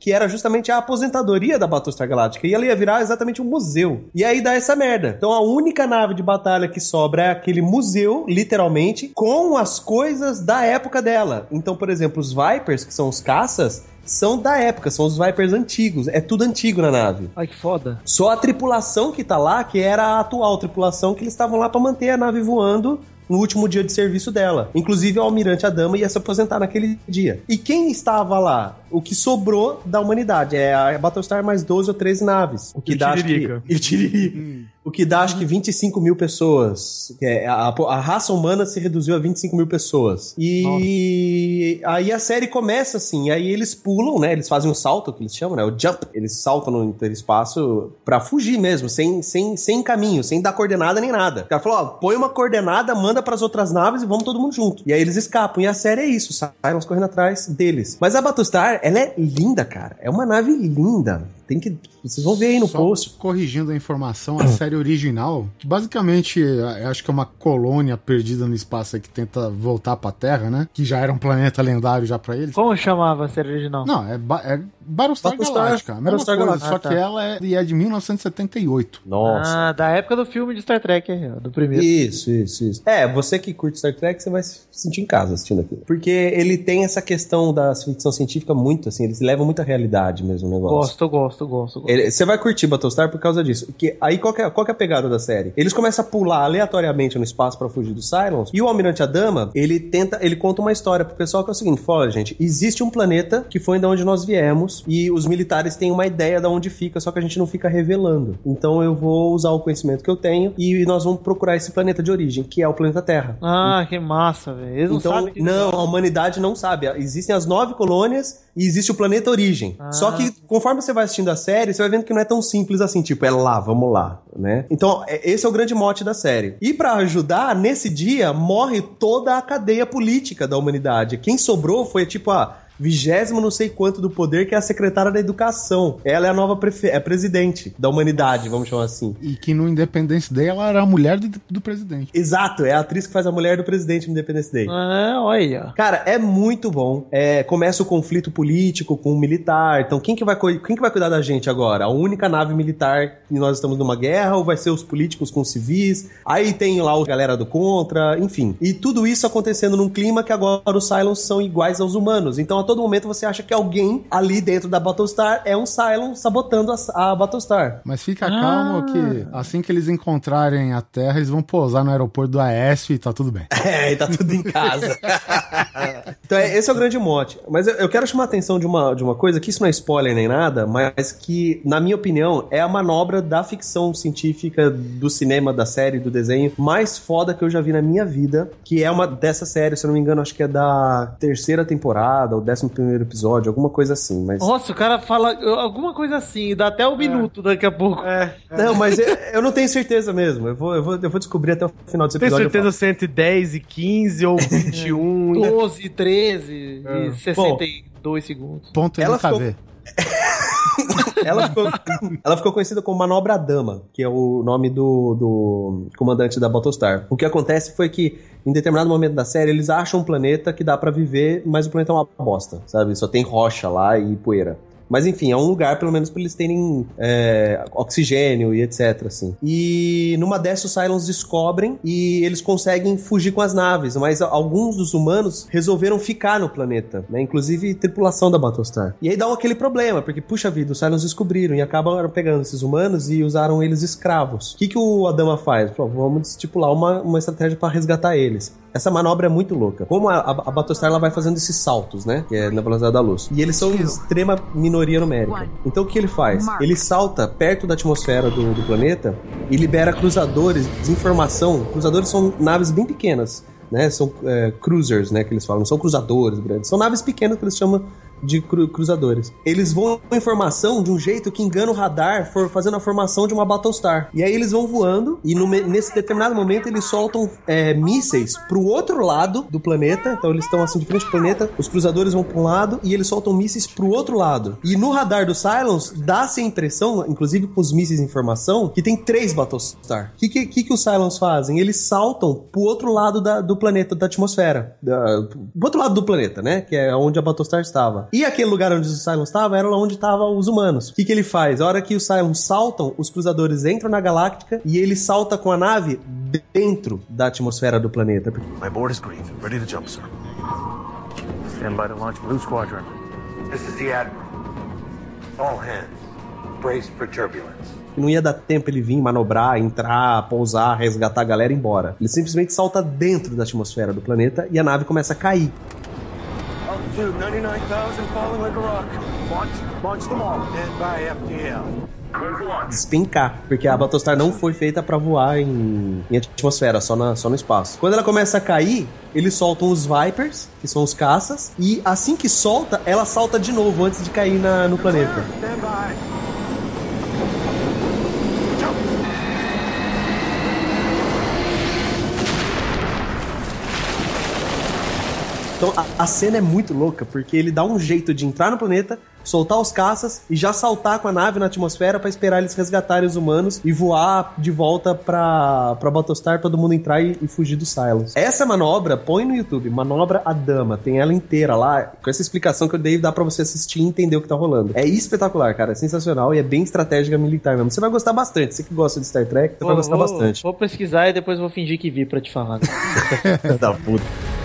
que era justamente a aposentadoria da Battlestar Galactica. E ela ia virar exatamente um museu. E aí dá essa merda. Então a única nave de batalha que sobra é aquele museu, literalmente, com as coisas da época dela. Então, por exemplo, os Vipers, que são os caças, são da época, são os Vipers antigos. É tudo antigo na nave. Ai, que foda. Só a tripulação que tá lá, que era a atual tripulação, que eles estavam lá pra manter a nave voando no último dia de serviço dela. Inclusive, o almirante Adama ia se aposentar naquele dia. E quem estava lá? O que sobrou da humanidade. É a Battlestar mais 12 ou 13 naves. O que E o dá acho que, Tiririca. e o Tiririca. O que dá acho que 25 mil pessoas. É, a, a raça humana se reduziu a 25 mil pessoas. E aí a série começa assim, aí eles pulam, né? Eles fazem um salto, que eles chamam, né? O jump. Eles saltam no interespaço pra fugir mesmo, sem, sem, sem caminho, sem dar coordenada nem nada. O cara falou, ó, põe uma coordenada, manda pras outras naves e vamos todo mundo junto. E aí eles escapam. E a série é isso, Cylons correndo atrás deles. Mas a Battlestar, ela é linda, cara. É uma nave linda. Tem que... Vocês vão ver aí no Só post. corrigindo a informação, a série original, que basicamente é, acho que é uma colônia perdida no espaço aí que tenta voltar pra Terra, né? Que já era um planeta lendário já pra eles. Como chamava a série original? Não, é, ba é Battlestar, Battlestar, Galactica. A mesma Battlestar coisa, Galactica. só tá. que ela é, e é de 1978. Nossa. Ah, da época do filme de Star Trek, ó, do primeiro. Isso, isso, isso. É, você que curte Star Trek, você vai se sentir em casa assistindo aquilo. Porque ele tem essa questão da ficção científica muito, assim, eles levam muita realidade mesmo o negócio. Gosto, gosto, gosto. gosto. Você vai curtir Battlestar por causa disso. Porque aí qual que, é, qual que é a pegada da série? Eles começam a pular aleatoriamente no espaço pra fugir dos Cylons. E o Almirante Adama, ele tenta, ele conta uma história pro pessoal que é o seguinte: fala, gente, existe um planeta que foi de onde nós viemos e os militares têm uma ideia de onde fica, só que a gente não fica revelando. Então eu vou usar o conhecimento que eu tenho e nós vamos procurar esse planeta de origem, que é o planeta Terra. Ah, que massa, velho. Eles não Então, sabem que. não, a humanidade não sabe. Existem as nove colônias e existe o planeta origem. Ah. Só que conforme você vai assistindo a série, você vai vendo que não é tão simples assim, tipo, é lá, vamos lá, né? Então, é- esse é o grande mote da série. E pra ajudar, nesse dia, morre toda a cadeia política da humanidade. Quem sobrou foi, tipo, a vigésimo não sei quanto do poder, que é a secretária da educação. Ela é a nova prefe- é presidente da humanidade, vamos chamar assim. E que no Independence Day ela era a mulher do, do presidente. Exato, é a atriz que faz a mulher do presidente no Independence Day. Ah, olha. Cara, é muito bom. É, começa o conflito político com o militar. Então, quem que, vai, quem que vai cuidar da gente agora? A única nave militar que nós estamos numa guerra ou vai ser os políticos com os civis? Aí tem lá a galera do contra, enfim. E tudo isso acontecendo num clima que agora os Cylons são iguais aos humanos. Então, a todo momento você acha que alguém ali dentro da Battlestar é um Cylon sabotando a, a Battlestar. Mas fica ah. calmo que assim que eles encontrarem a Terra, eles vão pousar no aeroporto do Aécio e tá tudo bem. É, e tá tudo em casa. então é, esse é o grande mote. Mas eu, eu, quero chamar a atenção de uma, de uma coisa, que isso não é spoiler nem nada, mas que, na minha opinião, é a manobra da ficção científica, do cinema, da série, do desenho, mais foda que eu já vi na minha vida, que é uma dessa série, se eu não me engano, acho que é da terceira temporada ou décima 11 episódio, alguma coisa assim. Mas... Nossa, o cara fala alguma coisa assim, dá até um é. minuto daqui a pouco. É, é. Não, mas eu, eu, não tenho certeza mesmo. Eu vou, eu, vou, eu vou descobrir até o final desse episódio. Tem certeza 110 é e 15 ou 21? 12, 13 e né? 62 é. Bom, segundos. Ponto de ela ficou... ver. Ela ficou, ela ficou conhecida como Manobra Dama, que é o nome do, do comandante da Battlestar. O que acontece foi que, em determinado momento da série, eles acham um planeta que dá pra viver, mas o planeta é uma bosta, sabe? Só tem rocha lá e poeira. Mas enfim, é um lugar, pelo menos, pra eles terem é, oxigênio e etc, assim. E numa dessas, os Cylons descobrem e eles conseguem fugir com as naves, mas alguns dos humanos resolveram ficar no planeta, né? Inclusive tripulação da Battlestar. E aí dá aquele problema, porque, puxa vida, os Cylons descobriram e acabam pegando esses humanos e usaram eles escravos. O que, que o Adama faz? Falou, vamos estipular uma, uma estratégia pra resgatar eles. Essa manobra é muito louca. Como a, a, a Battlestar ela vai fazendo esses saltos, né? Que é na velocidade da luz. E eles são extrema minoria numérica. Então o que ele faz? Ele salta perto da atmosfera do, do planeta e libera cruzadores de informação. Cruzadores são naves bem pequenas. Né, são é, cruisers, né, que eles falam, não são cruzadores grandes, são naves pequenas que eles chamam de cru- cruzadores. Eles vão com informação de um jeito que engana o radar, for fazendo a formação de uma Battlestar. E aí eles vão voando e no nesse determinado momento eles soltam é, mísseis pro outro lado do planeta. Então eles estão assim de frente ao planeta, os cruzadores vão para um lado e eles soltam mísseis pro outro lado. E no radar do Cylons dá-se a impressão, inclusive com os mísseis em formação, que tem três Battlestar. O que, que, que, que os Cylons fazem? Eles saltam pro outro lado da- do planeta, da atmosfera. Da, pro outro lado do planeta, né? Que é onde a Battlestar estava. E aquele lugar onde os Cylons estavam era onde estavam os humanos. O que, que ele faz? A hora que os Cylons saltam, os cruzadores entram na galáctica e ele salta com a nave dentro da atmosfera do planeta. My board is green. Ready to jump, sir. Stand by to launch Blue Squadron. This is the Admiral. All hands, brace for turbulence. não ia dar tempo ele vir manobrar, entrar, pousar, resgatar a galera e ir embora. Ele simplesmente salta dentro da atmosfera do planeta e a nave começa a cair. All altitude, 99,000, falling like a rock. Launch, launch them all. By FTL. despencar, porque a Battlestar não foi feita pra voar em, em atmosfera, só, na, só no espaço. Quando ela começa a cair, eles soltam os Vipers, que são os caças, e assim que solta, ela salta de novo antes de cair na- no planeta. Então a, a cena é muito louca, porque ele dá um jeito de entrar no planeta, soltar os caças e já saltar com a nave na atmosfera pra esperar eles resgatarem os humanos e voar de volta pra, pra Battlestar, todo mundo entrar e, e fugir dos Cylons. Essa manobra, põe no YouTube, manobra a dama, tem ela inteira lá, com essa explicação que eu dei, dá pra você assistir e entender o que tá rolando. É espetacular, cara, é sensacional e é bem estratégica militar mesmo. Você vai gostar bastante, você que gosta de Star Trek, você vai gostar vou, bastante. Vou pesquisar e depois vou fingir que vi pra te falar. da puta.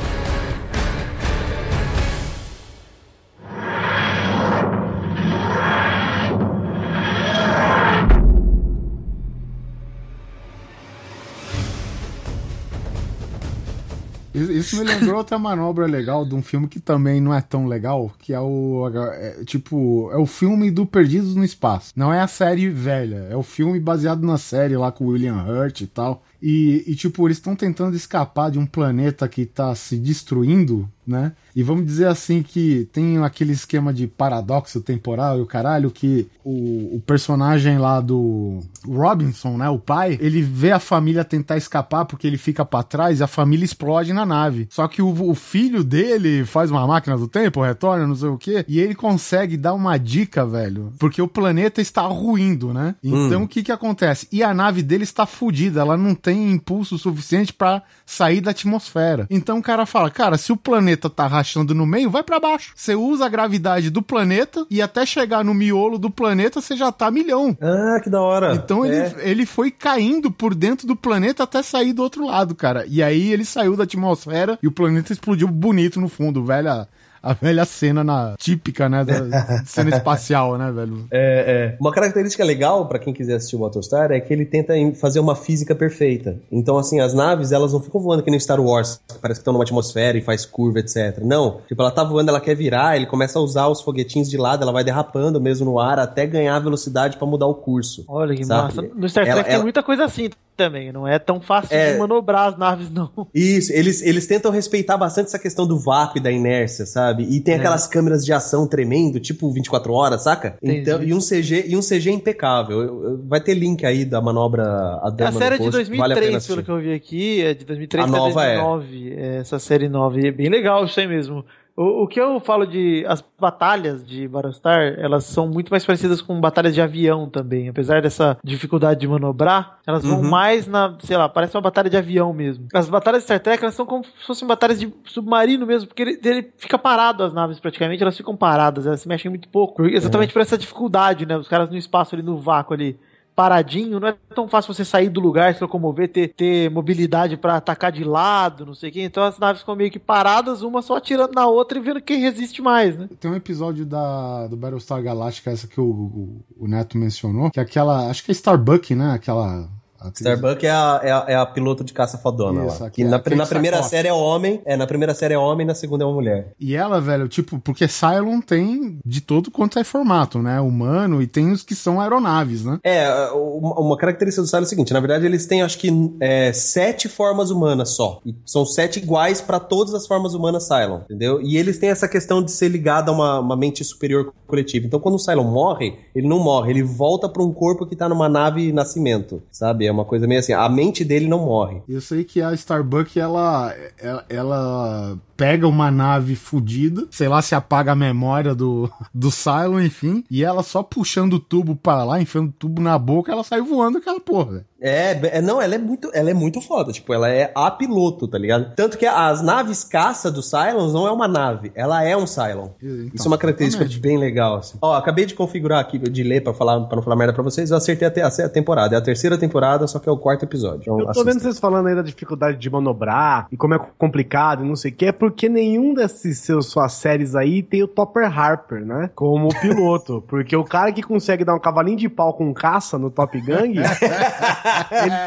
Isso me lembrou outra manobra legal de um filme que também não é tão legal, que é o. é, tipo, é o filme do Perdidos no Espaço. Não é a série velha, é o filme baseado na série lá com o William Hurt e tal. E, e, tipo, eles estão tentando escapar de um planeta que tá se destruindo, né? E vamos dizer assim que tem aquele esquema de paradoxo temporal e o caralho, que o, o personagem lá do Robinson, né? O pai, ele vê a família tentar escapar porque ele fica pra trás e a família explode na nave. Só que o, o filho dele faz uma máquina do tempo, retorna, não sei o quê, e ele consegue dar uma dica, velho. Porque o planeta está ruindo, né? Então o que que acontece? E a nave dele está fodida, ela não tem impulso suficiente pra sair da atmosfera. Então o cara fala, cara, se o planeta tá rachando no meio, vai pra baixo. Você usa a gravidade do planeta e até chegar no miolo do planeta você já tá milhão. Ah, que da hora. Então É. ele, ele foi caindo por dentro do planeta até sair do outro lado, cara. E aí ele saiu da atmosfera e o planeta explodiu bonito no fundo, velha. A velha cena na, típica, né? Da cena espacial, né, velho? É, é. Uma característica legal pra quem quiser assistir o Battlestar é que ele tenta fazer uma física perfeita. Então, assim, as naves, elas não ficam voando que nem Star Wars, que parece que estão numa atmosfera e faz curva, etc. Não. Tipo, ela tá voando, ela quer virar, ele começa a usar os foguetinhos de lado, ela vai derrapando mesmo no ar até ganhar velocidade pra mudar o curso. Olha que Sabe? massa. No Star Trek Ela- tem ela- muita coisa assim também. Não é tão fácil É. de manobrar as naves, não. Isso, eles, eles tentam respeitar bastante essa questão do vácuo e da inércia, sabe? E tem É. aquelas câmeras de ação tremendo, tipo 24 horas, saca? Entendi. Então, e um CG, e um CG impecável. Vai ter link aí da manobra a É dama a série de post, vale a pena 2003, assistir. pelo que eu vi aqui, é de 2003 A nova é. 2009. É. Essa série nova. E é bem legal isso aí mesmo. O, o que eu falo de. As batalhas de Battlestar, elas são muito mais parecidas com batalhas de avião também. Apesar dessa dificuldade de manobrar, elas vão Uhum. mais na. Sei lá, parece uma batalha de avião mesmo. As batalhas de Star Trek, elas são como se fossem batalhas de submarino mesmo, porque ele, ele fica parado as naves praticamente, elas ficam paradas, elas se mexem muito pouco. Exatamente por essa dificuldade, né? Os caras no espaço ali, no vácuo ali paradinho, não é tão fácil você sair do lugar, se locomover, ter, ter mobilidade pra atacar de lado, não sei o quê. Então as naves ficam meio que paradas, uma só atirando na outra e vendo quem resiste mais, né? Tem um episódio da, do Battlestar Galactica, essa que o, o, o Neto mencionou, que é aquela. Acho que é Starbuck, né? Aquela. Starbuck é a, é, a, é a piloto de caça fodona Isso, lá. Que é na, na primeira série é homem, é, na primeira série é homem, na segunda é uma mulher. E ela, velho, tipo, porque Cylon tem de todo quanto é formato, né? Humano e tem os que são aeronaves, né? É, uma, característica do Cylon é o seguinte, na verdade eles têm acho que é, sete formas humanas só. E são sete iguais pra todas as formas humanas Cylon, entendeu? E eles têm essa questão de ser ligado a uma, uma mente superior coletiva. Então quando o Cylon morre, ele não morre, ele volta pra um corpo que tá numa nave nascimento, sabe? É uma coisa meio assim, a mente dele não morre. Eu sei que a Starbuck, ela, ela, ela pega uma nave fodida, sei lá se apaga a memória do, do Cylon, enfim, e ela só puxando o tubo para lá, enfiando o tubo na boca, ela sai voando aquela porra, velho. É, é, não, ela é muito, ela é muito foda, tipo, ela é a piloto, tá ligado? Tanto que as naves caça dos Cylons não é uma nave, ela é um Cylon. Isso é uma característica exatamente. bem legal, assim. Ó, acabei de configurar aqui, de ler pra, falar, pra não falar merda pra vocês, eu acertei a, te- a temporada, é a terceira temporada, só que é o quarto episódio. Então, Eu tô assista. vendo vocês falando aí da dificuldade de manobrar e como é complicado e não sei o que, é porque nenhum desses seus suas séries aí tem o Topper Harper, né? Como piloto. porque o cara que consegue dar um cavalinho de pau com caça no Top Gang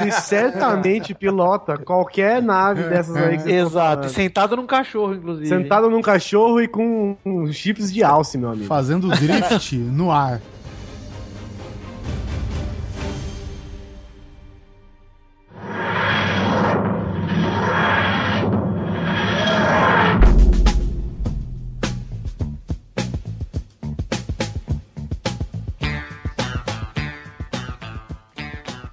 Ele certamente pilota qualquer nave dessas aí que Exato, falando. sentado num cachorro, inclusive. Sentado num cachorro e com chips de alce, meu amigo. Fazendo drift no ar.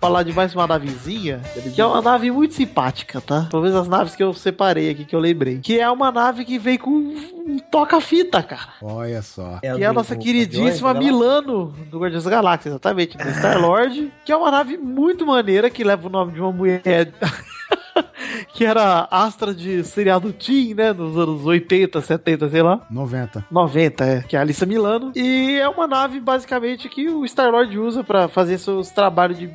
Falar de mais uma navezinha, que é uma nave muito simpática, tá? Talvez as naves que eu separei aqui, que eu lembrei. Que é uma nave que vem com um toca-fita, cara. Olha só. que é a nossa queridíssima Milano do Guardiões da Galáxia, exatamente, do Star-Lord, que é uma nave muito maneira, que leva o nome de uma mulher que era astra de seriado Teen, né, nos anos 80, 70, sei lá. 90. 90, é, que é a Alissa Milano. E é uma nave, basicamente, que o Star-Lord usa pra fazer seus trabalhos de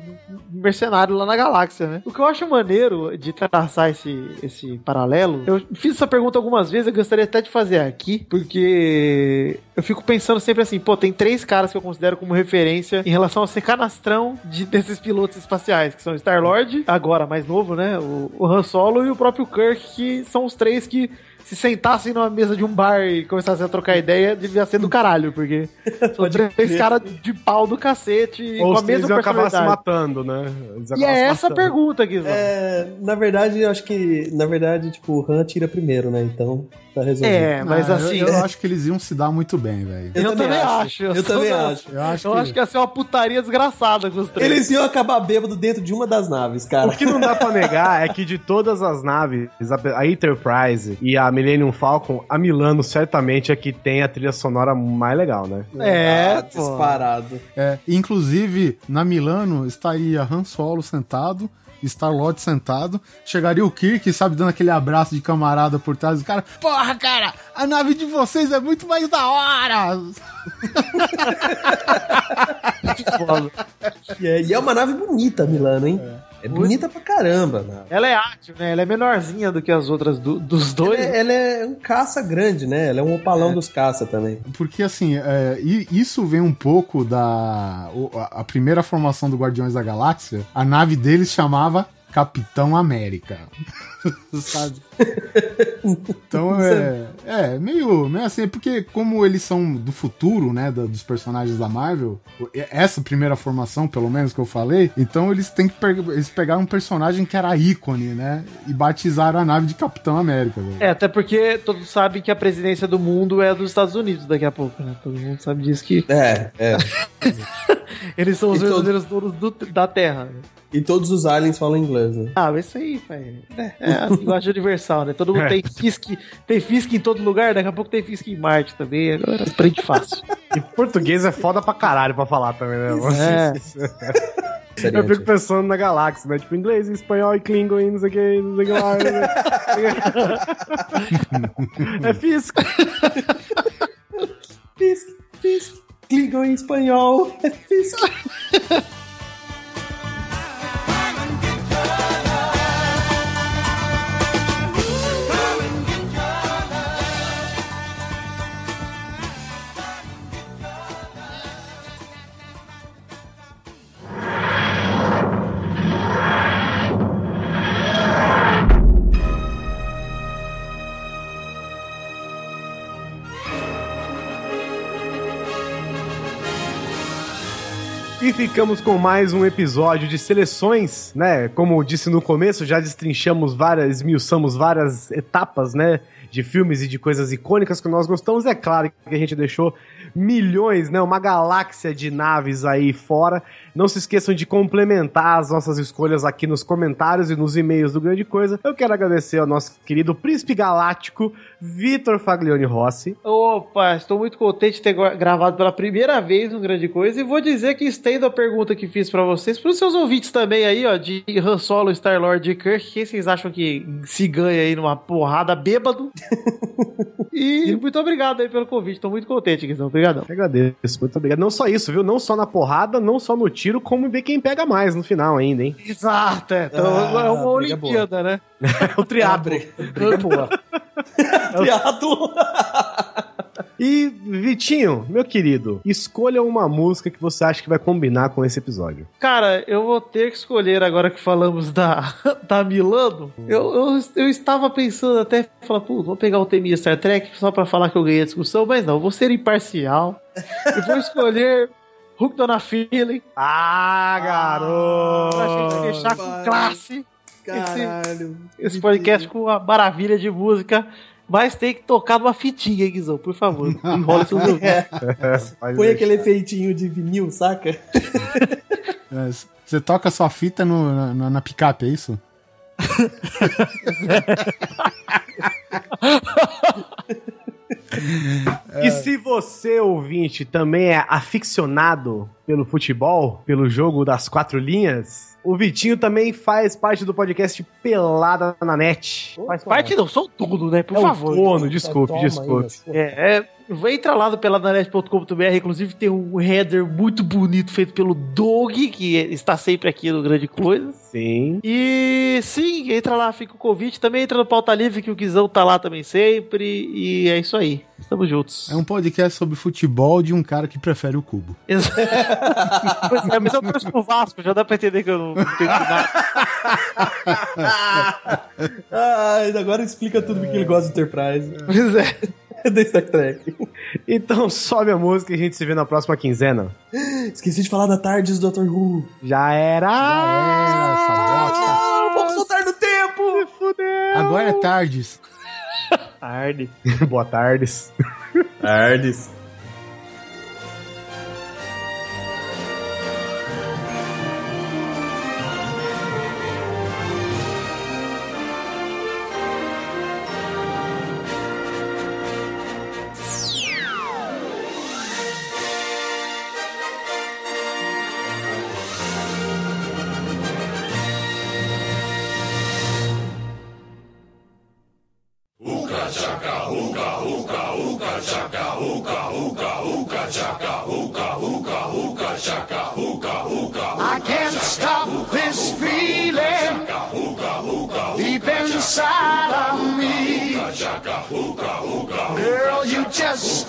mercenário lá na galáxia, né? O que eu acho maneiro de traçar esse, esse paralelo, eu fiz essa pergunta algumas vezes, eu gostaria até de fazer aqui, porque eu fico pensando sempre assim, pô, tem três caras que eu considero como referência em relação a ser canastrão de, desses pilotos espaciais, que são Star-Lord, agora mais novo, né? O, o Han Solo e o próprio Kirk, que são os três que se sentassem numa mesa de um bar e começassem a trocar ideia, devia ser do caralho, porque são três caras de pau do cacete e Ou com a mesma acabar se personalidade. matando, né? E é essa a matando. pergunta, Guizão. É, na verdade, eu acho que, na verdade, tipo, o Han tira primeiro, né? Então, tá resolvido. É, mas Ah, assim- Eu, eu acho que eles iam se dar muito bem, velho. Eu, também acho. Eu também acho. Eu acho Eu que- acho que ia ser uma putaria desgraçada com os três. Eles iam acabar bêbado dentro de uma das naves, cara. O que não dá pra negar é que de todas as naves, a a Enterprise e a Millennium Falcon, a Milano certamente é que tem a trilha sonora mais legal, né? É, Ah, disparado. É, inclusive, na Milano estaria Han Solo sentado, Star-Lord sentado, chegaria o Kirk, sabe, dando aquele abraço de camarada por trás do cara. Porra, cara, a nave de vocês é muito mais da hora! E é, e é uma nave bonita, Milano, hein? É, bonita pra caramba, né? Ela é ágil, né? Ela é menorzinha do que as outras do- dos dois. Ela é, ela é um caça grande, né? Ela é um opalão dos caça também. Porque, assim, é, isso vem um pouco da... a primeira formação do Guardiões da Galáxia, a nave deles chamava Capitão América. sabe? Então é, é meio, meio assim, porque como eles são do futuro, né, da- dos personagens da Marvel, essa primeira formação, pelo menos que eu falei, então eles têm que pe- eles pegaram um personagem que era ícone, né, e batizaram a nave de Capitão América. velho. É, até porque todos sabem que a presidência do mundo é dos Estados Unidos daqui a pouco, né? Todo mundo sabe disso que É, é. eles são os E todo- verdadeiros donos do- da Terra. Né? E todos os aliens falam inglês, né? Ah, mas isso aí, pai. É, é a linguagem universal, né? Todo mundo tem Fisk, tem Fisk em todo lugar, daqui a pouco tem Fisk em Marte também. Agora aprende fácil. E português é foda pra caralho pra falar também, né? É. Eu fico pensando na galáxia, né? Tipo, inglês, espanhol e klingon e não sei o que, não sei o que lá. né? é físico. Fisk, Fisk, Klingon em espanhol. É Fisk. E ficamos com mais um episódio de seleções, né? Como disse no começo, já destrinchamos várias, esmiuçamos várias etapas, né? De filmes e de coisas icônicas que nós gostamos. É claro que a gente deixou milhões, né? Uma galáxia de naves aí fora. Não se esqueçam de complementar as nossas escolhas aqui nos comentários e nos e-mails do Grande Coisa. Eu quero agradecer ao nosso querido Príncipe Galáctico, Vitor Faglione Rossi. Opa, estou muito contente de ter gra- gravado pela primeira vez um Grande Coisa e vou dizer que estendo a pergunta que fiz pra vocês, pros seus ouvintes também aí, ó, de Han Solo, Star-Lord e Kirk, quem vocês acham que se ganha aí numa porrada bêbado? e muito obrigado aí pelo convite, tô muito contente, Guizão, obrigadão. Eu agradeço, muito obrigado. Não só isso, viu? Não só na porrada, não só no tiro, como ver quem pega mais no final ainda, hein? Exato, é, então, Ah, é uma Olimpíada, né? o triatlo. Boa. Triatlo. E, Vitinho, meu querido, escolha uma música que você acha que vai combinar com esse episódio. Cara, eu vou ter que escolher agora que falamos da, da Milano. Eu, eu, eu estava pensando até falar, pô, vou pegar o tema Star Trek só pra falar que eu ganhei a discussão, mas não, vou ser imparcial. e vou escolher Hook Dona Feeling. Ah, garoto! Pra gente fechar com classe. Caralho. Esse podcast com uma maravilha de música. Mas tem que tocar numa fitinha, hein, Guizão? Por favor. Enrola seus ouvidos. Põe aquele efeitinho de vinil, saca? É, Você toca sua fita no- na, na picape, é isso? E se você, ouvinte, também é aficionado pelo futebol, pelo jogo das quatro linhas, o Vitinho também faz parte do podcast Pelada na Net. Faz parte não, sou tudo, né? Por É o favor. dono, desculpe, desculpe. É, é, entra lá no peladanet.com.br, inclusive tem um header muito bonito feito pelo Doug, que está sempre aqui no Grande Coisa. Sim. E sim, entra lá, fica o convite. Também entra no Pauta Livre, que o Guizão tá lá também sempre. E é isso aí. Estamos juntos. É um podcast sobre futebol de um cara que prefere o cubo. Exato. Pois é, mas eu torço pro Vasco, já dá pra entender que eu não entendo nada. ah, agora explica tudo porque ele gosta de Enterprise. Pois é. da Star Trek. Então sobe a música e a gente se vê na próxima quinzena. Esqueci de falar da Tardes do Dr. Who. Já era! Ah, vamos soltar no tempo! Fudeu! Agora é tardes. Tarde. Boa tardes. Tardes.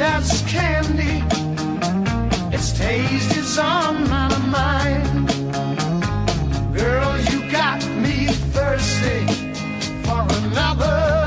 As candy. Its taste is on my mind. Girl, you got me thirsty for another.